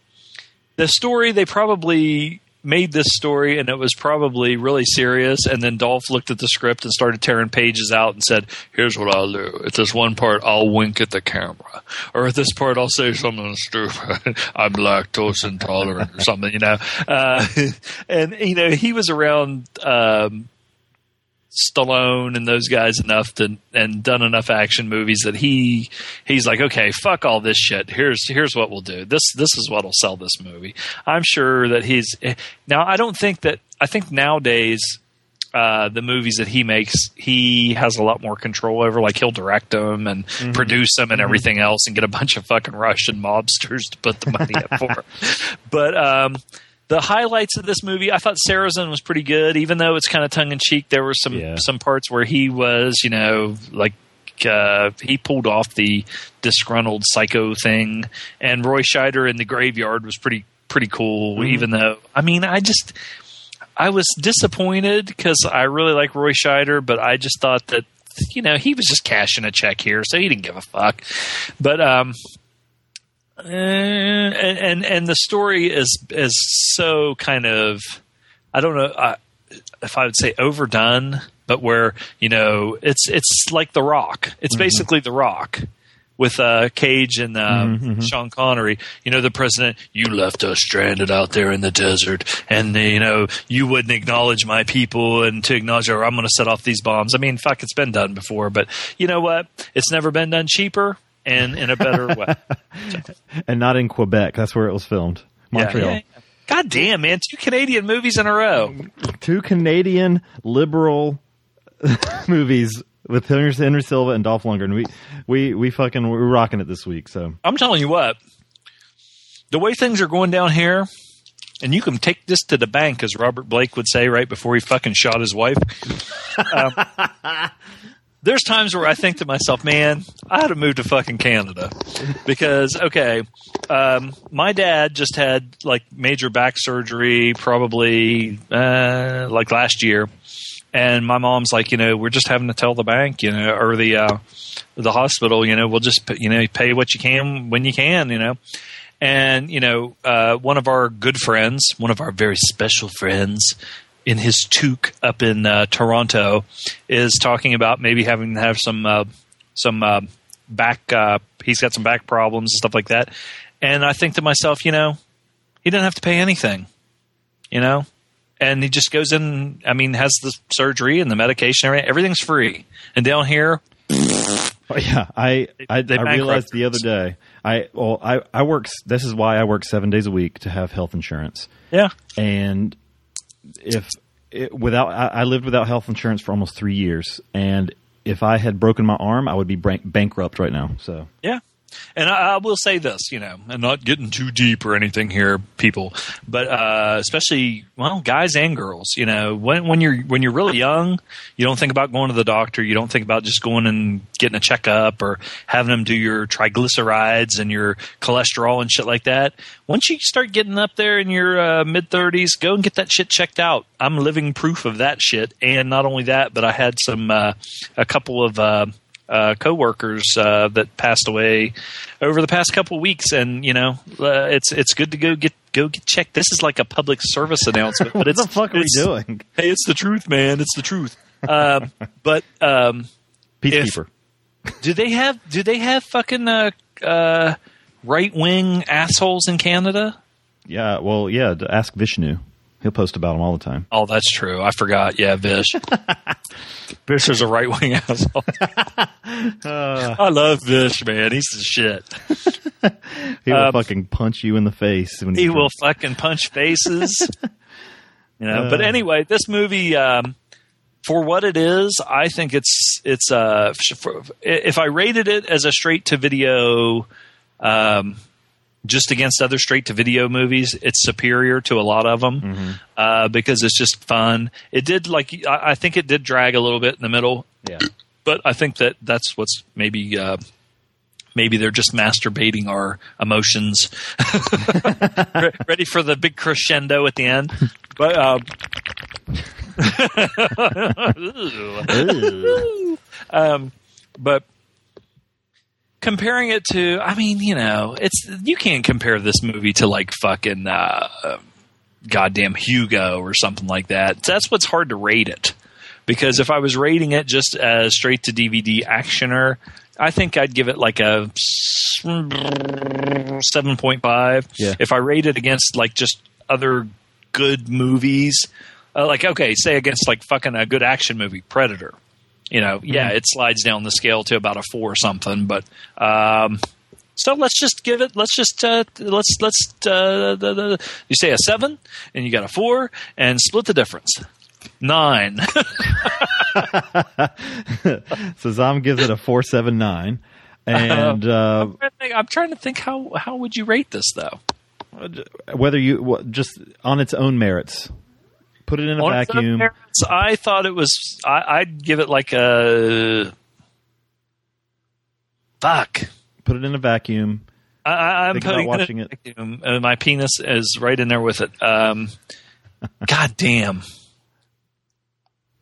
S3: the story they probably made this story and it was probably really serious. And then Dolph looked at the script and started tearing pages out and said here's what I'll do. At this one part I'll wink at the camera. Or at this part I'll say something stupid. I'm lactose intolerant or something you know? Uh, and you know he was around um, Stallone and those guys enough to and done enough action movies that he he's like okay fuck all this shit. Here's here's what we'll do. This this is what'll sell this movie. I'm sure that he's now I don't think that I think nowadays uh, the movies that he makes he has a lot more control over like he'll direct them and produce them and everything else and get a bunch of fucking Russian mobsters to put the money up for. But um the highlights of this movie, I thought Sarrazin was pretty good, even though it's kind of tongue in cheek. There were some
S2: Yeah.
S3: some parts where he was, you know, like uh, he pulled off the disgruntled psycho thing, and Roy Scheider in the graveyard was pretty pretty cool. Even though, I mean, I just I was disappointed because I really like Roy Scheider, but I just thought that you know he was just cashing a check here, so he didn't give a fuck. But um, uh, and, and and the story is is so kind of I don't know uh, if I would say overdone, but where you know it's it's like The Rock. It's basically The Rock with uh, Cage and um, Sean Connery. You know, the president. You left us stranded out there in the desert, and you know you wouldn't acknowledge my people, and to acknowledge, or I'm going to set off these bombs. I mean, fuck, it's been done before, but you know what? It's never been done cheaper and in a better way.
S2: And not in Quebec. That's where it was filmed. Montreal.
S3: Yeah, yeah. God damn, man! Two Canadian movies in a row.
S2: Two Canadian liberal movies with Henry, Henry Silva and Dolph Lundgren. We we we fucking we're rocking it this week. So
S3: I'm telling you what, the way things are going down here, and you can take this to the bank, as Robert Blake would say right before he fucking shot his wife. um, there's times where I think to myself, man, I ought to move to fucking Canada because okay, um, my dad just had like major back surgery, probably uh, like last year, and my mom's like, you know, we're just having to tell the bank, you know, or the uh, the hospital, you know, we'll just you know pay what you can when you can, you know. And you know, uh, one of our good friends, one of our very special friends, in his toque up in uh, Toronto, is talking about maybe having to have some uh, some uh, back. Uh, he's got some back problems and stuff like that. And I think to myself, you know, he didn't have to pay anything, you know, and he just goes in. I mean, has the surgery and the medication, everything, everything's free. And down here,
S2: Oh, yeah, I I,
S3: they
S2: I realized the other day. I well, I I work. This is why I work seven days a week to have health insurance.
S3: yeah,
S2: And if it, without, I, I lived without health insurance for almost three years, and if I had broken my arm, I would be bank- bankrupt right now. So
S3: Yeah. And I, I will say this, you know, and not getting too deep or anything here, people, but uh, especially well, guys and girls, you know, when when you're when you're really young, you don't think about going to the doctor. You don't think about just going and getting a checkup or having them do your triglycerides and your cholesterol and shit like that. Once you start getting up there in your uh, mid thirties, go and get that shit checked out. I'm living proof of that shit. And not only that, but I had some uh, a couple of. Uh, uh, coworkers uh, that passed away over the past couple weeks, and you know, uh, it's it's good to go get go get checked. This is like a public service announcement, but
S2: what
S3: it's
S2: the fuck are we doing?
S3: Hey, it's the truth, man. It's the truth. Um, but um,
S2: Peacekeeper.
S3: do they have do they have fucking uh, uh, right wing assholes in Canada?
S2: yeah, well, yeah. Ask Vishnu. He'll post about them all the time.
S3: Oh, that's true. I forgot. Yeah, Vish. Vish is a right wing asshole. I love Vish, man. He's the shit.
S2: He will
S3: Um,
S2: fucking punch you in the face when
S3: he
S2: he's
S3: will fucking punch faces. you know, but
S2: Uh.
S3: anyway, this movie, um, for what it is, I think it's it's uh, for, if I rated it as a straight to video, um, just against other straight to video movies, it's superior to a lot of them
S2: Mm-hmm.
S3: uh, because it's just fun. It did like I, I think it did drag a little bit in the middle,
S2: Yeah.
S3: but I think that that's what's maybe uh, maybe they're just masturbating our emotions, Re- ready for the big crescendo at the end. But um, um, but comparing it to, I mean, you know, it's you can't compare this movie to like fucking uh, goddamn Hugo or something like that. That's what's hard to rate it because if I was rating it just as straight to DVD actioner, I think I'd give it like a seven point five.
S2: Yeah.
S3: If I rate it against like just other good movies, uh, like okay, say against like fucking a good action movie, Predator. You know, yeah, it slides down the scale to about a four or something, but um, so let's just give it. Let's just uh, let's let's uh, the, the, you say a seven, and you got a four, and split the difference. Nine.
S2: So Zom gives it a four seven nine, and uh,
S3: I'm, trying to think, I'm trying to think how how would you rate this though?
S2: whether you just on its own merits, put it in a
S3: On
S2: vacuum.
S3: merits, I thought it was. I, I'd give it like a fuck.
S2: Put it in a vacuum.
S3: I, I, I'm
S2: Think about
S3: putting
S2: watching
S3: it. vacuum, and my penis is right in there with it. Um, God damn.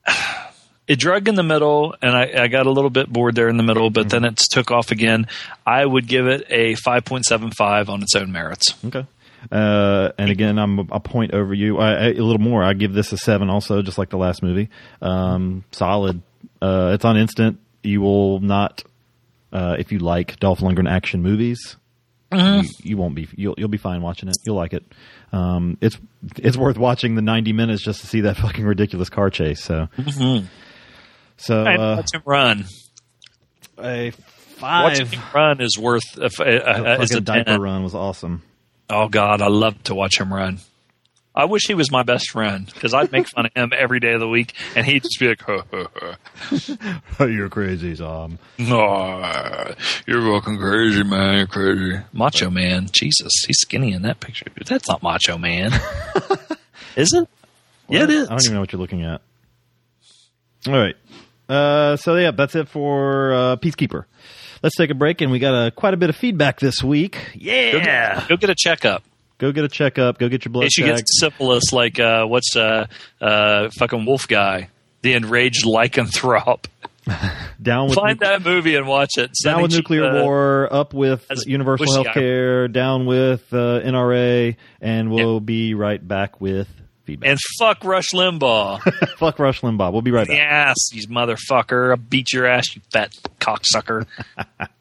S3: It drug in the middle, and I, I got a little bit bored there in the middle, but then it took off again. I would give it a 5.75 on its own merits.
S2: Okay. Uh, and again, I'm a, a point over you. I, I, a little more. I give this a seven, also, just like the last movie. Um, solid. Uh, it's on instant. You will not, uh, if you like Dolph Lundgren action movies, you, you won't be. You'll you'll be fine watching it. You'll like it. Um, it's it's worth watching the 90 minutes just to see that fucking ridiculous car chase. So, so uh,
S3: watch him run.
S2: a
S3: Watching
S2: five.
S3: him run is worth
S2: The
S3: uh, is a
S2: fucking diaper
S3: 10.
S2: run was awesome.
S3: Oh God, I love to watch him run. I wish he was my best friend because I'd make fun of him every day of the week, and he'd just be like, "Huh, huh, huh.
S2: You're crazy, Zom.
S3: "Aw, "You're fucking crazy, man. You're crazy." Macho Man, Jesus, he's skinny in that picture. That's not Macho Man, is it? Yeah, it is.
S2: I don't even know what you're looking at. All right. Uh, so yeah, that's it for uh, Peacekeeper. Let's take a break, and we got a, quite a bit of feedback this week.
S3: Go
S2: Yeah,
S3: get, go get a checkup.
S2: go get a checkup. Go get your blood
S3: case you get
S2: checked.
S3: syphilis, like uh, what's uh, uh, fucking wolf guy, the enraged lycanthrope.
S2: Down with
S3: Find
S2: nuc-
S3: that movie and watch it.
S2: down with nuclear
S3: uh,
S2: war, up with universal health care, down with uh, NRA, and we'll be right back with feedback.
S3: And fuck Rush Limbaugh.
S2: Fuck Rush Limbaugh. We'll be right back.
S3: yes, you motherfucker. I'll beat your ass, you fat cocksucker.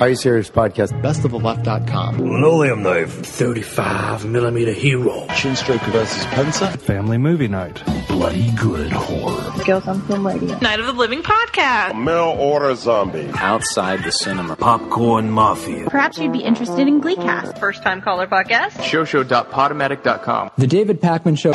S8: Are You Serious Podcast, bestoftheleft.com.
S4: Linoleum knife. 35 millimeter hero.
S9: Shinstraker versus Panzer.
S4: Family movie night. Bloody good horror.
S10: Skills on Film Radio. Night of the Living podcast.
S11: Mail order zombie.
S9: Outside the cinema.
S4: Popcorn Mafia.
S10: Perhaps you'd be interested in Gleecast. First time caller podcast.
S8: Showshow.podomatic.com.
S12: The David Pakman Show.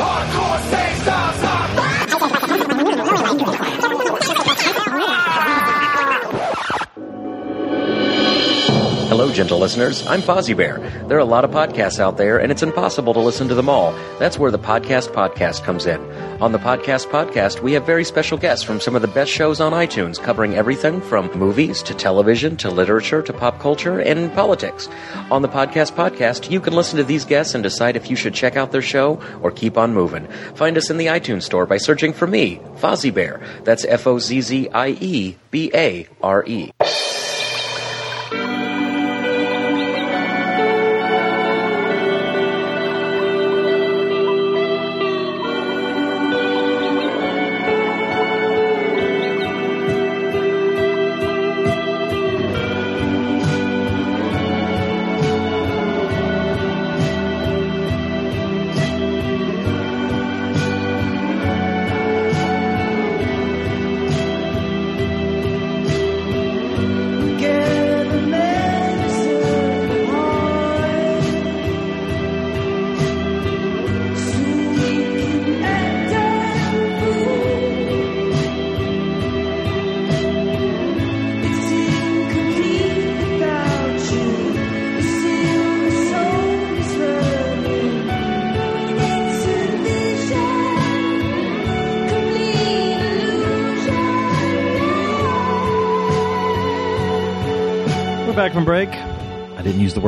S13: Hello, gentle listeners. I'm Fozzie Bear. There are a lot of podcasts out there, and it's impossible to listen to them all. That's where the Podcast Podcast comes in. On the Podcast Podcast, we have very special guests from some of the best shows on iTunes, covering everything from movies to television to literature to pop culture and politics. On the Podcast Podcast, you can listen to these guests and decide if you should check out their show or keep on moving. Find us in the iTunes store by searching for me, Fozzie Bear. That's F O Z Z I E B A R E.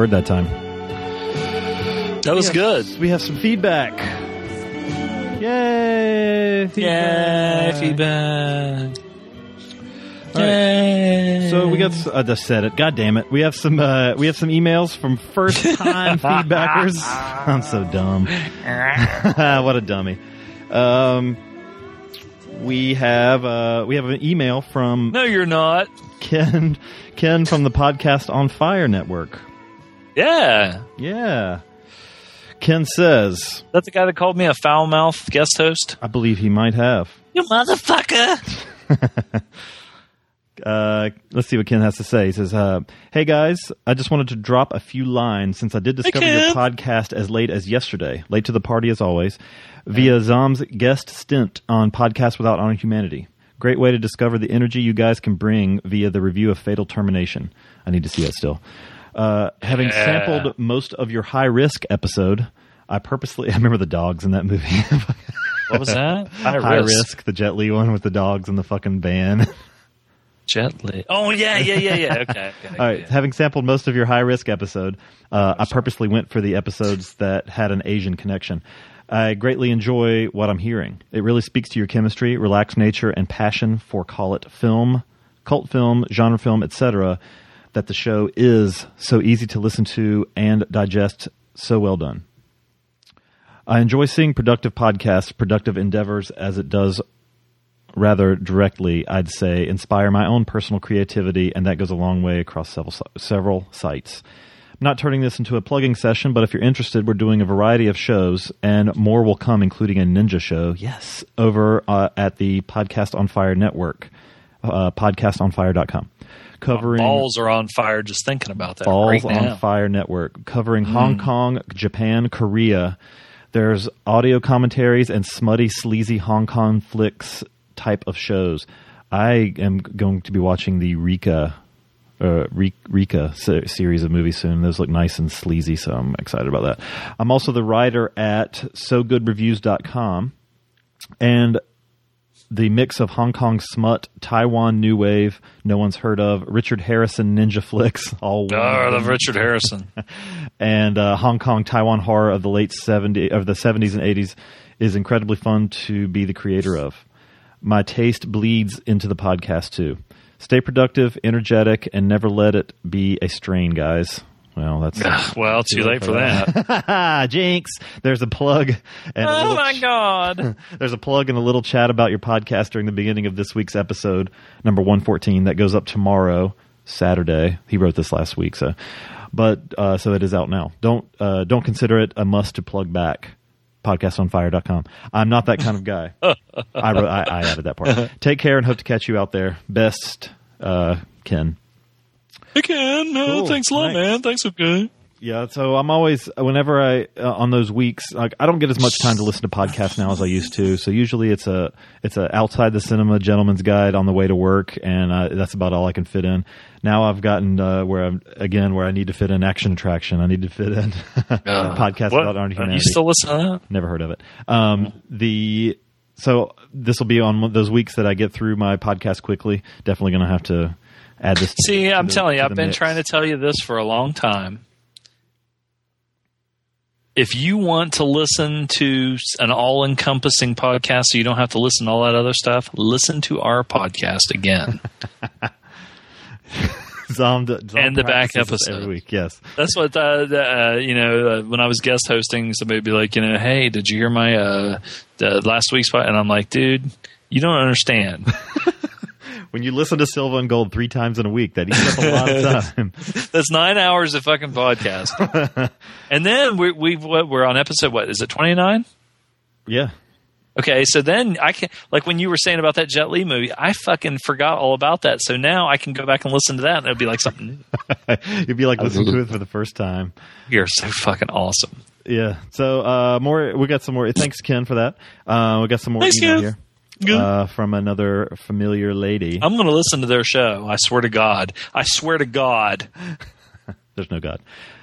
S2: word that time.
S3: That was good.
S2: We have some feedback. Yay!
S3: Yay, feedback.
S2: All right. So we got. I just said it. God damn it. We have some. Uh, we have some emails from first time feedbackers. I'm so dumb. what a dummy. Um, we have. Uh, we have an email from
S3: No, you're not.
S2: Ken. Ken from the podcast on Fire Network.
S3: Yeah.
S2: Yeah. Ken says,
S3: That's the guy that called me a foul mouth guest host?
S2: I believe he might have.
S3: You motherfucker.
S2: Uh, let's see what Ken has to say. He says, uh, "Hey guys, I just wanted to drop a few lines since I did discover your podcast as late as yesterday, late to the party as always, via Zom's guest stint on Podcast Without Honor Humanity. Great way to discover the energy you guys can bring via the review of Fatal Termination. I need to see that still. Uh, having
S3: Yeah.
S2: sampled most of your high risk episode, I purposely I remember the dogs in that movie.
S3: What was that? High,
S2: high
S3: risk.
S2: risk, the Jet Li one with the dogs and the fucking van.
S3: Gently. Oh, yeah, yeah, yeah, yeah. Okay. okay.
S2: All right. Having sampled most of your high risk episode, uh, I purposely went for the episodes that had an Asian connection. I greatly enjoy what I'm hearing. It really speaks to your chemistry, relaxed nature, and passion for call it film, cult film, genre film, etc. That the show is so easy to listen to and digest. So well done. I enjoy seeing productive podcasts, productive endeavors, as it does rather directly, I'd say, inspire my own personal creativity, and that goes a long way across several several sites. I'm not turning this into a plugging session, but if you're interested, we're doing a variety of shows, and more will come, including a ninja show. Yes, over uh, at the Podcast on Fire Network, uh, podcastonfire.com, covering
S3: Balls are on fire just thinking about that.
S2: Balls
S3: right
S2: on. Fire Network, covering Hong
S3: Mm.
S2: Kong, Japan, Korea. There's audio commentaries and smutty, sleazy Hong Kong flicks type of shows. I am going to be watching the Rika, uh, Rika series of movies soon. Those look nice and sleazy, so I'm excited about that. I'm also the writer at SoGoodReviews.com, and the mix of Hong Kong smut, Taiwan new wave, no one's heard of, Richard Harrison ninja flicks, all
S3: Oh, love Richard Harrison.
S2: and uh, Hong Kong Taiwan horror of the late 70 of the 70s and 80s is incredibly fun to be the creator of. My taste bleeds into the podcast too. Stay productive, energetic, and never let it be a strain, guys. Well, that's
S3: well, too late for that.
S2: Jinx. There's a plug. And
S3: Oh
S2: little
S3: my god!
S2: there's a plug and a little chat about your podcast during the beginning of this week's episode, number 114, that goes up tomorrow, Saturday. He wrote this last week, so but uh, so it is out now. Don't uh, don't consider it a must to plug back. Podcastonfire.com. I'm not that kind of guy. I, wrote, I, I added that part. Take care and hope to catch you out there. Best, uh, Ken.
S3: Hey, Ken. Uh, Thanks a lot,
S2: Nice.
S3: man. Thanks, okay.
S2: Yeah, so I'm always whenever I uh, on those weeks like I don't get as much time to listen to podcasts now as I used to. So usually it's a it's a outside the cinema gentleman's guide on the way to work, and uh, that's about all I can fit in. Now I've gotten uh, where I'm again where I need to fit in action attraction. I need to fit in podcast
S3: What?
S2: about Arnie
S3: Uh, You still listen to that?
S2: Never heard of it. Um, the so this will be on those weeks that I get through my podcast quickly. Definitely going to have to add this.
S3: See, I'm
S2: the-
S3: telling you, I've been
S2: mix.
S3: trying to tell you this for a long time. If you want to listen to an all encompassing podcast so you don't have to listen to all that other stuff, listen to our podcast again.
S2: Zom, Zom
S3: And the back episode.
S2: every week. Yes.
S3: That's what, uh, the, uh, you know, uh, when I was guest hosting, somebody would be like, you know, hey, did you hear my uh, the last week's pod? And I'm like, dude, you don't understand.
S2: When you listen to Silver and Gold three times in a week, that eats up a lot of time.
S3: That's nine hours of fucking podcast. and then we, what, we're on episode, what, is it 29?
S2: yeah.
S3: Okay, so then I can like when you were saying about that Jet Li movie, I fucking forgot all about that. So now I can go back and listen to that, and it'll be like something. new.
S2: You'd be like listening to it for the first time.
S3: You're so fucking awesome.
S2: Yeah. So uh, more. We got some more. Thanks, Ken, for that. Uh, we got some more
S3: Thanks,
S2: email
S3: Ken.
S2: here. Uh, from another familiar lady.
S3: I'm going to listen to their show. I swear to God. I swear to God.
S2: There's no God.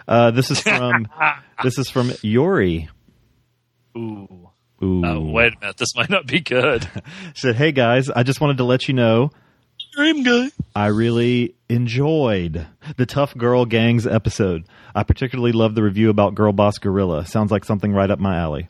S2: Uh, this is from this is from Yori.
S3: Ooh.
S2: Ooh.
S3: Oh, wait a minute. This might not be good.
S2: She said, "Hey guys, I just wanted to let you know
S3: Dream guy.
S2: I really enjoyed the Tough Girl Gangs episode. I particularly loved the review about Girl Boss Guerilla. Sounds like something right up my alley.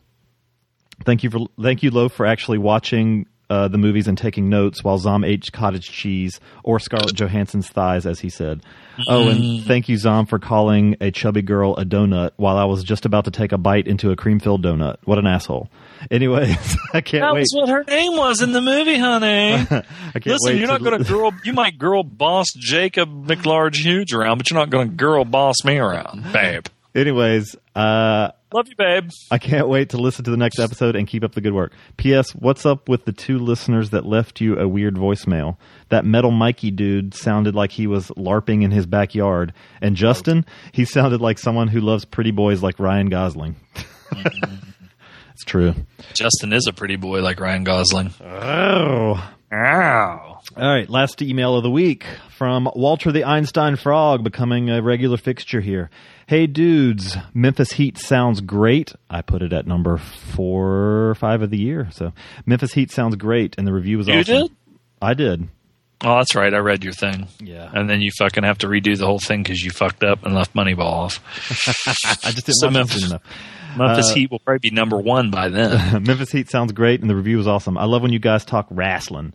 S2: Thank you for thank you, Loaf, for actually watching uh, the movies and taking notes while Zom ate cottage cheese or Scarlett Johansson's thighs, as he said. Oh, and thank you, Zom, for calling a chubby girl a donut while I was just about to take a bite into a cream filled donut. What an asshole. Anyways, I can't
S3: That
S2: wait.
S3: was what her name was in the movie, honey.
S2: I can't
S3: Listen,
S2: wait
S3: you're not going to girl. You might girl boss Jacob McLarge Huge around, but you're not going to girl boss me around, babe.
S2: Anyways, uh,
S3: Love you, babe.
S2: I can't wait to listen to the next episode and keep up the good work. P.S. What's up with the two listeners that left you a weird voicemail? That metal Mikey dude sounded like he was LARPing in his backyard. And Justin, he sounded like someone who loves pretty boys like Ryan Gosling. it's true.
S3: Justin is a pretty boy like Ryan Gosling.
S2: Oh.
S3: Ow.
S2: All right, last email of the week from Walter the Einstein Frog, becoming a regular fixture here. Hey dudes, Memphis Heat sounds great. I put it at number four or five of the year. So Memphis Heat sounds great, and the review was
S3: You
S2: awesome.
S3: did?
S2: I did.
S3: Oh, that's right. I read your thing.
S2: Yeah.
S3: And then you fucking have to redo the whole thing because you fucked up and left Moneyball off.
S2: I just didn't
S3: So
S2: watch
S3: Memphis-
S2: enough.
S3: Memphis
S2: Uh,
S3: Heat will probably be number one by then.
S2: Memphis Heat sounds great, and the review was awesome. I love when you guys talk wrestling.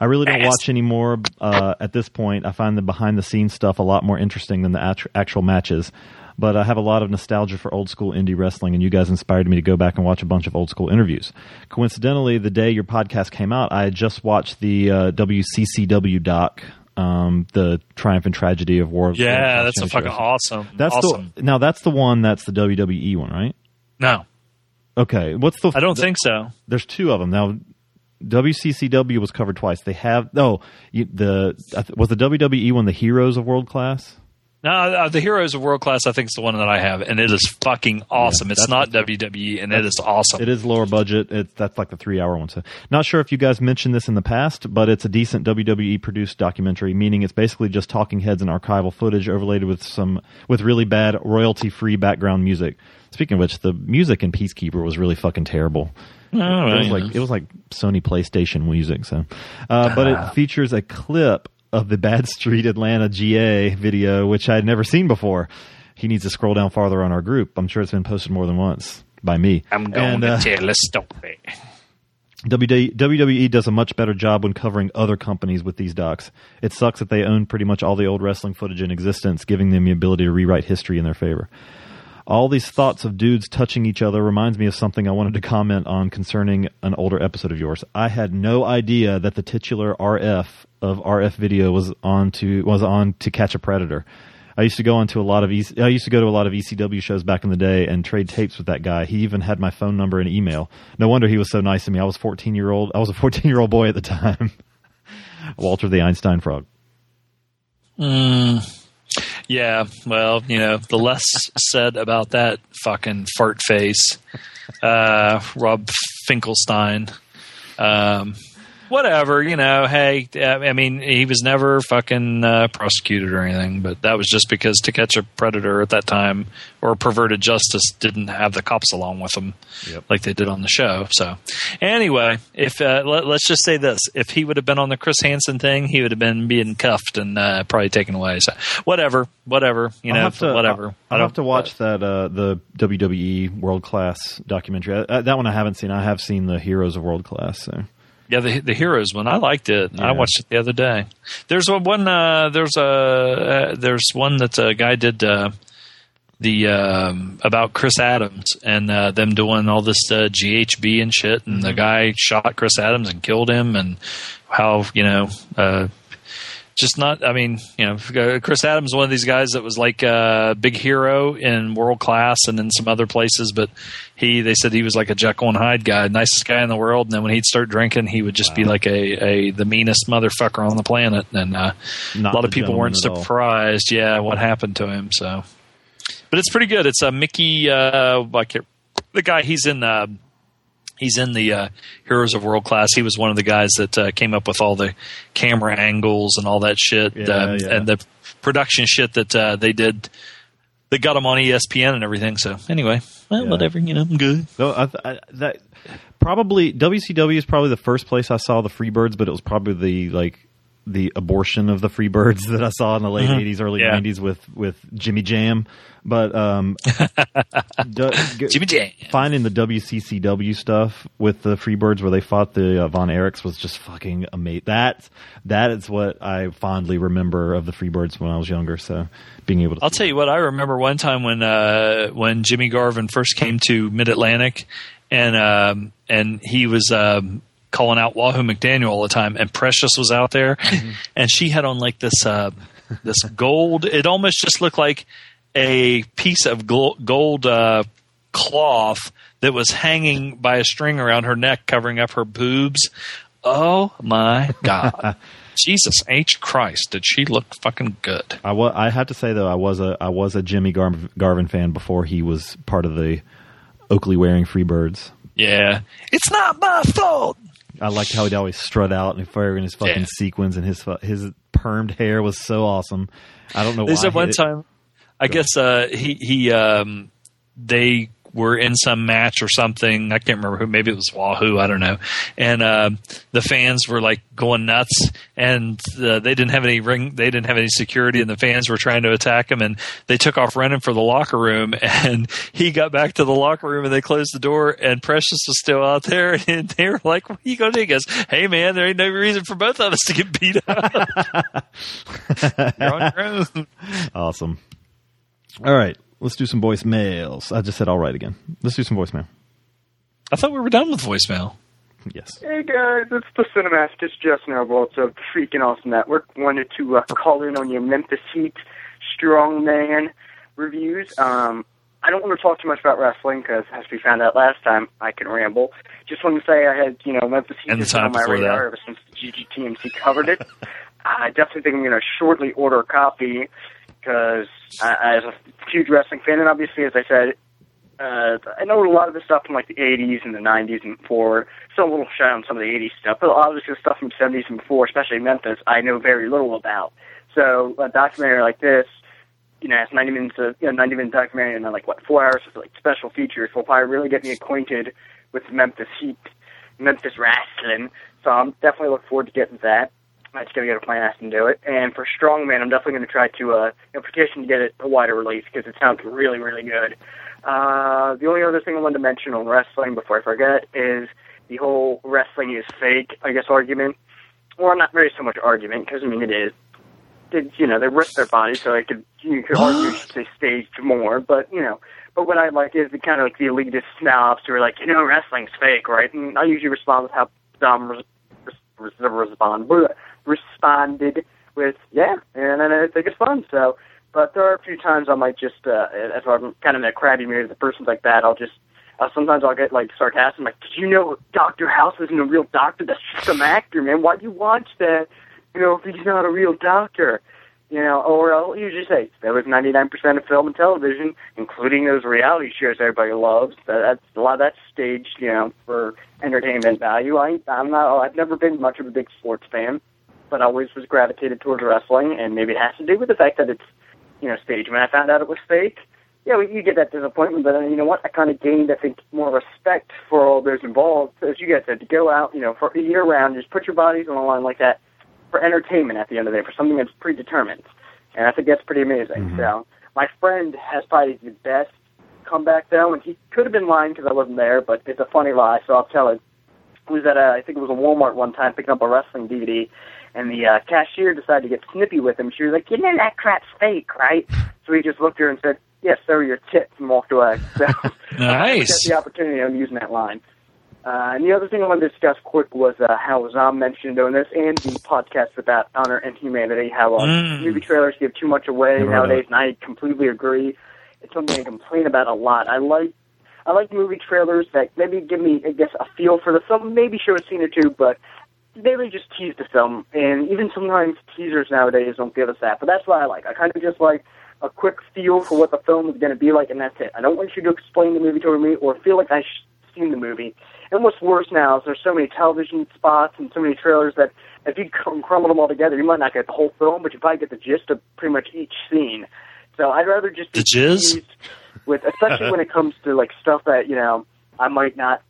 S2: I really don't watch anymore uh, at this point. I find the behind the scenes stuff a lot more interesting than the act- actual matches. But I have a lot of nostalgia for old school indie wrestling, and you guys inspired me to go back and watch a bunch of old school interviews. Coincidentally, the day your podcast came out, I had just watched the uh, WCCW doc, um, the Triumph and Tragedy of War.
S3: yeah, that's a fucking awesome.
S2: That's
S3: awesome.
S2: the now that's the one that's the WWE one, right?
S3: no,
S2: Okay, what's the?
S3: I don't
S2: the-
S3: think so.
S2: there's two of them now. WCCW was covered twice. They have no. The was the WWE one the Heroes of World Class.
S3: No, uh, the Heroes of World Class, I think, is the one that I have, and it is fucking awesome. it's not WWE, and it is awesome.
S2: It is lower budget. It, that's like the three hour one. So, not sure if you guys mentioned this in the past, but it's a decent WWE produced documentary. Meaning, it's basically just talking heads and archival footage overlaid with some with really bad royalty free background music. Speaking of which, the music in Peacekeeper was really fucking terrible.
S3: Oh,
S2: it was like it was like Sony PlayStation music. So, uh, but it features a clip of the Bad Street Atlanta GA video, which I had never seen before. He needs to scroll down farther on our group. I'm sure it's been posted more than once by me.
S3: I'm going
S2: And,
S3: to
S2: uh,
S3: tell a story.
S2: WWE does a much better job when covering other companies with these docs. It sucks that they own pretty much all the old wrestling footage in existence, giving them the ability to rewrite history in their favor. All these thoughts of dudes touching each other reminds me of something I wanted to comment on concerning an older episode of yours. I had no idea that the titular RF of RF video was on to was on to catch a predator. I used to go on to a lot of I used to go to a lot of ECW shows back in the day and trade tapes with that guy. He even had my phone number and email. No wonder he was so nice to me. I was 14 year old. I was a 14 year old boy at the time. Walter the Einstein frog.
S3: Mm, yeah, well, you know, the less said about that fucking fart face, uh, Rob Finkelstein, um, whatever, you know, hey, I mean, he was never fucking uh, prosecuted or anything, but that was just because To Catch a Predator at that time or Perverted Justice didn't have the cops along with them like they did on the show. So, anyway, if uh, let, let's just say this: if he would have been on the Chris Hansen thing, he would have been being cuffed and uh, probably taken away. So, whatever, whatever, you know,
S2: to,
S3: whatever.
S2: I'll,
S3: I
S2: I'll have to watch that uh, the WWE World Class documentary. Uh, that one I haven't seen. I have seen the Heroes of World Class. So
S3: Yeah, the the Heroes one. I liked it. I watched it the other day. There's a one. Uh, there's a uh, there's one that a guy did uh, the um, about Chris Adams and uh, them doing all this uh, GHB and shit, and the guy shot Chris Adams and killed him, and how you know. Uh, just not. I mean, you know, uh, Chris Adams, one of these guys that was like a big hero in world class and in some other places, but he, they said he was like a Jekyll and Hyde guy, nicest guy in the world. And then when he'd start drinking, he would just be like a, a the meanest motherfucker on the planet. And uh, a lot of people weren't surprised. Yeah, what happened to him? So, but it's pretty good. It's a Mickey, uh, like the guy. He's in. Uh, he's in the uh, Heroes of World Class. He was one of the guys that uh, came up with all the camera angles and all that shit,
S2: Yeah,
S3: um,
S2: yeah.
S3: and the production shit that uh, they did. They got him on ESPN and everything. So anyway, well,
S2: Yeah.
S3: whatever. You know, I'm good.
S2: No, I, I, that probably WCW is probably the first place I saw the Freebirds, but it was probably the like the abortion of the Freebirds that I saw in the late
S3: Mhm.
S2: '80s, early
S3: Yeah.
S2: '90s with with Jimmy Jam. But um, du- g-
S3: Jimmy Jam.
S2: finding the WCCW stuff with the Freebirds where they fought the uh, Von Erichs was just fucking amazing. That that is what I fondly remember of the Freebirds when I was younger. So being able to
S3: I'll tell you what. I remember one time when uh, when Jimmy Garvin first came to Mid Atlantic, and um, and he was um, calling out Wahoo McDaniel all the time, and Precious was out there, and she had on like this uh, this gold. It almost just looked like a piece of gold uh, cloth that was hanging by a string around her neck, covering up her boobs. Oh my god! Jesus H Christ! Did she look fucking good?
S2: I wa- I have to say though I was a I was a Jimmy Gar- Garvin fan before he was part of the Oakley wearing Freebirds.
S3: Yeah, it's not my fault.
S2: I liked how he'd always strut out and wearing his fucking
S3: Yeah.
S2: sequins and his his permed hair was so awesome. I don't know
S3: They
S2: why.
S3: said one time, I guess uh, he he um, they were in some match or something. I can't remember who. Maybe it was Wahoo. I don't know. And uh, the fans were like going nuts, and uh, they didn't have any ring. They didn't have any security, and the fans were trying to attack him. And they took off running for the locker room. And he got back to the locker room, and they closed the door. And Precious was still out there, and they were like, "What are you going to do?" He goes, "Hey man, there ain't no reason for both of us to get beat up." You're on your own.
S2: Awesome. All right, let's do some voicemails. I just said all right again. Let's do some voicemail.
S3: I thought we were done with voicemail.
S2: Yes.
S11: Hey guys, it's the Cinemastis Justin Noble. It's a freaking awesome network. Wanted to uh, call in on your Memphis Heat Strongman reviews. Um, I don't want to talk too much about wrestling because, as we found out last time, I can ramble. Just wanted to say I had, you know, Memphis Heat
S3: And the time
S11: on my radar
S3: that.
S11: ever since the GGTMC covered it. I definitely think I'm going to shortly order a copy because as a huge wrestling fan, and obviously, as I said, uh, I know a lot of the stuff from like the 80s and the 90s and before. Still a little shy on some of the 80s stuff, but obviously the stuff from 70s and before, especially Memphis, I know very little about. So a documentary like this, you know, it's 90 minutes of, you know, 90 minute documentary and then like what, four hours of like special features will probably really get me acquainted with Memphis Heat, Memphis wrestling. So I'm definitely look forward to getting that. I might just gotta get a plan ass and do it. And for Strongman, I'm definitely gonna try to, uh, you know, petition to get it a wider release because it sounds really, really good. Uh, the only other thing I wanted to mention on wrestling before I forget is the whole wrestling is fake, I guess, argument. Or not very so much argument, because I mean it is. It's, you know, they risk their bodies, so I could you could argue they staged more, but you know. But what I like is the kind of like the elitist snobs who are like, you know, wrestling's fake, right? And I usually respond with how res- respond responded with, yeah, and I think it's fun. So, but there are a few times I might just, uh, if I'm kind of in a crabby mood, the person's like that, I'll just uh, sometimes I'll get like sarcastic, like, "Did you know Doctor House isn't a real doctor? That's just some actor, man. Why do you watch that? You know, if he's not a real doctor." You know, or I'll usually say that was 99% of film and television, including those reality shows everybody loves. That, that's a lot of that's staged, you know, for entertainment value. I, I'm not. I've never been much of a big sports fan, but I always was gravitated towards wrestling, and maybe it has to do with the fact that it's, you know, staged. When I found out it was fake, yeah, well, you get that disappointment, but then you know what? I kind of gained, I think, more respect for all those involved. As you guys said, to go out, you know, for a year round, just put your bodies on the line like that for entertainment at the end of the day, for something that's predetermined. And I think that's pretty amazing. So my friend has probably the best comeback though, and he could have been lying because I wasn't there, but it's a funny lie, so I'll tell it. He was at a, I think it was a Walmart one time picking up a wrestling DVD, and the uh, cashier decided to get snippy with him. She was like, "You know that crap's fake, right?" So he just looked at her and said, "Yes, are your tits," and walked away. So
S3: Nice.
S11: I got the opportunity of using that line. Uh, and the other thing I wanted to discuss quick was uh, how Zom mentioned on this and the podcast about honor and humanity, how uh,
S3: Mm.
S11: movie trailers give too much away
S2: Never
S11: nowadays, and I completely agree. It's something I complain about a lot. I like I like movie trailers that maybe give me, I guess, a feel for the film, maybe show a scene or two, but they really just tease the film. And even sometimes teasers nowadays don't give us that. But that's what I like. I kind of just like a quick feel for what the film is going to be like, and that's it. I don't want you to explain the movie to me or feel like I've seen the movie. And what's worse now is there's so many television spots and so many trailers that if you crumble them all together, you might not get the whole film, but you probably get the gist of pretty much each scene. So I'd rather just be
S3: The jizz?
S11: with, especially when it comes to like stuff that you know I might not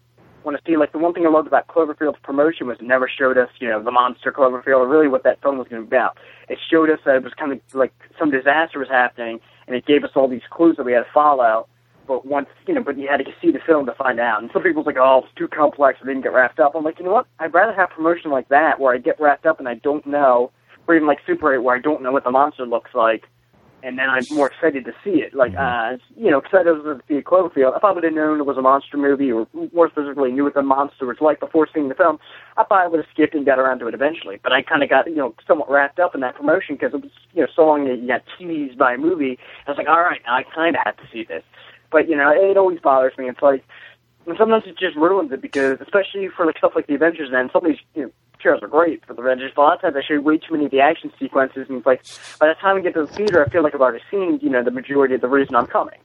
S11: want to see. Like the one thing I loved about Cloverfield's promotion was it never showed us, you know, the monster Cloverfield or really what that film was going to be about. It showed us that it was kind of like some disaster was happening, and it gave us all these clues that we had to follow. But once, you know, but you had to see the film to find out. And some people's like, oh, it's too complex, I didn't get wrapped up. I'm like, you know what? I'd rather have promotion like that where I get wrapped up and I don't know, or even like Super 8 where I don't know what the monster looks like and then I'm more excited to see it. Like, uh, you know, excited to see Cloverfield. If I would have known it was a monster movie, or more specifically, knew what the monster was like before seeing the film, I probably would have skipped and got around to it eventually. But I kind of got, you know, somewhat wrapped up in that promotion because it was, you know, so long that you got teased by a movie. I was like, all right, now I kind of have to see this. But you know, it always bothers me. It's like, and sometimes it just ruins it because, especially for like stuff like the Avengers, and some of these, you know, trailers are great for the Avengers. But a lot of times I show way too many of the action sequences, and it's like by the time we get to the theater, I feel like I've already seen, you know, the majority of the reason I'm coming.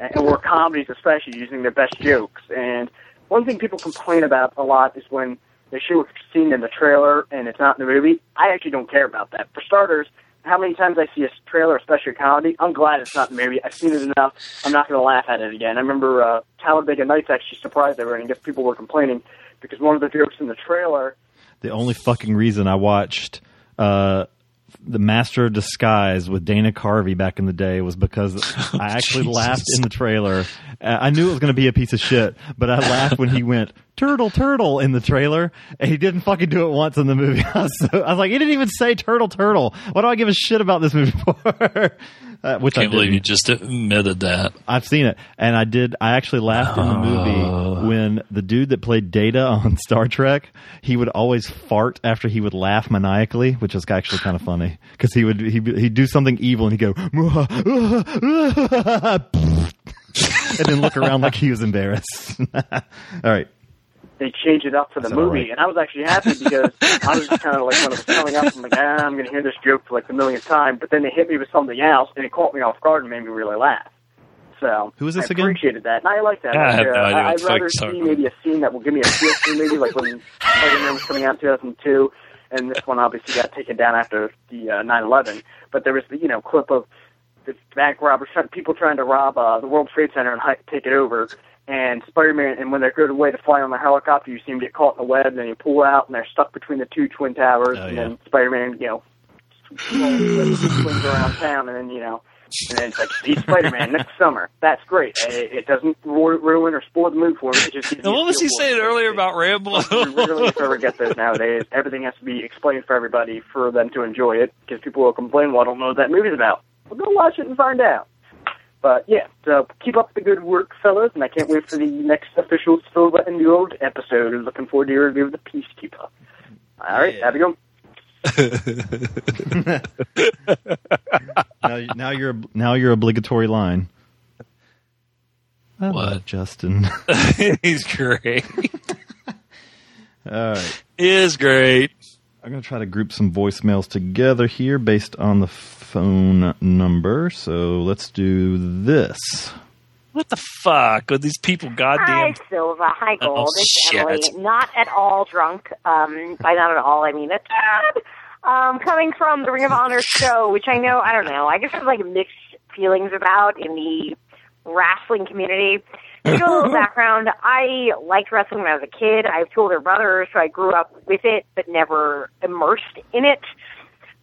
S11: And or comedies, especially using their best jokes. And one thing people complain about a lot is when they show a scene in the trailer and it's not in the movie. I actually don't care about that. For starters, how many times I see a trailer, especially a comedy, I'm glad it's not movie. I've seen it enough. I'm not going to laugh at it again. I remember uh, Talladega Nights actually surprised everyone. I guess people were complaining because one of the jokes in the trailer
S2: The only fucking reason I watched uh, the Master of Disguise with Dana Carvey back in the day was because I actually
S3: Jesus.
S2: laughed in the trailer. Uh, I knew it was going to be a piece of shit, but I laughed when he went turtle turtle in the trailer, and he didn't fucking do it once in the movie. I was, so, I was like, he didn't even say turtle turtle. What do I give a shit about this movie for? Uh, which I
S3: Can't believe you just admitted that.
S2: I've seen it, and I did. I actually laughed in the movie when the dude that played Data on Star Trek, he would always fart after he would laugh maniacally, which was actually kind of funny because he would he he'd do something evil and he'd go and then look around like he was embarrassed. All right,
S11: they changed it up for the
S2: That's
S11: movie,
S2: right.
S11: and I was actually happy because I was just kind of like when it was coming up, I'm like, ah, I'm going to hear this joke for like the millionth time, but then they hit me with something else, and it caught me off guard and made me really laugh. So
S2: Who is this
S11: I
S2: again?
S11: appreciated that, and I like that.
S3: Yeah, I
S11: Like,
S3: have no
S11: uh,
S3: idea
S11: I'd
S3: the
S11: rather
S3: he's
S11: see
S3: talking
S11: maybe a scene that will give me a feel for the movie, like when Spider-Man was coming out in 2002, and this one obviously got taken down after the uh, 9/11. But there was the you know clip of the bank robbers, people trying to rob uh, the World Trade Center and hi- take it over. And Spider-Man, and when they're good away to fly on the helicopter, you see him get caught in the web, and then you pull out, and they're stuck between the two twin towers,
S2: Oh,
S11: and
S2: yeah.
S11: then Spider-Man, you know, swings around town, and then you know, and then it's like see Spider-Man next summer. That's great. It, it doesn't ru- ruin or spoil the mood for me. It just gives
S3: Now,
S11: me
S3: what was he saying earlier about Rambo?
S11: we really ever get those nowadays. Everything has to be explained for everybody for them to enjoy it, because people will complain, well, I don't know what that movie's about. Well, go watch it and find out. But yeah, so keep up the good work, fellas, and I can't wait for the next official Silver and Gold episode. Looking forward to your review of the Peacekeeper. All right, have a go.
S2: now, you- now you're now your obligatory line. I love
S3: What?
S2: Justin?
S3: He's great.
S2: All right.
S3: Is great.
S2: I'm going to try to group some voicemails together here based on the phone number. So let's do this.
S3: What the fuck with these people? Goddamn.
S12: Hi, Silva. Hi,
S3: Oh,
S12: Gold. it's
S3: shit.
S12: Emily. Not at all drunk. Um, by not at all, I mean a tad. Um, coming from the Ring of Honor show, which I know, I don't know, I just have like mixed feelings about in the wrestling community. A little background, I liked wrestling when I was a kid. I have two older brothers, so I grew up with it, but never immersed in it.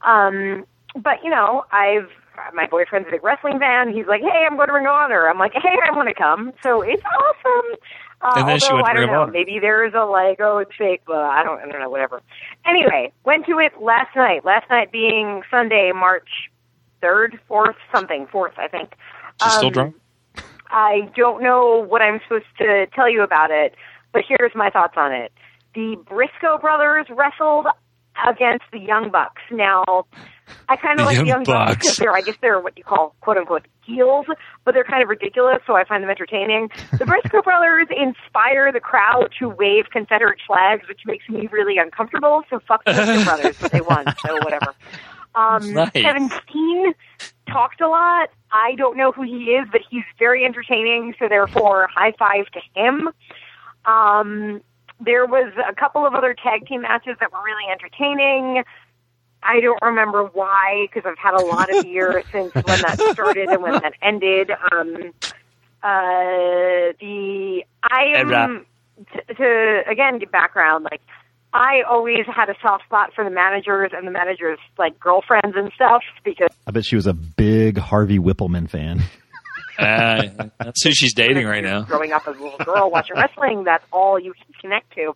S12: Um, but you know, I've my boyfriend's a big wrestling fan. He's like, "Hey, I'm going to Ring of Honor." I'm like, "Hey, I want to come." So it's awesome. Uh,
S3: And then she
S12: although
S3: went to
S12: I don't
S3: Ring
S12: know, maybe there is a like, oh, it's fake, but I don't, I don't know, whatever. Anyway, went to it last night. Last night being Sunday, March third, fourth, something, fourth, I think.
S3: She's still
S12: Um,
S3: drunk?
S12: I don't know what I'm supposed to tell you about it, but here's my thoughts on it. The Briscoe brothers wrestled against the Young Bucks. Now, I kind of like the Young Bucks because they're, I guess they're what you call quote unquote heels, but they're kind of ridiculous, so I find them entertaining. The Briscoe brothers inspire the crowd to wave Confederate flags, which makes me really uncomfortable. So fuck the Briscoe brothers, but they won, so whatever. Um,
S3: Nice.
S12: Kevin Steen talked a lot. I don't know who he is, but he's very entertaining. So therefore, high five to him. Um, there was a couple of other tag team matches that were really entertaining. I don't remember why because I've had a lot of years since when that started and when that ended. Um, uh, the I am to, to again get background like I always had a soft spot for the managers and the managers like girlfriends and stuff because
S2: I bet she was a big Harvey Wippleman fan.
S3: Uh, that's who she's dating right now.
S12: growing up as a little girl watching wrestling, that's all you can connect to.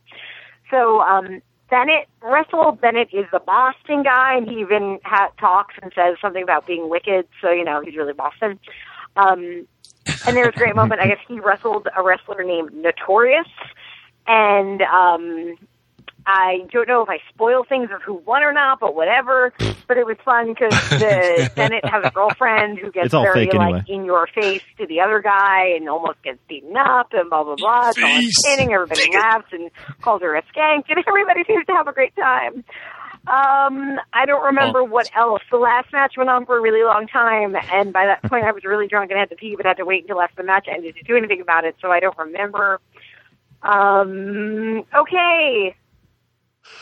S12: So um, Bennett wrestled. Bennett is the Boston guy, and he even ha- talks and says something about being wicked. So you know he's really Boston. Um, and there was a great moment. I guess he wrestled a wrestler named Notorious, and um, I don't know if I spoil things of who won or not, but whatever. But it was fun because the Bennett has a girlfriend who gets very like
S2: anyway.
S12: in your face to the other guy and almost gets beaten up and blah blah blah. It's all entertaining. Everybody laughs and calls her a skank, and everybody seems to have a great time. Um, I don't remember what else. The last match went on for a really long time, and by that point, I was really drunk and had to pee, but had to wait until after the match ended to do anything about it. So I don't remember. Um, okay.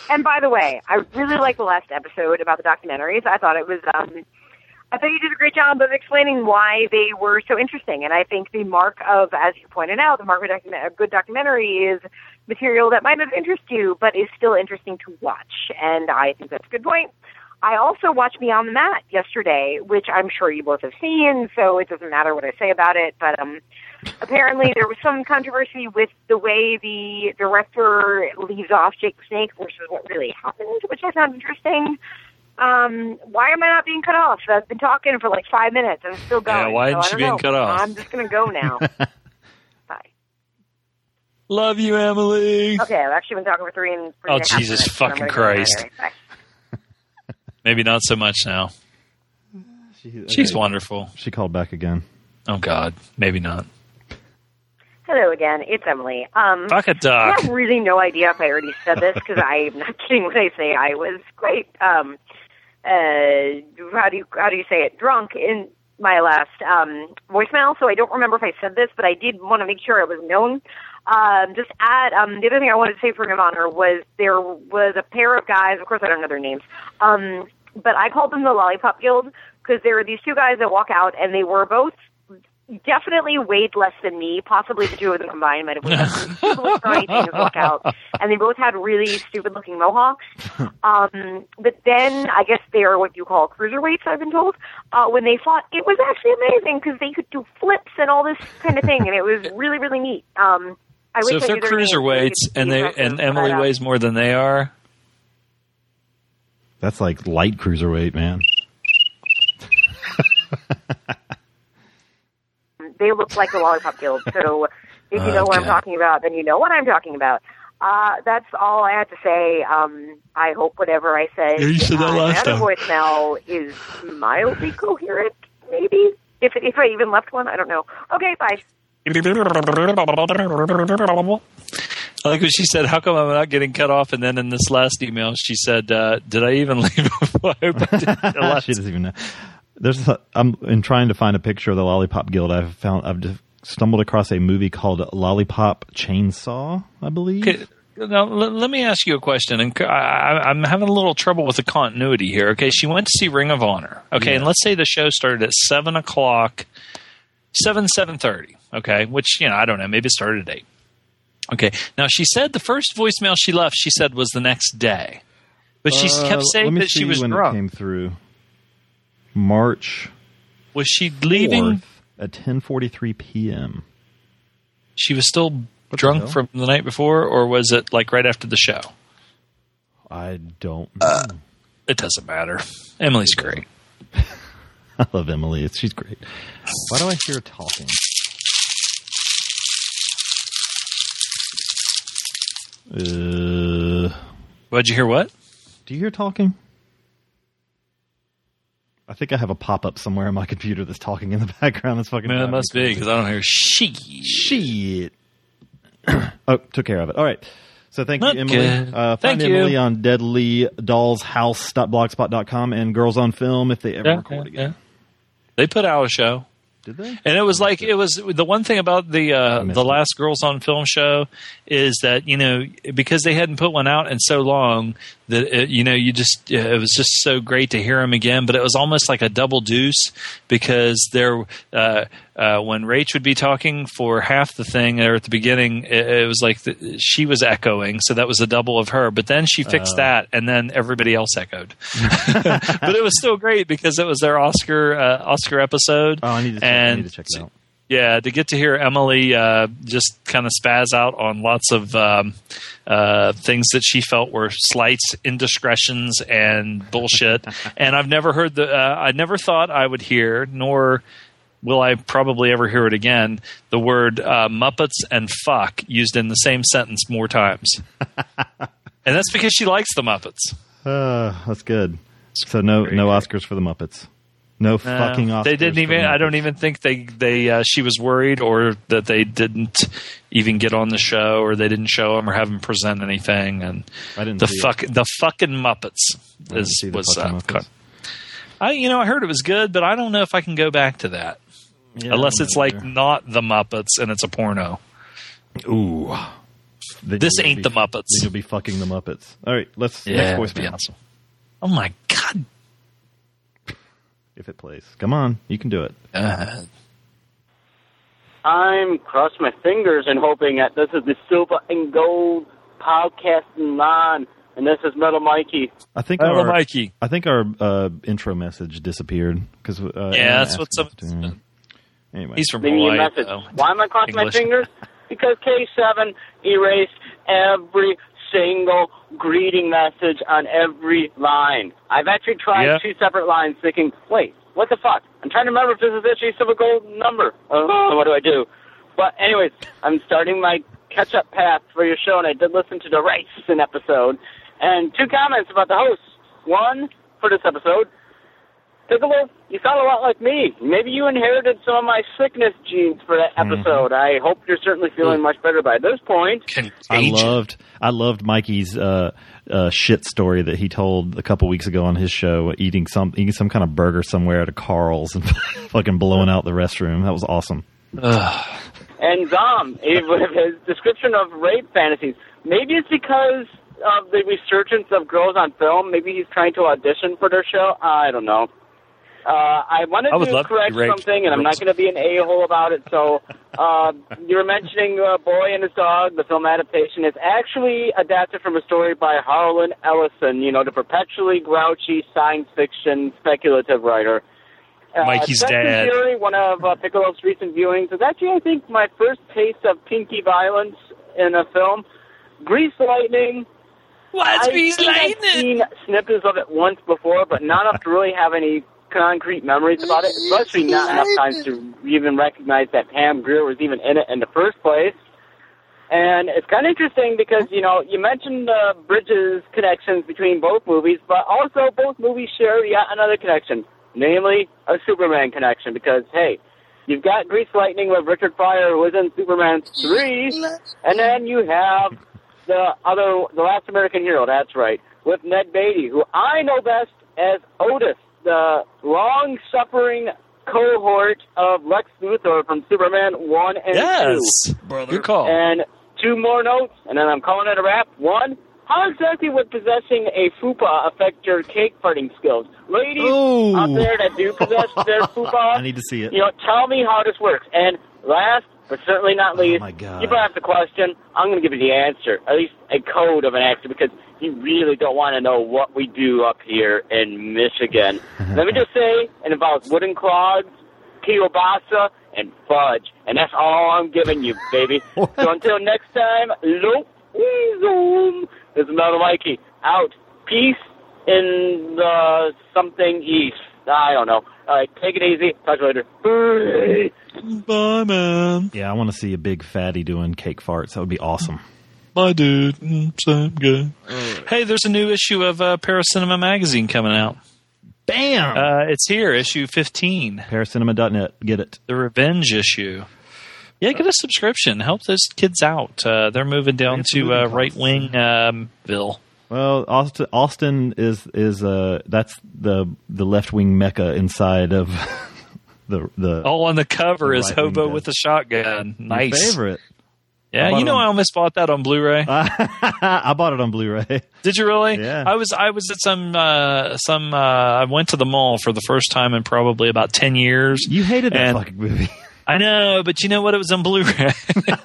S12: And by the way, I really liked the last episode about the documentaries. I thought it was, um, I thought you did a great job of explaining why they were so interesting. And I think the mark of, as you pointed out, the mark of a good documentary is material that might not interest you, but is still interesting to watch. And I think that's a good point. I also watched Beyond the Mat yesterday, which I'm sure you both have seen, so it doesn't matter what I say about it. But um, apparently, there was some controversy with the way the director leaves off Jake the Snake versus what really happened, which I found interesting. Um, why am I not being cut off? I've been talking for like five minutes I'm still going.
S3: Yeah, why
S12: so
S3: isn't
S12: I
S3: she being
S12: know.
S3: cut off?
S12: I'm just going to go now. Bye.
S3: Love you, Emily.
S12: Okay, I've actually been talking for three and three
S3: Oh,
S12: and a half
S3: Jesus
S12: minutes, so
S3: fucking
S12: gonna go
S3: Christ.
S12: Bye.
S3: Maybe not so much now. She's wonderful.
S2: She called back again.
S3: Oh God, maybe not.
S12: Hello again. It's Emily. Um,
S3: Pocket
S12: I
S3: Doc.
S12: have really no idea if I already said this because I'm not kidding when I say I was quite um, uh, how do you how do you say it drunk in my last um, voicemail. So I don't remember if I said this, but I did want to make sure it was known. Um, just add um, the other thing I wanted to say for Ring of Honor was there was a pair of guys. Of course, I don't know their names. Um, but I called them the Lollipop Guild because there were these two guys that walk out, and they were both definitely weighed less than me. Possibly the two of them combined might have weighed less than walk out, and they both had really stupid looking mohawks. Um, but then I guess they are what you call cruiserweights. I've been told. Uh, when they fought, it was actually amazing because they could do flips and all this kind of thing, and it was really really neat. Um, I
S3: So if
S12: I
S3: they're
S12: knew their names so
S3: cruiserweights and they and Emily
S12: but,
S3: weighs more than they are,
S2: That's like light cruiserweight, man.
S12: they look like the Lollipop Guild. So if you know what I'm talking about, then you know what I'm talking about. Uh, that's all I had to say. Um, I hope whatever I say
S3: Yeah, you said that
S12: uh,
S3: last
S12: in the
S3: time.
S12: voicemail is mildly coherent, maybe. If if I even left one, I don't know. Okay, bye.
S3: I like what she said. How come I'm not getting cut off? And then in this last email, she said, uh, "Did I even leave?" I I.
S2: She doesn't even know. There's a, I'm in trying to find a picture of the Lollipop Guild. I've found I've just stumbled across a movie called Lollipop Chainsaw. I believe.
S3: Okay, now let, let me ask you a question, and I, I'm having a little trouble with the continuity here. Okay, she went to see Ring of Honor. Okay, and let's say the show started at seven o'clock, seven seven thirty. Okay, which you know I don't know, maybe it started at eight. Okay, now she said the first voicemail she left, she said was the next day, but she
S2: Uh,
S3: kept saying that she was
S2: when
S3: drunk.
S2: it came through. March
S3: was she leaving?
S2: 4th at 10:43 p.m.
S3: She was still
S2: the
S3: drunk
S2: hell?
S3: from the night before, or was it like right after the show?
S2: I don't. know.
S3: It doesn't matter. Emily's great.
S2: I love Emily. She's great. Why do I hear her talking? Uh,
S3: What'd you hear? What?
S2: do you hear talking? I think I have a pop up somewhere on my computer that's talking in the background. That's fucking.
S3: Man, it must be because I don't hear shit.
S2: Shit. oh, took care of it. All right. So thank
S3: Not
S2: you, Emily. Uh,
S3: Thank
S2: find
S3: you.
S2: Emily on Deadly Dolls House.blogspot.com and Girls on Film if they ever
S3: Yeah,
S2: record
S3: yeah,
S2: again.
S3: yeah. They put out a show.
S2: Did they?
S3: And it was like it was the one thing about the uh, the last Girls on Film show is that you know because they hadn't put one out in so long that it, you know you just it was just so great to hear him again. But it was almost like a double deuce because there uh, uh, when Rach would be talking for half the thing there at the beginning, it, it was like the, she was echoing, so that was a double of her. But then she fixed
S2: Oh.
S3: that, and then everybody else echoed. but it was still great because it was their Oscar uh, Oscar episode.
S2: Oh, I need to check, I
S3: and
S2: need to check it out.
S3: Yeah, to get to hear Emily uh, just kind of spaz out on lots of um, uh, things that she felt were slights, indiscretions, and bullshit. and I've never heard the. Uh, I never thought I would hear, nor will I probably ever hear it again, the word uh, Muppets and fuck used in the same sentence more times. and that's because she likes the Muppets.
S2: Uh, that's good. So no no Oscars for the Muppets. No fucking off.
S3: They didn't even. I don't even think they. They. Uh, she was worried, or that they didn't even get on the show, or they didn't show him, or have him present anything. And
S2: I didn't
S3: the
S2: see it.
S3: fuck. The fucking Muppets is was. Uh,
S2: Muppets.
S3: I. You know, I heard it was good, but I don't know if I can go back to that
S2: Yeah,
S3: unless it's like
S2: either.
S3: not the Muppets and it's a porno.
S2: Ooh. Then
S3: This ain't
S2: be-
S3: the Muppets.
S2: You'll be fucking the Muppets. All right, let's
S3: Yeah,
S2: next
S3: be
S2: voicemail.
S3: awesome. Oh my god.
S2: If it plays, come on, you can do it.
S3: Uh,
S14: I'm crossing my fingers and hoping that this is the silver and gold podcasting line, and this is Metal Mikey.
S2: I think
S3: Hello,
S2: our
S3: Mikey.
S2: I think our uh, intro message disappeared because uh,
S3: Yeah, that's
S2: what's
S3: up.
S2: to. Anyway,
S3: He's from
S14: Leave me
S3: Hawaii.
S14: message.
S3: though.
S14: Why am I crossing
S3: English.
S14: my fingers? Because K7 erased every single greeting message on every line. I've actually tried
S3: Yeah.
S14: two separate lines thinking, wait, what the fuck? I'm trying to remember if this is actually a gold number. Oh, what do I do? But anyways, I'm starting my catch-up path for your show, and I did listen to the Racing episode. And two comments about the hosts. One, for this episode, Piccolo, you sound a lot like me. Maybe you inherited some of my sickness genes for that
S2: Mm-hmm.
S14: episode. I hope you're certainly feeling much better by this point.
S2: I loved I loved Mikey's uh, uh, shit story that he told a couple weeks ago on his show, eating some eating some kind of burger somewhere at a Carl's and fucking blowing out the restroom. That was awesome.
S14: And Zom, his description of rape fantasies, maybe it's because of the resurgence of girls on film. Maybe he's trying to audition for their show. I don't know. Uh, I wanted
S3: I
S14: to
S3: love to
S14: correct something, and I'm not going to be an a-hole about it. So, uh, you were mentioning uh, Boy and His Dog, the film adaptation. is actually adapted from a story by Harlan Ellison, you know, the perpetually grouchy science fiction speculative writer. Uh,
S3: Mikey's
S14: Sex
S3: dad.
S14: Fury, one of uh, Piccolo's recent viewings, is actually, I think, my first taste of pinky violence in a film. Grease Lightning.
S3: What's
S14: I
S3: Grease
S14: think I've seen snippets of it once before, but not enough to really have any concrete memories about it, especially not enough times to even recognize that Pam Grier was even in it in the first place. And it's kind of interesting because, you know, you mentioned uh, Bridges' connections between both movies, but also both movies share yet another connection, namely a Superman connection. Because, hey, you've got Grease Lightning with Richard Pryor, who was in Superman 3, and then you have the other, the Last American Hero, that's right, with Ned Beatty, who I know best as Otis, the long-suffering cohort of Lex Luthor from Superman 1 and 2.
S3: Yes, brother. Good call.
S14: And two more notes, and then I'm calling it a wrap. One, how exactly would possessing a fupa affect your cake farting skills? Ladies
S2: Ooh.
S14: out there that do possess their fupa,
S2: I need to see it.
S14: you know, tell me how this works. And last, but certainly not oh least,
S2: Oh my God.
S14: you brought up the question. I'm going to give you the answer, at least a code of an answer, because you really don't want to know what we do up here in Michigan. Let me just say, it involves wooden clogs, kielbasa, and fudge. And that's all I'm giving you, baby. so until next time, loop, zoom. This is another Mikey. Out. Peace in the something east. I don't know. All right, take it easy. Talk to you later. Bye.
S3: Bye, man.
S2: Yeah, I want to see a big fatty doing cake farts. That would be awesome.
S3: Bye, dude. Mm, Same good. Hey, there's a new issue of uh, Paracinema magazine coming out.
S2: Bam!
S3: Uh, it's here, issue 15,
S2: Paracinema.net. Get it.
S3: the revenge issue. Yeah, get a subscription. Help those kids out. Uh, they're moving down
S2: It's a
S3: to uh, right wing um, Bill.
S2: Well, Austin, Austin is is uh that's the the left wing mecca inside of the the
S3: All on the cover
S2: The
S3: is Hobo
S2: guy.
S3: with a Shotgun.
S2: your
S3: Nice.
S2: favorite.
S3: Yeah, you know
S2: on-
S3: I almost bought that on Blu-ray.
S2: I bought it on Blu-ray.
S3: Did you really?
S2: Yeah.
S3: I was I was at some uh, some uh, I went to the mall for the first time in probably about ten years.
S2: You hated that fucking movie.
S3: I know, but you know what? It was on Blu-ray.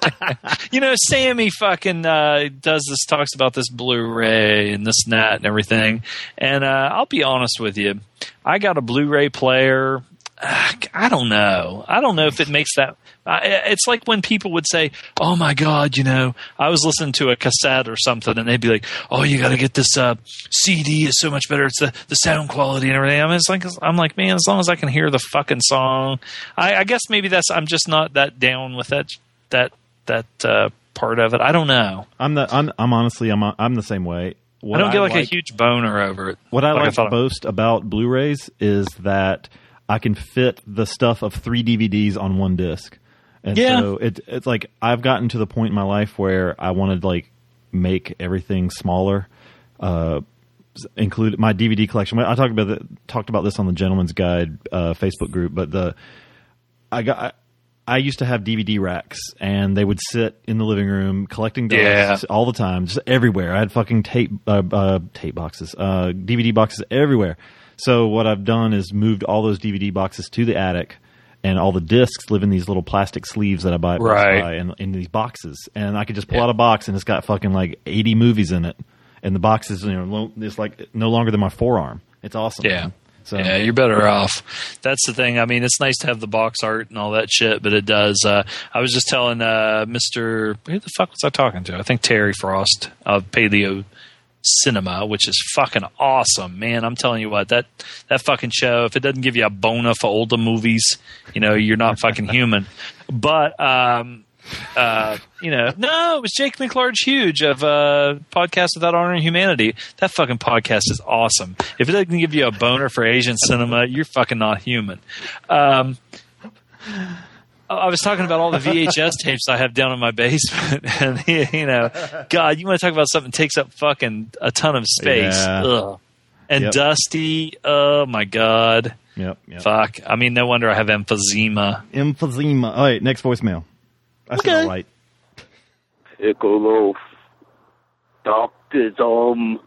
S3: you know, Sammy fucking uh, does this, talks about this Blu-ray and this and that and everything. And uh, I'll be honest with you, I got a Blu-ray player. I don't know. I don't know if it makes that. It's like when people would say, "Oh my God," you know, I was listening to a cassette or something, and they'd be like, "Oh, you got to get this uh, CD. is so much better. It's the the sound quality and everything." I mean, it's like I'm like, man, as long as I can hear the fucking song, I, I guess maybe that's I'm just not that down with that that that uh, part of it. I don't know.
S2: I'm the I'm, I'm honestly I'm I'm the same way. What
S3: I don't get like,
S2: like
S3: a huge boner over it.
S2: What I
S3: Like I
S2: like
S3: thought-
S2: most about Blu-rays is that I can fit the stuff of three DVDs on one disc. And
S3: Yeah.
S2: so it, it's like I've gotten to the point in my life where I want to like make everything smaller. Uh, s- include my DVD collection. I talked about the, talked about this on the Gentleman's Guide uh, Facebook group, but the I got. I, I used to have DVD racks, and they would sit in the living room collecting dust
S3: Yeah.
S2: all the time, just everywhere. I had fucking tape uh, uh, tape boxes, uh, DVD boxes everywhere. So what I've done is moved all those DVD boxes to the attic, and all the discs live in these little plastic sleeves that I buy at
S3: Right.
S2: Buy in, in these boxes, and I could just pull out a box and it's got fucking like eighty movies in it, and the box is you know it's like no longer than my forearm. It's awesome.
S3: Yeah.
S2: man. So
S3: Yeah, you're better off. That's the thing. I mean, it's nice to have the box art and all that shit, but it does. Uh, I was just telling uh, Mister, who the fuck was I talking to? I think Terry Frost of Paleo Cinema, which is fucking awesome, man. I'm telling you what that that fucking show. If it doesn't give you a boner for older movies, you know, you're not fucking human. But um, Uh, you know, no, it was Jake McLarge Huge of uh, Podcast Without Honor and Humanity. That fucking podcast is awesome. If it doesn't give you a boner for Asian cinema, you're fucking not human. Um, I was talking about all the VHS tapes I have down in my basement, and you know, God, you want to talk about something that takes up fucking a ton of space,
S2: Yeah.
S3: Ugh. and
S2: Yep.
S3: dusty. Oh my God,
S2: Yep. yep.
S3: fuck. I mean, no wonder I have emphysema.
S2: Emphysema. All right, next voicemail. I said
S3: Okay.
S2: all right.
S14: Piccolo. Dr. Dom.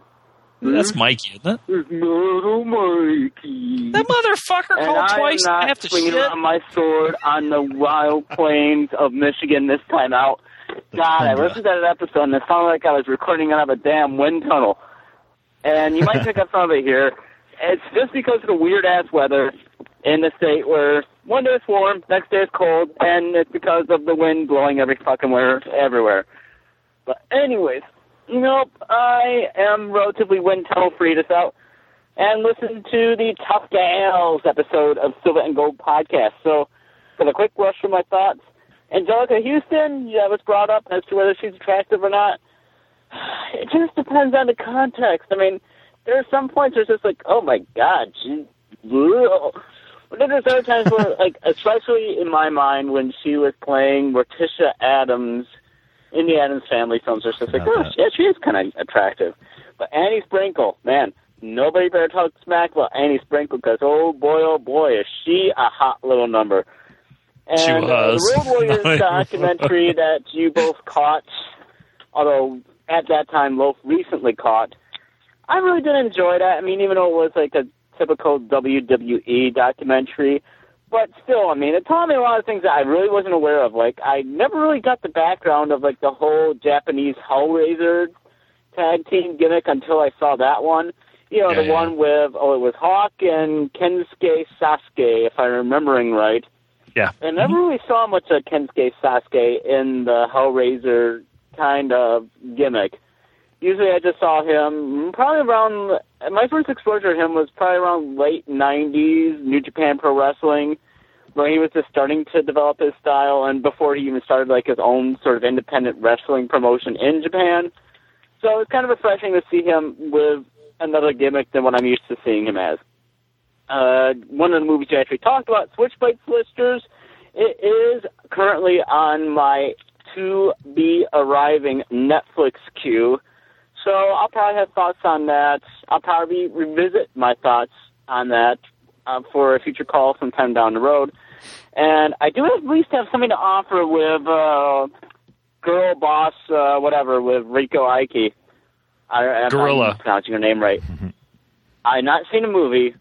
S3: That's mm-hmm. Mikey, isn't it?
S14: It's little Mikey.
S3: That motherfucker
S14: and
S3: called
S14: I
S3: twice.
S14: am not
S3: I have to
S14: swinging
S3: shit.
S14: around my sword on the wild plains of Michigan this time out. God, I listened to that episode and it sounded like I was recording out of a damn wind tunnel. And you might pick up some of it here. It's just because of the weird ass weather in the state where one day it's warm, next day it's cold, and it's because of the wind blowing every fucking where everywhere. But anyways, know, I am relatively wind tunnel free to out and listen to the Tough Gals episode of Silver and Gold podcast. So, for the quick rush through my thoughts, Anjelica Huston, yeah, was brought up as to whether she's attractive or not. It just depends on the context. I mean, there are some points where it's just like, oh my god, she's. ugh. But then there's other times where, like, especially in my mind, when she was playing Morticia Addams in the Addams Family films, are just like, oh, yeah, she is kind of attractive. But Annie Sprinkle, man, nobody better talk smack about Annie Sprinkle because, oh boy, oh boy, is she a hot little number. And
S3: She
S14: uh,
S3: was.
S14: the Road Warriors documentary that you both caught, although at that time both recently caught, I really did enjoy that. I mean, even though it was like a typical WWE documentary, but still, I mean, it taught me a lot of things that I really wasn't aware of. Like, I never really got the background of like the whole Japanese Hellraiser tag team gimmick until I saw that one. You know,
S3: Yeah,
S14: the
S3: yeah.
S14: one with oh, it was Hawk and Kensuke Sasaki, if I'm remembering right.
S3: Yeah.
S14: I never really saw much of Kensuke Sasaki in the Hellraiser kind of gimmick. Usually I just saw him probably around, my first exposure to him was probably around late 90s, New Japan Pro Wrestling, where he was just starting to develop his style and before he even started like his own sort of independent wrestling promotion in Japan. So it's kind of refreshing to see him with another gimmick than what I'm used to seeing him as uh, one of the movies you actually talked about, Switchblade Solicitors. It is currently on my to be arriving Netflix queue. So I'll probably have thoughts on that. I'll probably revisit my thoughts on that uh, for a future call sometime down the road. And I do at least have something to offer with uh, Girl Boss, uh, whatever, with Reiko Ike. I, I'm
S3: Gorilla.
S14: not pronouncing her name right. I've not seen a movie.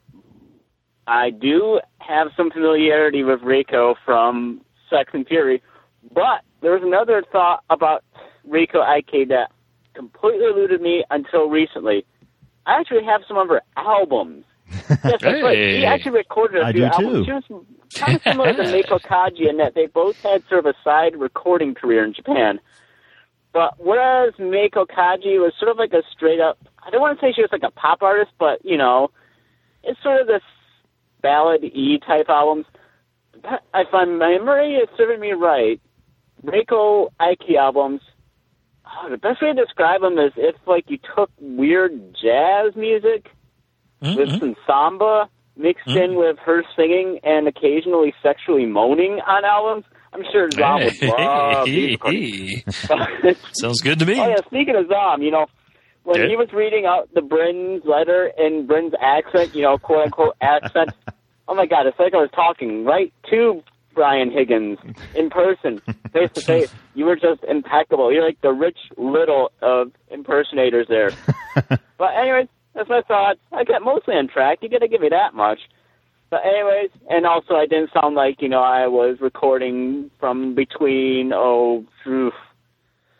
S14: I do have some familiarity with Reiko from Sex and Fury, but there was another thought about Reiko Ike that completely eluded me until recently. I actually have some of her albums. Yes, that's right. She actually recorded a
S2: I
S14: few albums.
S2: too.
S14: She was kind of similar to Meiko Kaji in that they both had sort of a side recording career in Japan. But whereas Meiko Kaji was sort of like a straight up, I don't want to say she was like a pop artist, but you know, it's sort of this ballad E type albums. If my memory is serving me right, Reiko Ike albums, oh, the best way to describe them is if like you took weird jazz music mm-hmm. with some samba mixed mm-hmm. in with her singing and occasionally sexually moaning on albums. I'm sure Zom would love recordings.
S3: Sounds good to me.
S14: Oh yeah, speaking of Zom, you know, when he was reading out the Bryn's letter in Bryn's accent, you know, quote unquote accent, oh my god, it's like I was talking right to Brian Higgins in person, face to face. You were just impeccable. You're like the Rich Little of impersonators there. but anyways, that's my thoughts. I got mostly on track. You gotta give me that much. But anyways, and also I didn't sound like, you know, I was recording from between, oh, oof,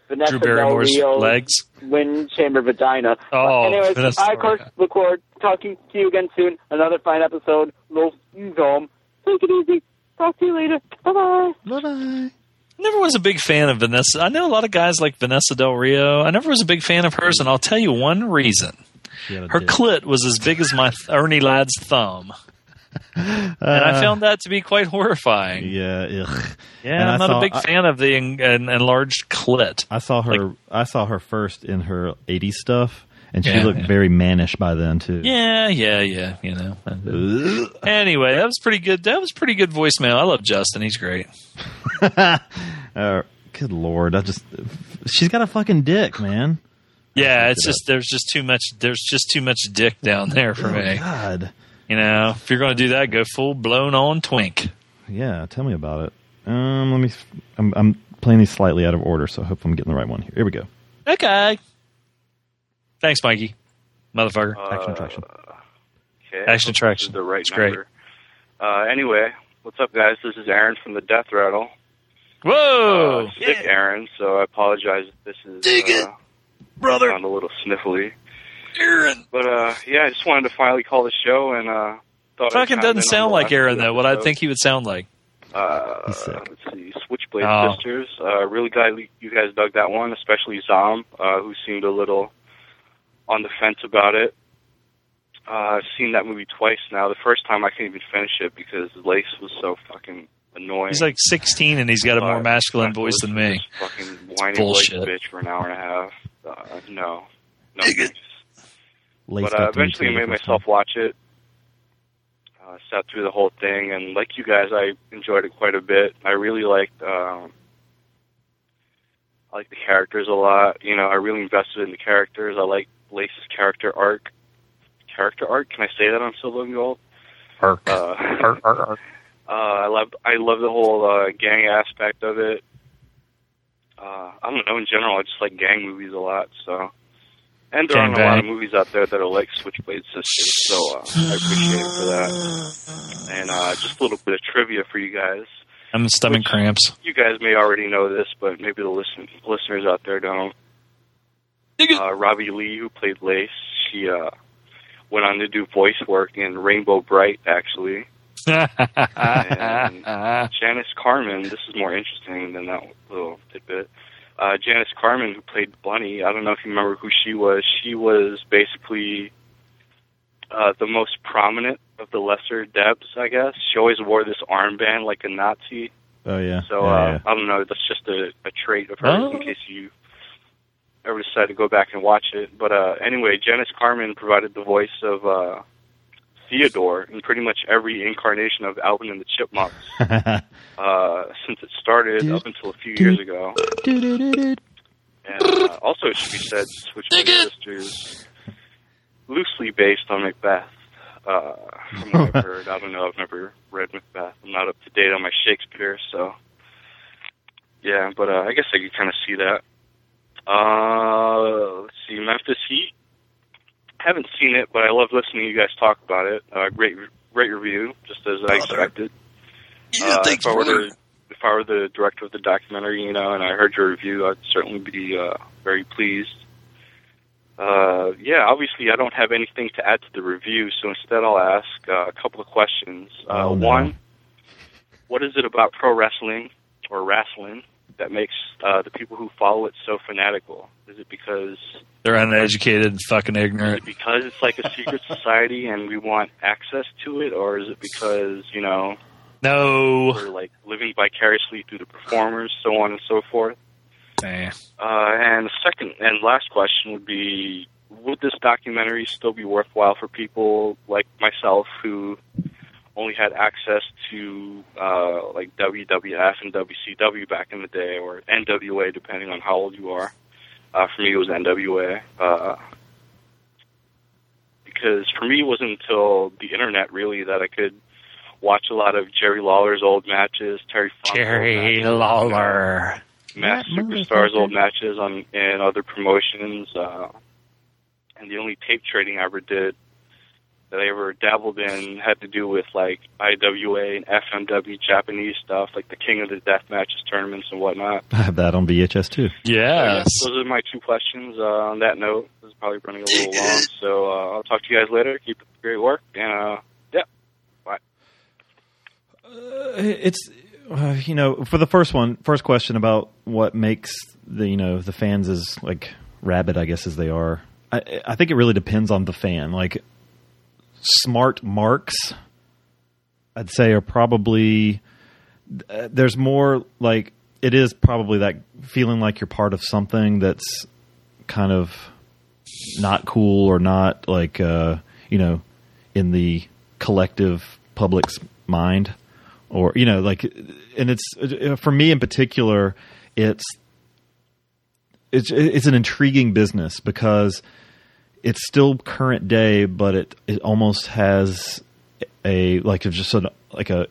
S14: Vanessa
S3: Drew Barrymore's legs.
S14: wind chamber vagina.
S3: Oh,
S14: But anyways,
S3: Vanessa
S14: I, of course, look forward talking to you again soon. Another fine episode. Los Dome. Take it easy. Talk to you later. Bye-bye.
S2: Bye-bye.
S3: never was a big fan of Vanessa. I know a lot of guys like Vanessa Del Rio. I never was a big fan of hers, and I'll tell you one reason.
S2: She had a
S3: Her
S2: dick.
S3: clit was as big as my Ernie Ladd's thumb. and I found that to be quite horrifying.
S2: Yeah, ugh.
S3: Yeah,
S2: And I
S3: I'm not
S2: saw-
S3: a big
S2: I-
S3: fan of the en- en- enlarged clit.
S2: I saw her. I saw her first in her '80s stuff, and she
S3: Yeah,
S2: looked
S3: yeah.
S2: very mannish by then too.
S3: Yeah, yeah, yeah. You know. anyway, that was pretty good. That was pretty good voicemail. I love Justin. He's great.
S2: Uh, good lord, I just she's got a fucking dick, man.
S3: Yeah, it's just there's just too much. There's just too much dick down there for
S2: Oh,
S3: me.
S2: God.
S3: You know, if you're going to do that, go full blown on twink.
S2: Yeah, tell me about it. Um, let me. I'm, I'm playing these slightly out of order, so I hope I'm getting the right one here. Here we go.
S3: Okay. Thanks, Mikey. Motherfucker.
S2: Action attraction.
S15: Okay.
S3: Action attraction.
S15: Is the right
S3: It's great.
S15: Uh, anyway, what's up, guys? This is Aaron from the Death Rattle.
S3: Whoa!
S15: Uh, sick Aaron, so I apologize if this is Dig uh, it,
S3: brother.
S15: Sound a little sniffly.
S3: Aaron.
S15: But uh, yeah, I just wanted to finally call the show and uh, thought
S3: Fucking doesn't sound like Aaron though. What I
S15: episodes.
S3: think he would sound like.
S15: Uh, let's see, Switchblade
S3: Oh.
S15: Sisters. Uh, really glad you guys dug that one, especially Zom, uh, who seemed a little on the fence about it. Uh, I've seen that movie twice now. The first time I couldn't even finish it because Lace was so fucking annoying.
S3: He's like 16 and he's got a more
S15: Uh,
S3: masculine voice than me.
S15: fucking whiny
S3: bullshit.
S15: like bitch for an hour and a half. Uh, no, no.
S2: Lace
S15: but uh,
S2: got to me
S15: eventually, I made myself watch it. Uh, sat through the whole thing, and like you guys, I enjoyed it quite a bit. I really liked. Um, I like the characters a lot. You know, I really invested in the characters. I like Lace's character arc. Character arc? Can I say that on Silver and Gold?
S3: Arc.
S15: Uh,
S3: arc, arc, arc.
S15: uh, I love I love the whole uh, gang aspect of it. Uh, I don't know. In general, I just like gang movies a lot. So, and there aren't a lot of movies out there that are like Switchblade Sisters. So uh, I appreciate it for that. And uh, just a little bit of trivia for you guys.
S3: I'm stomach cramps.
S15: You guys may already know this, but maybe the listen- listeners out there don't. Uh, Robbie Lee, who played Lace, she uh, went on to do voice work in Rainbow Brite, actually. and Janice Karman, this is more interesting than that little tidbit. Uh, Janice Karman, who played Bunny, I don't know if you remember who she was. She was basically uh, the most prominent of the lesser Debs, I guess. She always wore this armband like a Nazi.
S2: Oh yeah.
S15: So
S2: yeah,
S15: uh,
S2: yeah.
S15: I don't know. That's just a, a trait of hers
S3: Oh.
S15: in case you ever decide to go back and watch it. But uh, anyway, Janice Karman provided the voice of uh, Theodore in pretty much every incarnation of Alvin and the Chipmunks uh, since it started up until a few years ago. And uh, also, it should be said, Switchblade Sisters loosely based on Macbeth. Uh, from what I've heard, I don't know. I've never read Macbeth. I'm not up to date on my Shakespeare, so yeah. But uh, I guess I could kind of see that. Uh, let's see, Memphis Heat. Haven't seen it, but I love listening to you guys talk about it. Uh, great, great review, just as I expected. uh, if I were the if I were the director of the documentary, you know, and I heard your review, I'd certainly be uh, very pleased. Uh, yeah, obviously I don't have anything to add to the review, so instead I'll ask uh, a couple of questions. Uh,
S2: Oh, no.
S15: One, what is it about pro wrestling or wrestling that makes uh, the people who follow it so fanatical? Is it because
S3: They're uneducated and fucking
S15: is
S3: ignorant.
S15: it because it's like a secret society and we want access to it, or is it because you know
S3: No.
S15: we're like living vicariously through the performers, so on and so forth?
S3: Nah.
S15: Uh, and the second and last question would be: Would this documentary still be worthwhile for people like myself who only had access to uh, like WWF and WCW back in the day, or NWA, depending on how old you are? Uh, for me, it was NWA. Uh, because for me, it wasn't until the internet really that I could watch a lot of Jerry Lawler's old matches, Terry Funk's
S3: Jerry
S15: matches,
S3: Lawler.
S15: Mass
S3: That
S15: Superstars old matches on in other promotions, uh, and the only tape trading I ever did that I ever dabbled in had to do with like IWA and FMW Japanese stuff, like the King of the Death matches tournaments and whatnot.
S2: I have that on VHS too.
S3: Yes.
S15: Those are my two questions. Uh, on that note, this is probably running a little long, so uh, I'll talk to you guys later. Keep up the great work, and uh, yeah, bye.
S2: it's uh, you know for the first one first question about what makes the you know the fans as like rabid i guess as they are i i think it really depends on the fan like smart marks I'd say are probably uh, there's more like it is probably that feeling like you're part of something that's kind of not cool or not like uh, you know in the collective public's mind or you know like and it's uh, for me in particular it's it's it's an intriguing business because it's still current day but it it almost has a like just a like a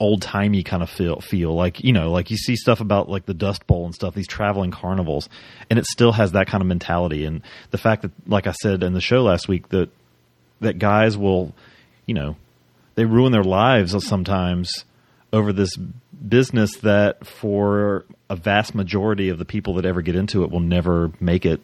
S2: old timey kind of feel feel. Like you know like you see stuff about like the Dust Bowl and stuff these traveling carnivals and it still has that kind of mentality. And the fact that like I said in the show last week that that guys will you know they ruin their lives sometimes over this business that for a vast majority of the people that ever get into it will never make it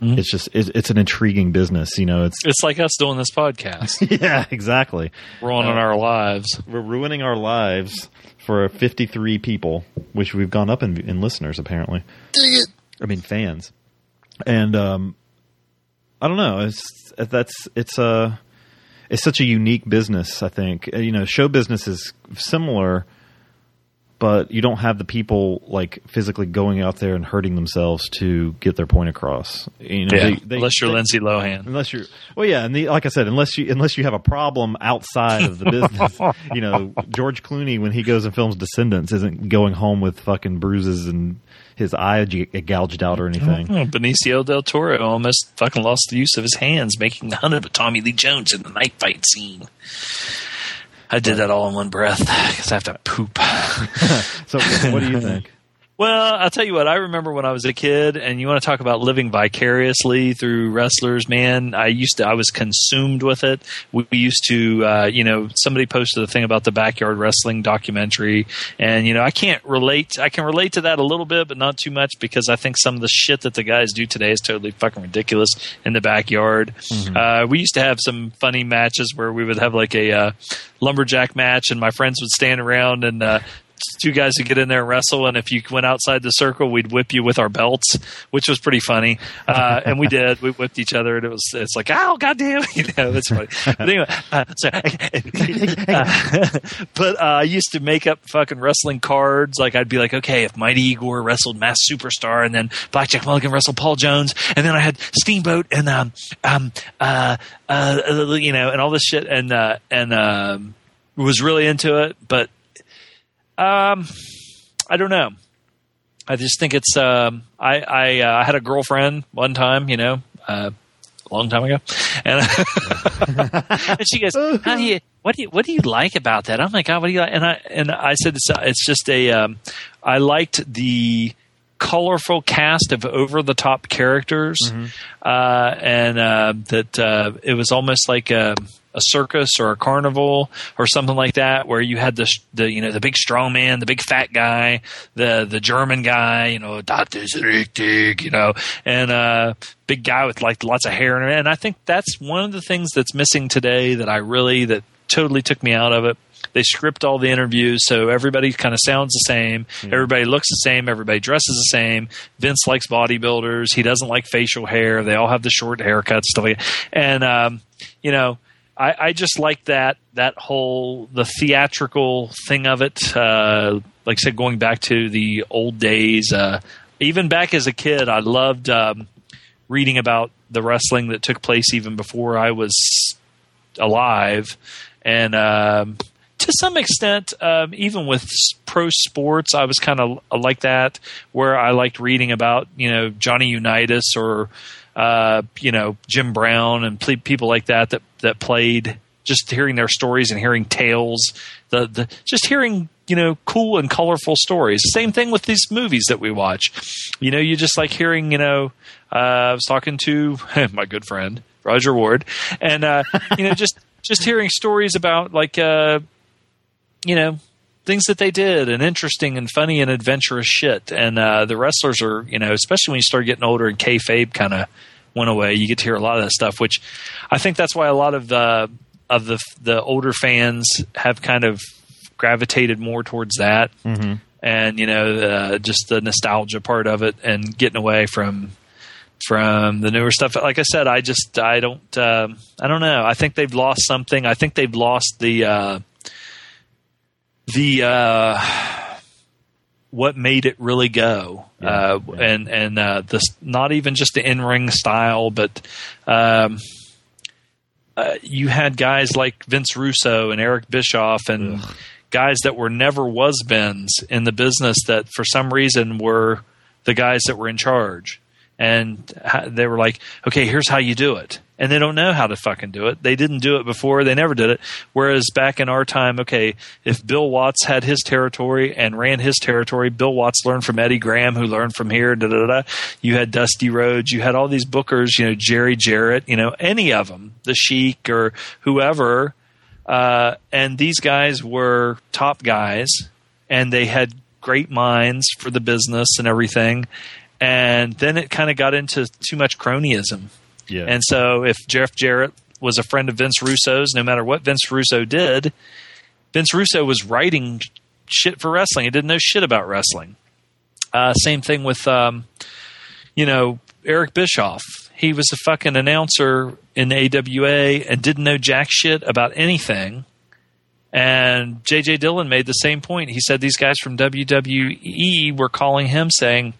S2: it's just it's, it's an intriguing business you know it's
S3: It's like us doing this podcast.
S2: yeah exactly
S3: Ruining
S2: Uh,
S3: our lives.
S2: we're ruining our lives for 53 people, which we've gone up in, in listeners apparently. I mean fans, and um, I don't know. It's that's it's a it's such a unique business. I think Uh, you know show business is similar, but you don't have the people like physically going out there and hurting themselves to get their point across. You know,
S3: Yeah,
S2: they- they-
S3: unless you're
S2: they-
S3: Lindsay Lohan.
S2: Unless you're, well, yeah, and the, like I said, unless you unless you have a problem outside of the business, you know, George Clooney when he goes and films Descendants isn't going home with fucking bruises and his eye eh, gouged out or oh, anything.
S3: Oh, Benicio del Toro almost fucking lost the use of his hands making the hunt of Tommy Lee Jones in the night fight scene. I did that all in one breath because I have to poop.
S2: so, what do you think?
S3: Well, I'll tell you what. I remember when I was a kid, and you want to talk about living vicariously through wrestlers, man. I used to, I was consumed with it. We, we used to, uh, you know, somebody posted a thing about the backyard wrestling documentary, and you know, I can't relate. I can relate to that a little bit, but not too much because I think some of the shit that the guys do today is totally fucking ridiculous in the backyard. Uh, we used to have some funny matches where we would have like a uh, lumberjack match, and my friends would stand around and. Uh, two guys would get in there and wrestle, and if you went outside the circle, we'd whip you with our belts, which was pretty funny. Uh, and we did. We whipped each other, and it was it's like, oh goddamn, you know, that's funny. But anyway, uh, so, uh, but uh, I used to make up fucking wrestling cards. Like I'd be like, okay, if Mighty Igor wrestled Masked Superstar, and then Blackjack Mulligan wrestled Paul Jones, and then I had Steamboat and um um uh, uh you know and all this shit, and uh, and um was really into it, but um, I don't know. I just think it's. Um, I I, uh, I had a girlfriend one time, you know, uh, a long time ago, and, and she goes, "How do you? What do you? What do you like about that?" I'm like, "God, what do you like?" And I and I said, "It's it's just a. Um, I liked the." colorful cast of over the top characters uh, and uh, that uh, it was almost like a, a circus or a carnival or something like that where you had the the you know the big strong man the big fat guy the the German guy you know Doctor's richtig you know and uh big guy with like lots of hair and and I think that's one of the things that's missing today that I really that totally took me out of it. They script all the interviews so everybody kind of sounds the same. Everybody looks the same. Everybody dresses the same. Vince likes bodybuilders. He doesn't like facial hair. They all have the short haircuts stuff like that. and um, you know I, I just like that that whole the theatrical thing of it. Uh, like I said going back to the old days uh, even back as a kid i loved um, reading about the wrestling that took place even before i was alive. And um, to some extent, um, even with pro sports, I was kind of like that, where I liked reading about you know Johnny Unitas or uh, you know Jim Brown and ple- people like that that that played. Just hearing their stories and hearing tales, the the just hearing you know cool and colorful stories. Same thing with these movies that we watch. You know, you just like hearing. You know, uh, I was talking to my good friend Roger Ward, and uh, you know just just hearing stories about like uh, you know things that they did and interesting and funny and adventurous shit. And uh, the wrestlers are you know especially when you start getting older and kayfabe kind of went away. You get to hear a lot of that stuff, which I think that's why a lot of the of the the older fans have kind of gravitated more towards that.
S2: Mm-hmm.
S3: And you know, uh, just the nostalgia part of it, and getting away from from the newer stuff. Like I said, I just I don't um I don't know. I think they've lost something. I think they've lost the uh, the uh, what made it really go, uh, and and uh, this not even just the in ring style, but um, uh, you had guys like Vince Russo and Eric Bischoff and guys that were never was bens in the business that for some reason were the guys that were in charge. And they were like, okay, here's how you do it. And they don't know how to fucking do it. They didn't do it before. They never did it. Whereas back in our time, okay, if Bill Watts had his territory and ran his territory, Bill Watts learned from Eddie Graham, who learned from here, da da da. You had Dusty Rhodes. You had all these bookers, you know, Jerry Jarrett, you know, any of them, the Sheik or whoever. Uh, and these guys were top guys and they had great minds for the business and everything. And then it kind of got into too much cronyism.
S2: Yeah.
S3: And so if Jeff Jarrett was a friend of Vince Russo's, no matter what Vince Russo did, Vince Russo was writing shit for wrestling. He didn't know shit about wrestling. Uh, same thing with, um, you know, Eric Bischoff. He was a fucking announcer in AWA and didn't know jack shit about anything. And JJ Dillon made the same point. He said these guys from WWE were calling him saying,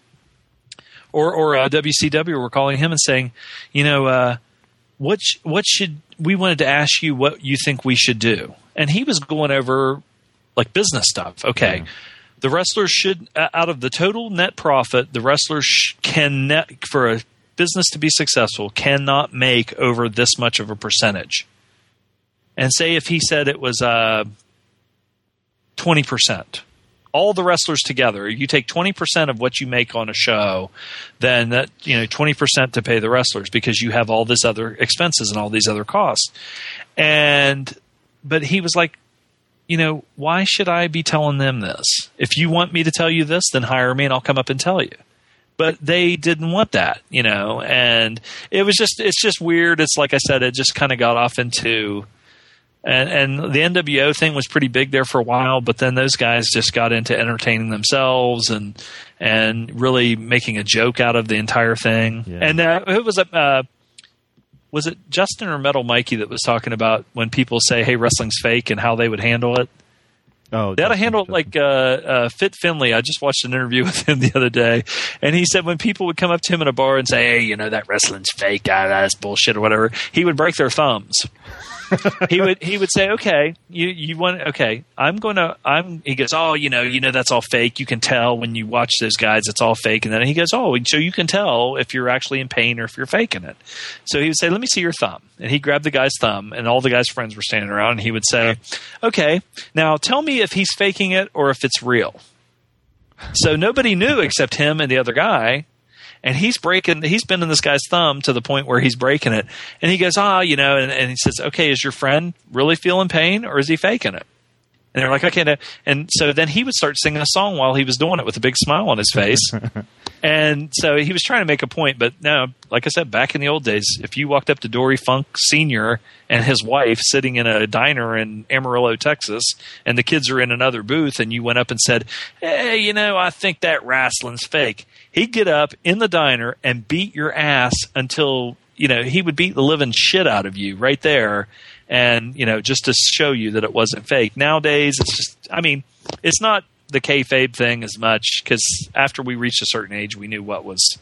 S3: or or uh, WCW were calling him and saying, you know, uh, what sh- what should we wanted to ask you what you think we should do? And he was going over like business stuff. Okay, the wrestlers should uh, out of the total net profit, the wrestlers sh- can net for a business to be successful cannot make over this much of a percentage. And say if he said it was uh, twenty percent all the wrestlers together, you take 20% of what you make on a show, then that, you know, 20% to pay the wrestlers because you have all this other expenses and all these other costs. And, but he was like, you know, why should I be telling them this? If you want me to tell you this, then hire me and I'll come up and tell you. But they didn't want that, you know, and it was just, it's just weird. It's like I said, it just kind of got off into, and, and the NWO thing was pretty big there for a while, but then those guys just got into entertaining themselves and and really making a joke out of the entire thing. And uh, it was a uh, was it Justin or Metal Mikey that was talking about when people say, "Hey, wrestling's fake," and how they would handle it.
S2: Oh,
S3: they had to handle it like uh, uh, Fit Finlay. I just watched an interview with him the other day, and he said when people would come up to him in a bar and say, "Hey, you know that wrestling's fake, ah, that's bullshit," or whatever, he would break their thumbs. He would he would say, "Okay, you you want okay, I'm going to I'm." He goes, "Oh, you know, you know that's all fake. You can tell when you watch those guys, it's all fake." And then he goes, "Oh, so you can tell if you're actually in pain or if you're faking it." So he would say, "Let me see your thumb," and he grabbed the guy's thumb, and all the guy's friends were standing around, and he would say, "Okay, now tell me if he's faking it or if it's real." So nobody knew except him and the other guy and he's breaking he's bending this guy's thumb to the point where he's breaking it. And he goes ah you know and, and he says okay is your friend really feeling pain or is he faking it? And they're like okay no. and so then he would start singing a song while he was doing it with a big smile on his face. And so he was trying to make a point but no like i said back in the old days if you walked up to dory funk senior and his wife sitting in a diner in amarillo texas and the kids are in another booth and you went up and said hey you know i think that wrestling's fake he'd get up in the diner and beat your ass until you know he would beat the living shit out of you right there and you know just to show you that it wasn't fake. Nowadays it's just i mean it's not the kayfabe thing as much because after we reached a certain age we knew what was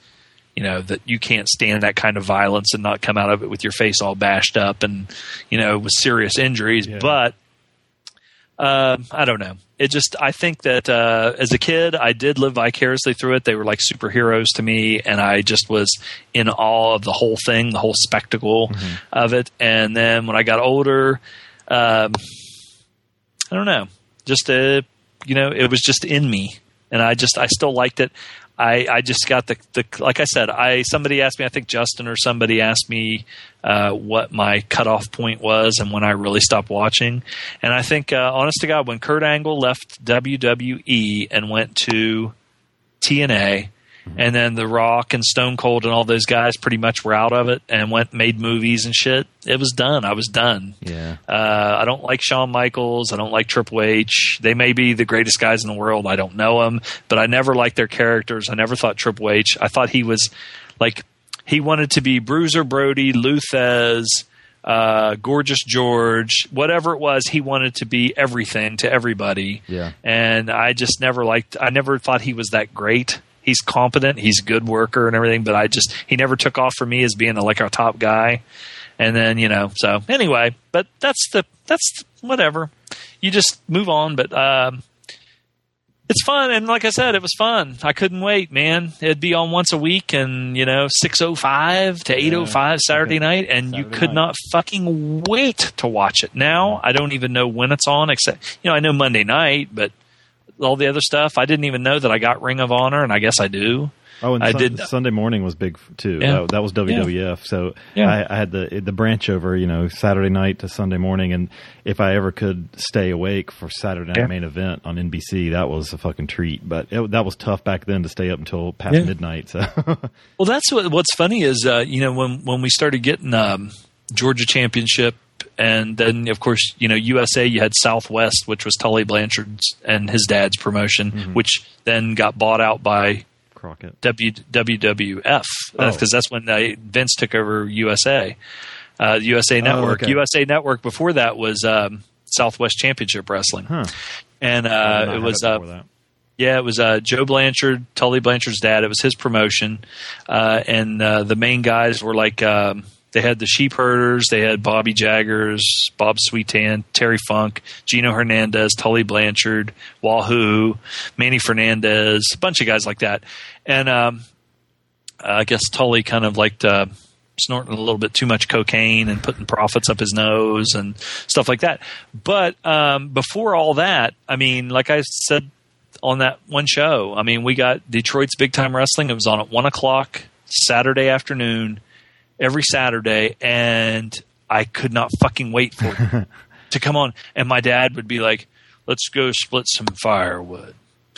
S3: you know that you can't stand that kind of violence and not come out of it with your face all bashed up and you know with serious injuries. But uh, I don't know. It just I think that uh, as a kid I did live vicariously through it. They were like superheroes to me, and I just was in awe of the whole thing, the whole spectacle of it. And then when I got older, um, I don't know, just uh, you know, it was just in me, and I just I still liked it. I, I just got the, the like I said I somebody asked me I think Justin or somebody asked me uh, what my cutoff point was and when I really stopped watching. And I think uh, honest to God when Kurt Angle left WWE and went to TNA and then The Rock and Stone Cold and all those guys pretty much were out of it and went made movies and shit. It was done. I was done.
S2: Yeah.
S3: Uh, I don't like Shawn Michaels. I don't like Triple H. They may be the greatest guys in the world. I don't know them, but I never liked their characters. I never thought Triple H. I thought he was like he wanted to be Bruiser Brody, Lou Thesz, uh, Gorgeous George, whatever it was, he wanted to be everything to everybody.
S2: Yeah.
S3: And I just never liked. I never thought he was that great. He's competent. He's a good worker and everything, but I just he never took off for me as being a, like our top guy. And then you know, so anyway, but that's the that's whatever. You just move on, but. Um, it's fun and like i said it was fun i couldn't wait man it'd be on once a week and you know 605 to 805 saturday night and you could not fucking wait to watch it now i don't even know when it's on except you know i know monday night but all the other stuff i didn't even know that i got ring of honor and i guess i do
S2: Oh, and
S3: I
S2: Sun-
S3: did-
S2: Sunday morning was big too.
S3: Yeah.
S2: That, that was WWF. So
S3: Yeah.
S2: I, I had the the branch over, you know, Saturday night to Sunday morning, and if I ever could stay awake for Saturday night
S3: Yeah.
S2: main event on NBC, that was a fucking treat. But it, that was tough back then to stay up until past
S3: Yeah.
S2: midnight. So
S3: Well, that's what, what's funny is uh, you know when when we started getting um, Georgia championship, and then of course you know USA, you had Southwest, which was Tully Blanchard's and his dad's promotion,
S2: Mm-hmm.
S3: which then got bought out by
S2: Crockett.
S3: W, WWF
S2: Oh.
S3: because that's when uh, Vince took over USA, uh, USA Network.
S2: Oh, okay.
S3: USA Network before that was um, Southwest Championship Wrestling,
S2: Huh.
S3: and uh, it was
S2: it
S3: uh,
S2: that.
S3: yeah, it was uh, Joe Blanchard, Tully Blanchard's dad. It was his promotion, uh, and uh, the main guys were like um, they had the Sheep Herders, they had Bobby Jaggers, Bob Sweetan, Terry Funk, Gino Hernandez, Tully Blanchard, Wahoo, Manny Fernandez, a bunch of guys like that, and um, I guess Tully kind of liked. Uh, Snorting a little bit too much cocaine and putting profits up his nose and stuff like that. But um, before all that, I mean, like I said on that one show. I mean, we got Detroit's Big Time Wrestling. It was on at one o'clock Saturday afternoon, every Saturday, and I could not fucking wait for it to come on. And my dad would be like, "Let's go split some firewood,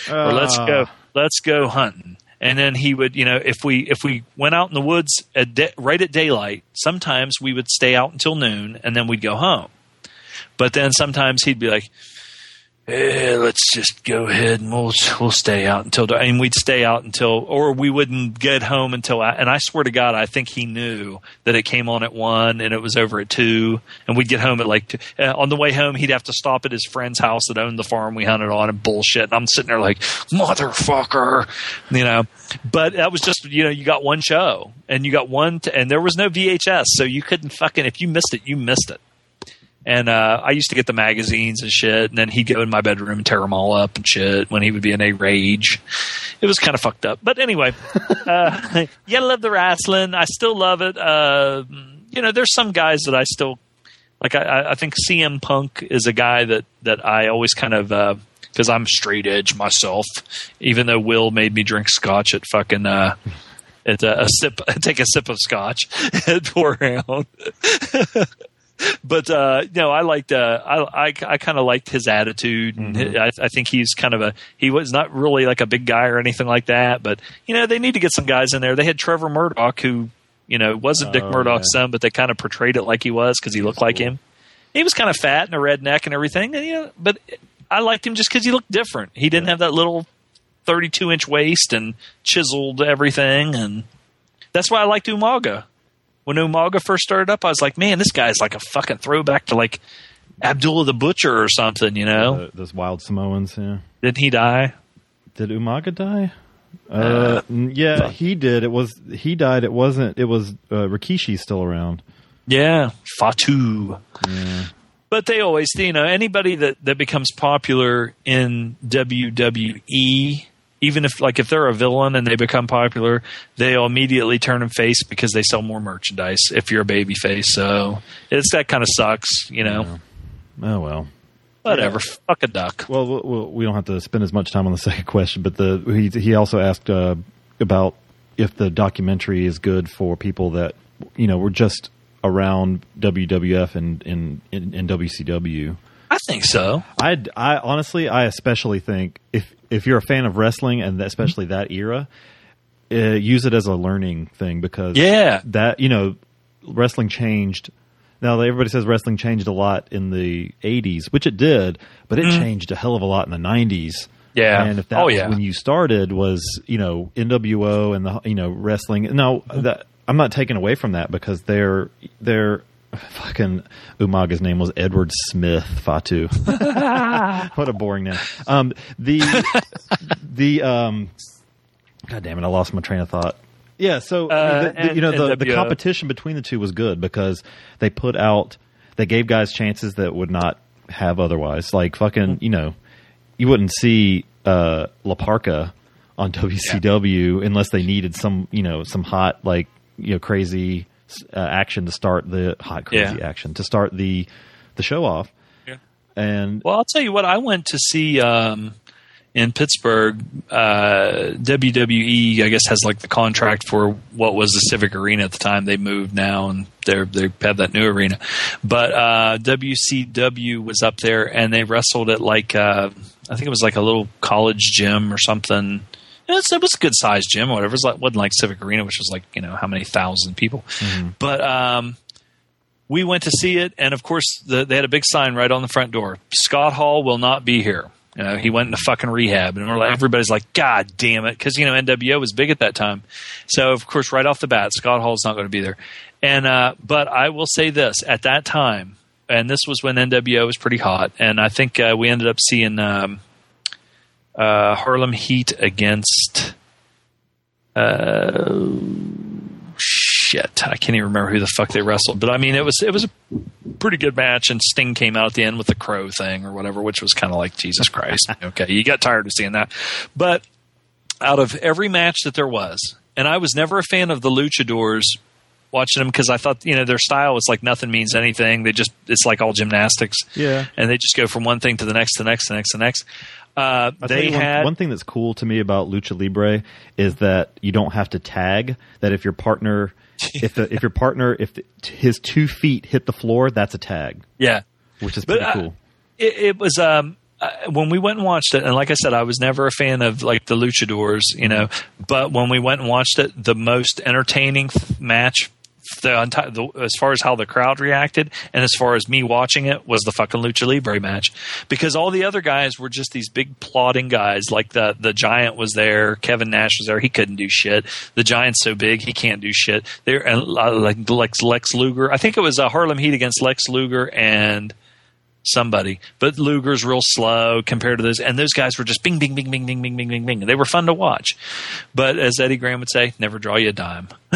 S3: or let's go,
S2: Ah.
S3: let's go hunting." And then he would, you know, if we if we went out in the woods at da- right at daylight, sometimes we would stay out until noon, and then we'd go home. But then sometimes he'd be like, eh, let's just go ahead and we'll we'll stay out until dark. and we'd stay out until or we wouldn't get home until and I swear to God I think he knew that it came on at one and it was over at two and we'd get home at like two. Uh, on the way home he'd have to stop at his friend's house that owned the farm we hunted on and bullshit and I'm sitting there like motherfucker you know but that was just you know you got one show and you got one t- and there was no VHS so you couldn't fucking if you missed it you missed it and uh, I used to get the magazines and shit, and then he'd go in my bedroom and tear them all up and shit when he would be in a rage. It was kind of fucked up. But anyway, uh, yeah, I love the wrestling. I still love it. Uh, you know, there's some guys that I still like. I, I think CM Punk is a guy that that I always kind of because I'm straight edge myself. Even though Will made me drink scotch at fucking. Uh, at a, a sip, take a sip of scotch and pour around. but uh, no, I liked. Uh, I I, I kind of liked his attitude, and
S2: Mm-hmm.
S3: I, I think he's kind of a. He was not really like a big guy or anything like that, but you know they need to get some guys in there. They had Trevor Murdoch, who you know wasn't Dick
S2: Oh,
S3: Murdoch's
S2: yeah.
S3: son, but they kind of portrayed it like he was because he looked like him. He was kind of fat and a redneck and everything, and, you know, but I liked him just because he looked different. He didn't have that little thirty-two inch waist and chiseled everything, and that's why I liked Umaga when Umaga first started up, I was like, man, this guy's like a fucking throwback to like Abdullah the Butcher or something, you know?
S2: Uh, those wild Samoans. Yeah.
S3: Didn't he die?
S2: Did Umaga die? Uh, n- yeah, he did. It was he died. It wasn't. It was uh, Rikishi's still around.
S3: Yeah, Fatu. But they always, you know, anybody that, that becomes popular in WWE, even if like if they're a villain and they become popular, they'll immediately turn them face because they sell more merchandise. If you're a baby face, so it's that kind of sucks, you know.
S2: Oh well.
S3: Whatever, fuck a duck.
S2: Well, we- don't have to spend as much time on the second question, but the he he also asked uh, about if the documentary is good for people that you know were just around WWF and in in, in WCW.
S3: I think so.
S2: I I honestly I especially think if if you're a fan of wrestling and especially that era, uh, use it as a learning thing because
S3: Yeah.
S2: that you know wrestling changed. Now everybody says wrestling changed a lot in the '80s, which it did, but it
S3: Mhm.
S2: changed a hell of a lot in the '90s.
S3: Yeah.
S2: and if that
S3: Oh,
S2: was
S3: yeah.
S2: when you started was you know NWO and the you know wrestling. Now that I'm not taking away from that because they're they're fucking Umaga's name was Edward Smith Fatu. what a boring name. Um, the the um, God damn it! I lost my train of thought. Yeah, so
S3: Uh,
S2: the, the- you know the, the competition between the two was good because they put out they gave guys chances that would not have otherwise. Like fucking, you know, you wouldn't see uh, La Parca on WCW unless they needed some, you know, some hot like you know crazy uh, action to start the hot crazy
S3: Yeah.
S2: action to start the the show off.
S3: Yeah.
S2: And
S3: Well, I'll tell you what. I went to see um, in Pittsburgh. Uh, WWE, I guess, has like the contract for what was the Civic Arena at the time. They moved now, and they're they have that new arena. But uh, WCW was up there, and they wrestled at like uh, I think it was like a little college gym or something. It was, it was a good sized gym, or whatever. It was like wasn't like Civic Arena, which was like you know how many thousand people. But um, we went to see it, and of course, the, they had a big sign right on the front door: Scott Hall will not be here. You know, he went into fucking rehab, and we're like, everybody's like, God damn it, because you know NWO was big at that time. So of course, right off the bat, Scott Hall's not going to be there. And uh, but I will say this: at that time, and this was when NWO was pretty hot, and I think uh, we ended up seeing um, uh, Harlem Heat against. Uh, shit, I can't even remember who the fuck they wrestled, but I mean, it was it was a pretty good match, and Sting came out at the end with the crow thing or whatever, which was kind of like Jesus Christ. okay, you got tired of seeing that, but out of every match that there was, and I was never a fan of the luchadors watching them because I thought you know their style was like nothing means anything. They just it's like all gymnastics,
S2: Yeah.
S3: and they just go from one thing to the next, to the next, to the next, to the next. Uh, they
S2: one,
S3: had
S2: one thing that's cool to me about lucha libre is that you don't have to tag. That if your partner, if the, if your partner, if the, his two feet hit the floor, that's a tag,
S3: yeah.
S2: which is
S3: But,
S2: pretty
S3: uh,
S2: cool.
S3: it, it was um uh, when we went and watched it and like i said i was never a fan of like the luchadors you know but when we went and watched it the most entertaining th- match the, the as far as how the crowd reacted and as far as me watching it was the fucking lucha libre match because all the other guys were just these big plodding guys like the the giant was there kevin nash was there he couldn't do shit the giant's so big he can't do shit there and uh, like lex lex luger i think it was uh, harlem heat against lex luger and somebody. But Luger's real slow compared to those, and those guys were just bing, bing, bing, bing, bing, bing, bing, bing, bing. They were fun to watch. But as Eddie Graham would say, never draw you a dime.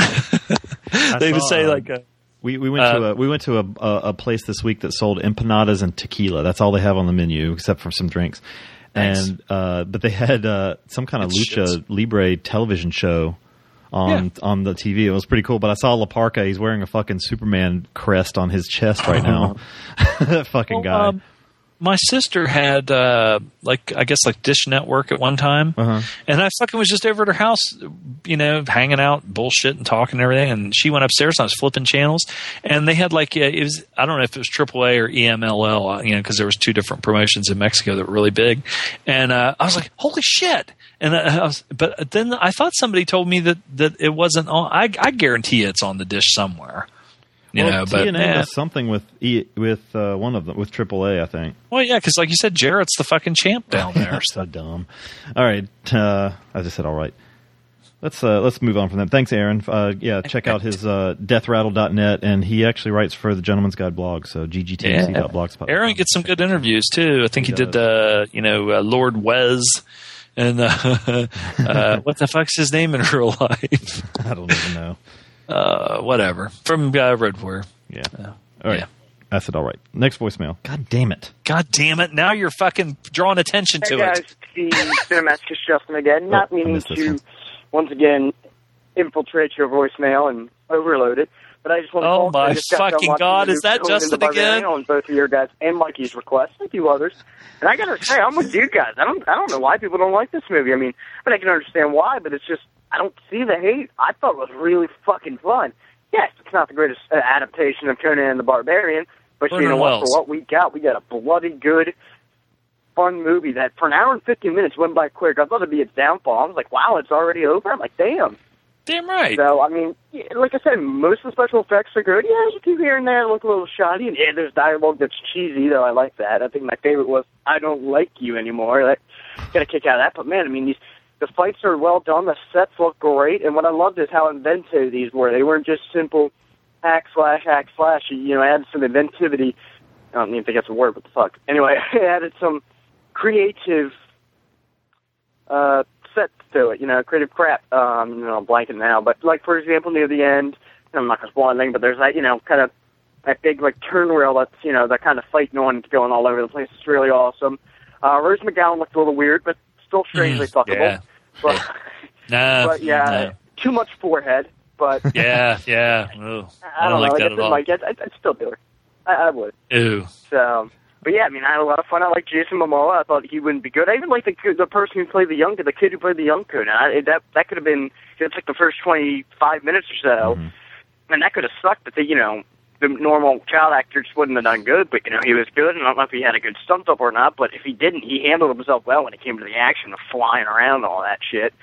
S3: they would say
S2: uh,
S3: like, uh,
S2: We we went to
S3: uh,
S2: a we went to a, a a place this week that sold empanadas and tequila. That's all they have on the menu except for some drinks.
S3: Nice.
S2: And uh, but they had uh, some kind of
S3: It's
S2: lucha
S3: shits.
S2: libre television show on on the TV. It was pretty cool. But I saw La Parca. He's wearing a fucking Superman crest on his chest right now. that fucking
S3: Well,
S2: guy.
S3: um, my sister had uh, like I guess like Dish Network at one time,
S2: Uh-huh.
S3: and I fucking was just over at her house, you know, hanging out, bullshit, and talking and everything. And she went upstairs, and I was flipping channels, and they had like uh, it was I don't know if it was AAA or EMLL, uh, you know, because there was two different promotions in Mexico that were really big, and uh, I was like, holy shit! And I I was, but then I thought somebody told me that that it wasn't on. I, I guarantee it's on the dish somewhere. You
S2: well,
S3: know, but
S2: TNA
S3: eh,
S2: does something with e, with uh, one of them with AAA, I think.
S3: Well, yeah, because like you said, Jarrett's the fucking champ down there.
S2: so dumb. All right, uh, I just said all right. Let's uh, let's move on from that. Thanks, Aaron. Uh, yeah, check out his uh, deathrattle.net, and he actually writes for the Gentleman's Guide blog. So ggtmc.blogspot.
S3: Aaron gets some good interviews too. I think he, did, uh, you know, uh, Lord Wes, and uh, uh, what the fuck's his name in real life?
S2: I don't even know.
S3: Uh, whatever from uh, Road Warrior.
S2: Yeah.
S3: Uh,
S2: All right.
S3: yeah.
S2: I said all right. Next voicemail. God damn it.
S3: God damn it! Now you're fucking drawing attention
S11: Hey
S3: to
S11: guys,
S3: it.
S11: the Cinematicus Justin again. Not
S2: Oh, I
S11: meaning to
S2: one.
S11: once again infiltrate your voicemail and overload it, but I just want to
S3: Oh
S11: call 'cause I
S3: my
S11: just got done
S3: fucking God, is that
S11: Conan the
S3: Justin
S11: Barbarian
S3: again?
S11: On both of your guys and Mikey's request, a few others. And I gotta say, I'm with you guys. I don't, I don't know why people don't like this movie. I mean, but I can understand why, but it's just I don't see the hate. I thought it was really fucking fun. Yes, it's not the greatest uh, adaptation of Conan and the Barbarian, but you know what?
S3: Wells.
S11: For what we got, we got a bloody good fun movie that for an hour and 15 minutes went by quick. I thought it'd be its downfall. I was like, wow, it's already over. I'm like, damn.
S3: Damn right.
S11: So, I mean, like I said, most of the special effects are good. Yeah, you do here and there look a little shoddy. And yeah, there's dialogue that's cheesy, though. I like that. I think my favorite was, I don't like you anymore. That, got a kick out of that. But man, I mean, these, the fights are well done. The sets look great. And what I loved is how inventive these were. They weren't just simple hack slash hack slash. You know, added some inventivity. I don't even think that's a word. What the fuck? Anyway, it added some creative uh, set to it. You know, creative crap. Um, you know, I'm blanking now, but like for example, near the end, I'm not gonna spoil anything, but there's that you know kind of that big like turn rail that's you know that kind of fighting on it's going all over the place. It's really awesome. Uh, Rose McGowan looked a little weird, but still strangely fuckable.
S3: yeah.
S11: But,
S3: Nah,
S11: but yeah,
S3: no.
S11: too much forehead. But
S3: yeah, yeah. Ugh.
S11: I don't,
S3: like
S11: know.
S3: that
S11: I
S3: at all.
S11: Like, I'd, I'd still do it. I, I would.
S3: Ew.
S11: So, but yeah, I mean, I had a lot of fun. I like Jason Momoa. I thought he wouldn't be good. I even like the the person who played the young the kid who played the young coon. I, that that could have been it's like the first twenty five minutes or so, mm-hmm. and that could have sucked. But the you know the normal child actor just wouldn't have done good. But you know he was good, and I don't know if he had a good stunt up or not. But if he didn't, he handled himself well when it came to the action of flying around and all that shit.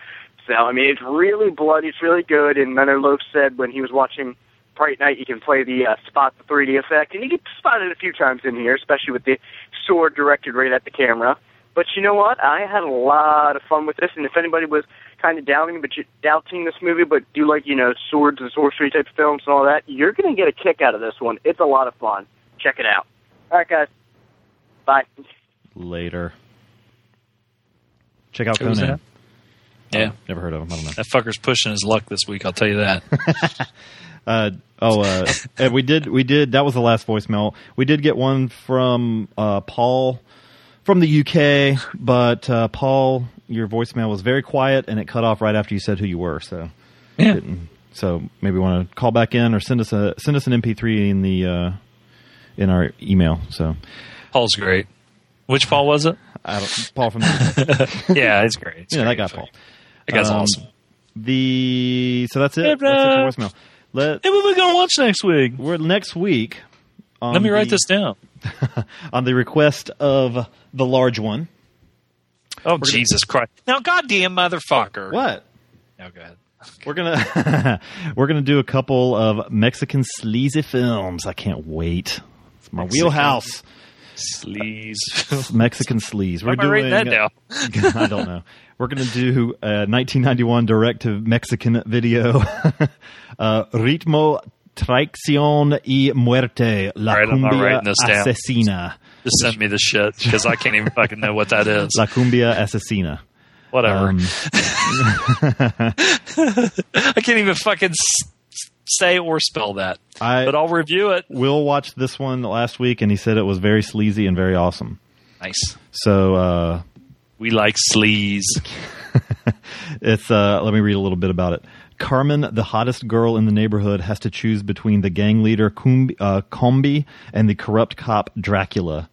S11: So I mean, it's really bloody. It's really good. And Leonard Loaf said when he was watching Fright Night, you can play the uh, spot the 3D effect, and you get spotted a few times in here, especially with the sword directed right at the camera. But you know what? I had a lot of fun with this, and if anybody was kind of doubting, but you, doubting this movie, but do like you know swords and sorcery type films and all that, you're gonna get a kick out of this one. It's a lot of fun. Check it out. All right, guys. Bye.
S2: Later. Check out
S3: Who
S2: Conan.
S3: that? Yeah.
S2: Never heard of him. I don't know.
S3: That fucker's pushing his luck this week. I'll tell you that.
S2: Uh, oh, uh, and we did. We did. That was the last voicemail. We did get one from uh, Paul from the UK, but uh, Paul, your voicemail was very quiet, and it cut off right after you said who you were. So,
S3: Yeah.
S2: didn't- so maybe want to call back in or send us a send us an MP3 in the uh, in our email. So,
S3: Paul's great. Which Paul was it?
S2: Paul from the
S3: yeah, it's great. It's
S2: yeah,
S3: great.
S2: that guy Paul.
S3: That guy's
S2: Um,
S3: awesome.
S2: The so that's it. That's it for voicemail. Let
S3: Hey, what are we gonna watch next week?
S2: we're next week. on
S3: Let me write this down.
S2: on the request of the large one.
S3: Oh Jesus Christ! Now, goddamn motherfucker!
S2: What?
S3: Oh, go ahead.
S2: We're gonna we're gonna do a couple of Mexican sleazy films. I can't wait. It's my
S3: Mexican
S2: wheelhouse.
S3: Sleaze.
S2: Mexican sleaze. We're
S3: am I that
S2: doing. I don't know. We're gonna do a 1991 direct to Mexican video. uh, Ritmo Traición y Muerte. La
S3: right,
S2: cumbia asesina.
S3: Just send me the shit because I can't even fucking know what that is.
S2: La cumbia asesina.
S3: Whatever.
S2: Um,
S3: I can't even fucking say or spell that.
S2: I
S3: but I'll review it.
S2: Will watched this one last week, and he said it was very sleazy and very awesome.
S3: Nice.
S2: So uh,
S3: We like sleaze.
S2: it's uh, let me read a little bit about it. Carmen, the hottest girl in the neighborhood, has to choose between the gang leader Kumbi, uh, Combi and the corrupt cop Dracula.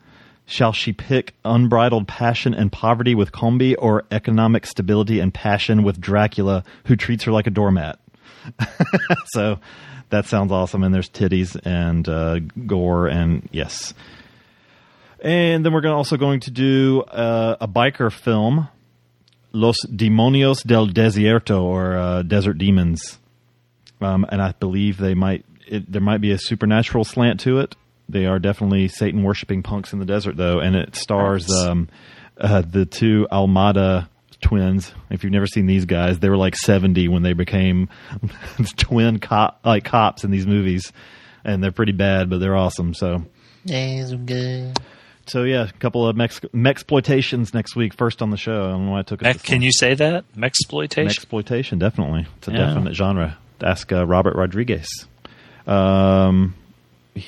S2: Shall she pick unbridled passion and poverty with Combi or economic stability and passion with Dracula, who treats her like a doormat? so that sounds awesome. And there's titties and uh, gore and yes. And then we're also going to do uh, a biker film, Los Demonios del Desierto, or uh, Desert Demons. Um, and I believe they might it, there might be a supernatural slant to it. They are definitely Satan worshiping punks in the desert, though, and it stars um, uh, the two Almada twins. If you've never seen these guys, they were like seventy when they became twin cop like cops in these movies, and they're pretty bad, but they're awesome. So so yeah, a couple of Mex exploitations next week. First on the show. I don't know why I took it.
S3: Can
S2: long.
S3: you say that? Mexploitation?
S2: Exploitation, definitely. It's a
S3: Yeah.
S2: definite genre. Ask uh, Robert Rodriguez, um, he-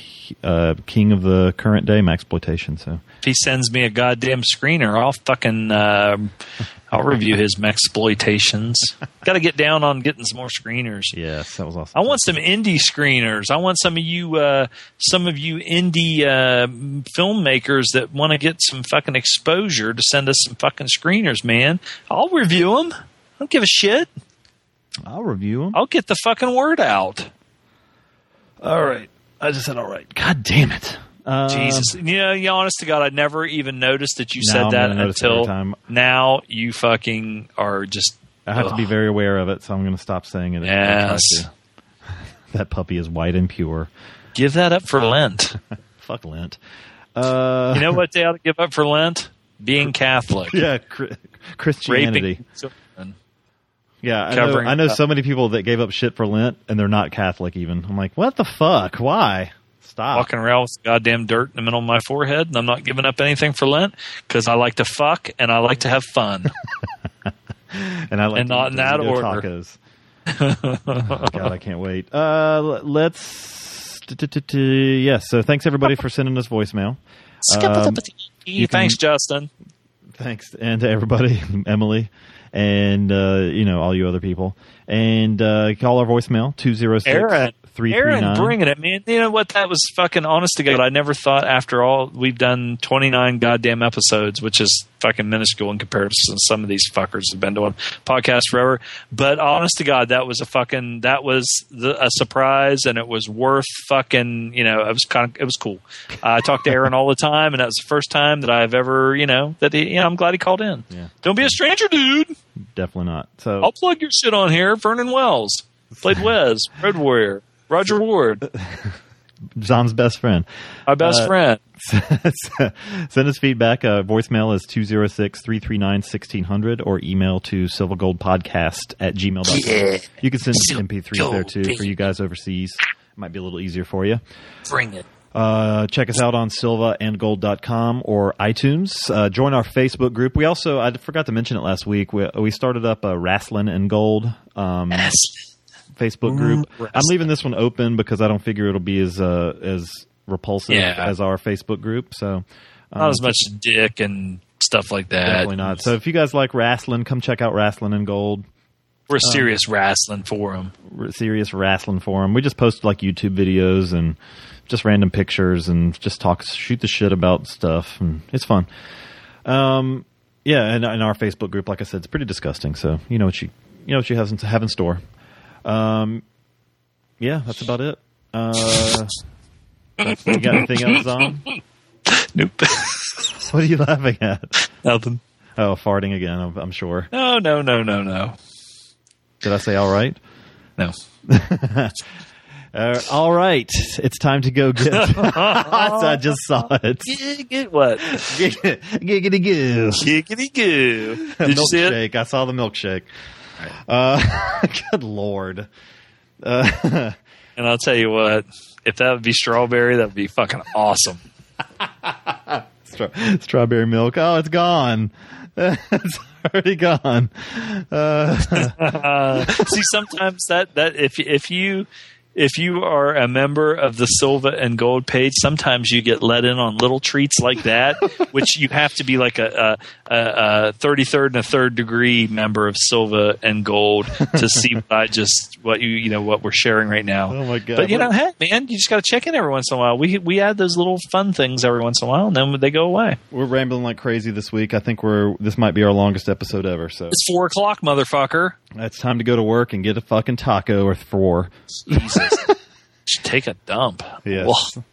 S2: uh, king of the current day exploitation. So
S3: if he sends me a goddamn screener, I'll fucking uh, I'll review his mexploitations. Got to get down on getting some more screeners.
S2: yes, that was awesome.
S3: I want some indie screeners. I want some of you, uh, some of you indie uh, filmmakers that want to get some fucking exposure to send us some fucking screeners, man. I'll review them. I don't give a shit.
S2: I'll review them.
S3: I'll get the fucking word out.
S2: All right, I just said all right. God damn it. Um,
S3: Jesus, you know, you honest to God, I never even noticed that you said
S2: I'm
S3: that
S2: gonna notice it every
S3: until now. You fucking are just.
S2: I have to be very aware of it, so I'm going to stop saying it. if I try
S3: Yes.
S2: That puppy is white and pure.
S3: Give that up for Lent.
S2: Fuck Lent. Uh,
S3: you know what they ought to give up for Lent? Being Catholic.
S2: yeah, Chri- Christianity.
S3: Raping.
S2: Yeah, I know, I know so many people that gave up shit for Lent and they're not Catholic even. I'm like, what the fuck? Why? Stop.
S3: walking around with goddamn dirt in the middle of my forehead, and I'm not giving up anything for Lent because I like to fuck and I like to have fun.
S2: and I like
S3: and
S2: to
S3: not in that order.
S2: Tacos. Oh, God, I can't wait. Uh, let's. Yes. So thanks everybody for sending us voicemail. Um,
S3: Thanks, Justin.
S2: Thanks, and to everybody, Emily, and uh, you know all you other people, and uh, call our voicemail two zero six
S3: Aaron,
S2: three
S3: Aaron,
S2: nine.
S3: bringing it, man. You know what? That was fucking honest to God. I never thought after all we've done 29 goddamn episodes, which is fucking minuscule in comparison to some of these fuckers have been doing podcasts forever. But honest to God, that was a fucking that was the, a surprise, and it was worth fucking. You know, it was kind of it was cool. Uh, I talk to Aaron all the time, and that was the first time that I've ever you know that he, you know I'm glad he called in.
S2: Yeah.
S3: Don't be a stranger, dude.
S2: Definitely not. So
S3: I'll plug your shit on here. Vernon Wells played Wez, Road Warrior, Roger Ward,
S2: John's best friend.
S3: my best
S2: Uh,
S3: friend.
S2: Send us feedback. Uh, voicemail is 206-339-1600 or email to silvergoldpodcast at gmail.com.
S3: Yeah.
S2: You can send MP3s there too
S3: Silvergold,
S2: for you guys overseas. Might be a little easier for you.
S3: Bring it.
S2: Uh, check us out on silvaandgold.com or iTunes. Uh, join our Facebook group. We also, I forgot to mention it last week, we, we started up a Wrestling and Gold um, Facebook group. I'm leaving this one open because I don't figure it'll be as uh, as repulsive
S3: Yeah.
S2: as our Facebook group. So
S3: Not
S2: um,
S3: as much dick and stuff like that.
S2: Definitely not. So if you guys like wrestling, come check out Wrestling and Gold.
S3: We're a
S2: Um,
S3: serious wrestling forum.
S2: r- serious wrestling forum. We just post like YouTube videos and just random pictures and just talk, shoot the shit about stuff, and it's fun. Um, yeah, and in our Facebook group, like I said, it's pretty disgusting. So you know what you you know what you have in, have in store. Um, yeah, that's about it. Uh, you got anything else on?
S3: Nope.
S2: what are you laughing at?
S3: Nothing.
S2: Oh, farting again. I'm, I'm sure.
S3: No, no, no, no, no.
S2: Did I say all right?
S3: No.
S2: Uh, all right, it's time to go get. I just saw it.
S3: Get, get what?
S2: Giggity goo.
S3: Giggity goo. Did you see it?
S2: milkshake. I saw the milkshake. Uh, good lord. Uh,
S3: And I'll tell you what, if that would be strawberry, that would be fucking awesome.
S2: stra- strawberry milk. Oh, it's gone. it's already gone. Uh,
S3: See, sometimes that that if if you if you are a member of the Silver and Gold page, sometimes you get let in on little treats like that, which you have to be like a a thirty third and a third degree member of Silver and Gold to see what I just what you you know what we're sharing right now.
S2: Oh my God.
S3: But you know, hey man, you just got to check in every once in a while. We we add those little fun things every once in a while, and then they go away.
S2: we're rambling like crazy this week. I think we're this might be our longest episode ever. So
S3: It's four o'clock, motherfucker.
S2: it's time to go to work and get a fucking taco or four.
S3: Take a dump.
S2: Yes.
S3: Well,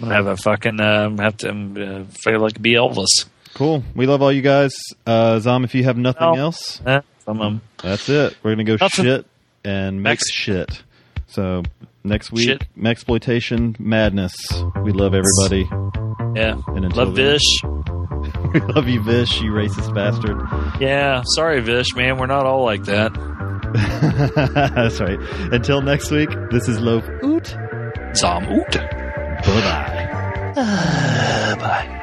S3: I'm gonna have a fucking um, have to um, uh, feel like be Elvis.
S2: Cool. We love all you guys. Uh, Zom, if you have nothing
S3: No.
S2: else,
S3: Eh, 'em.
S2: that's it. We're gonna go
S3: Nothing.
S2: shit and make
S3: Next.
S2: shit. So next week, exploitation madness. We love everybody.
S3: Yeah.
S2: And until
S3: Love
S2: then-
S3: Vish.
S2: we love you, Vish. You racist bastard.
S3: Yeah. Sorry, Vish, man. We're not all like that.
S2: That's right. Until next week, this is Loaf Oot.
S3: Zom Oot.
S2: Bye bye.
S3: Bye.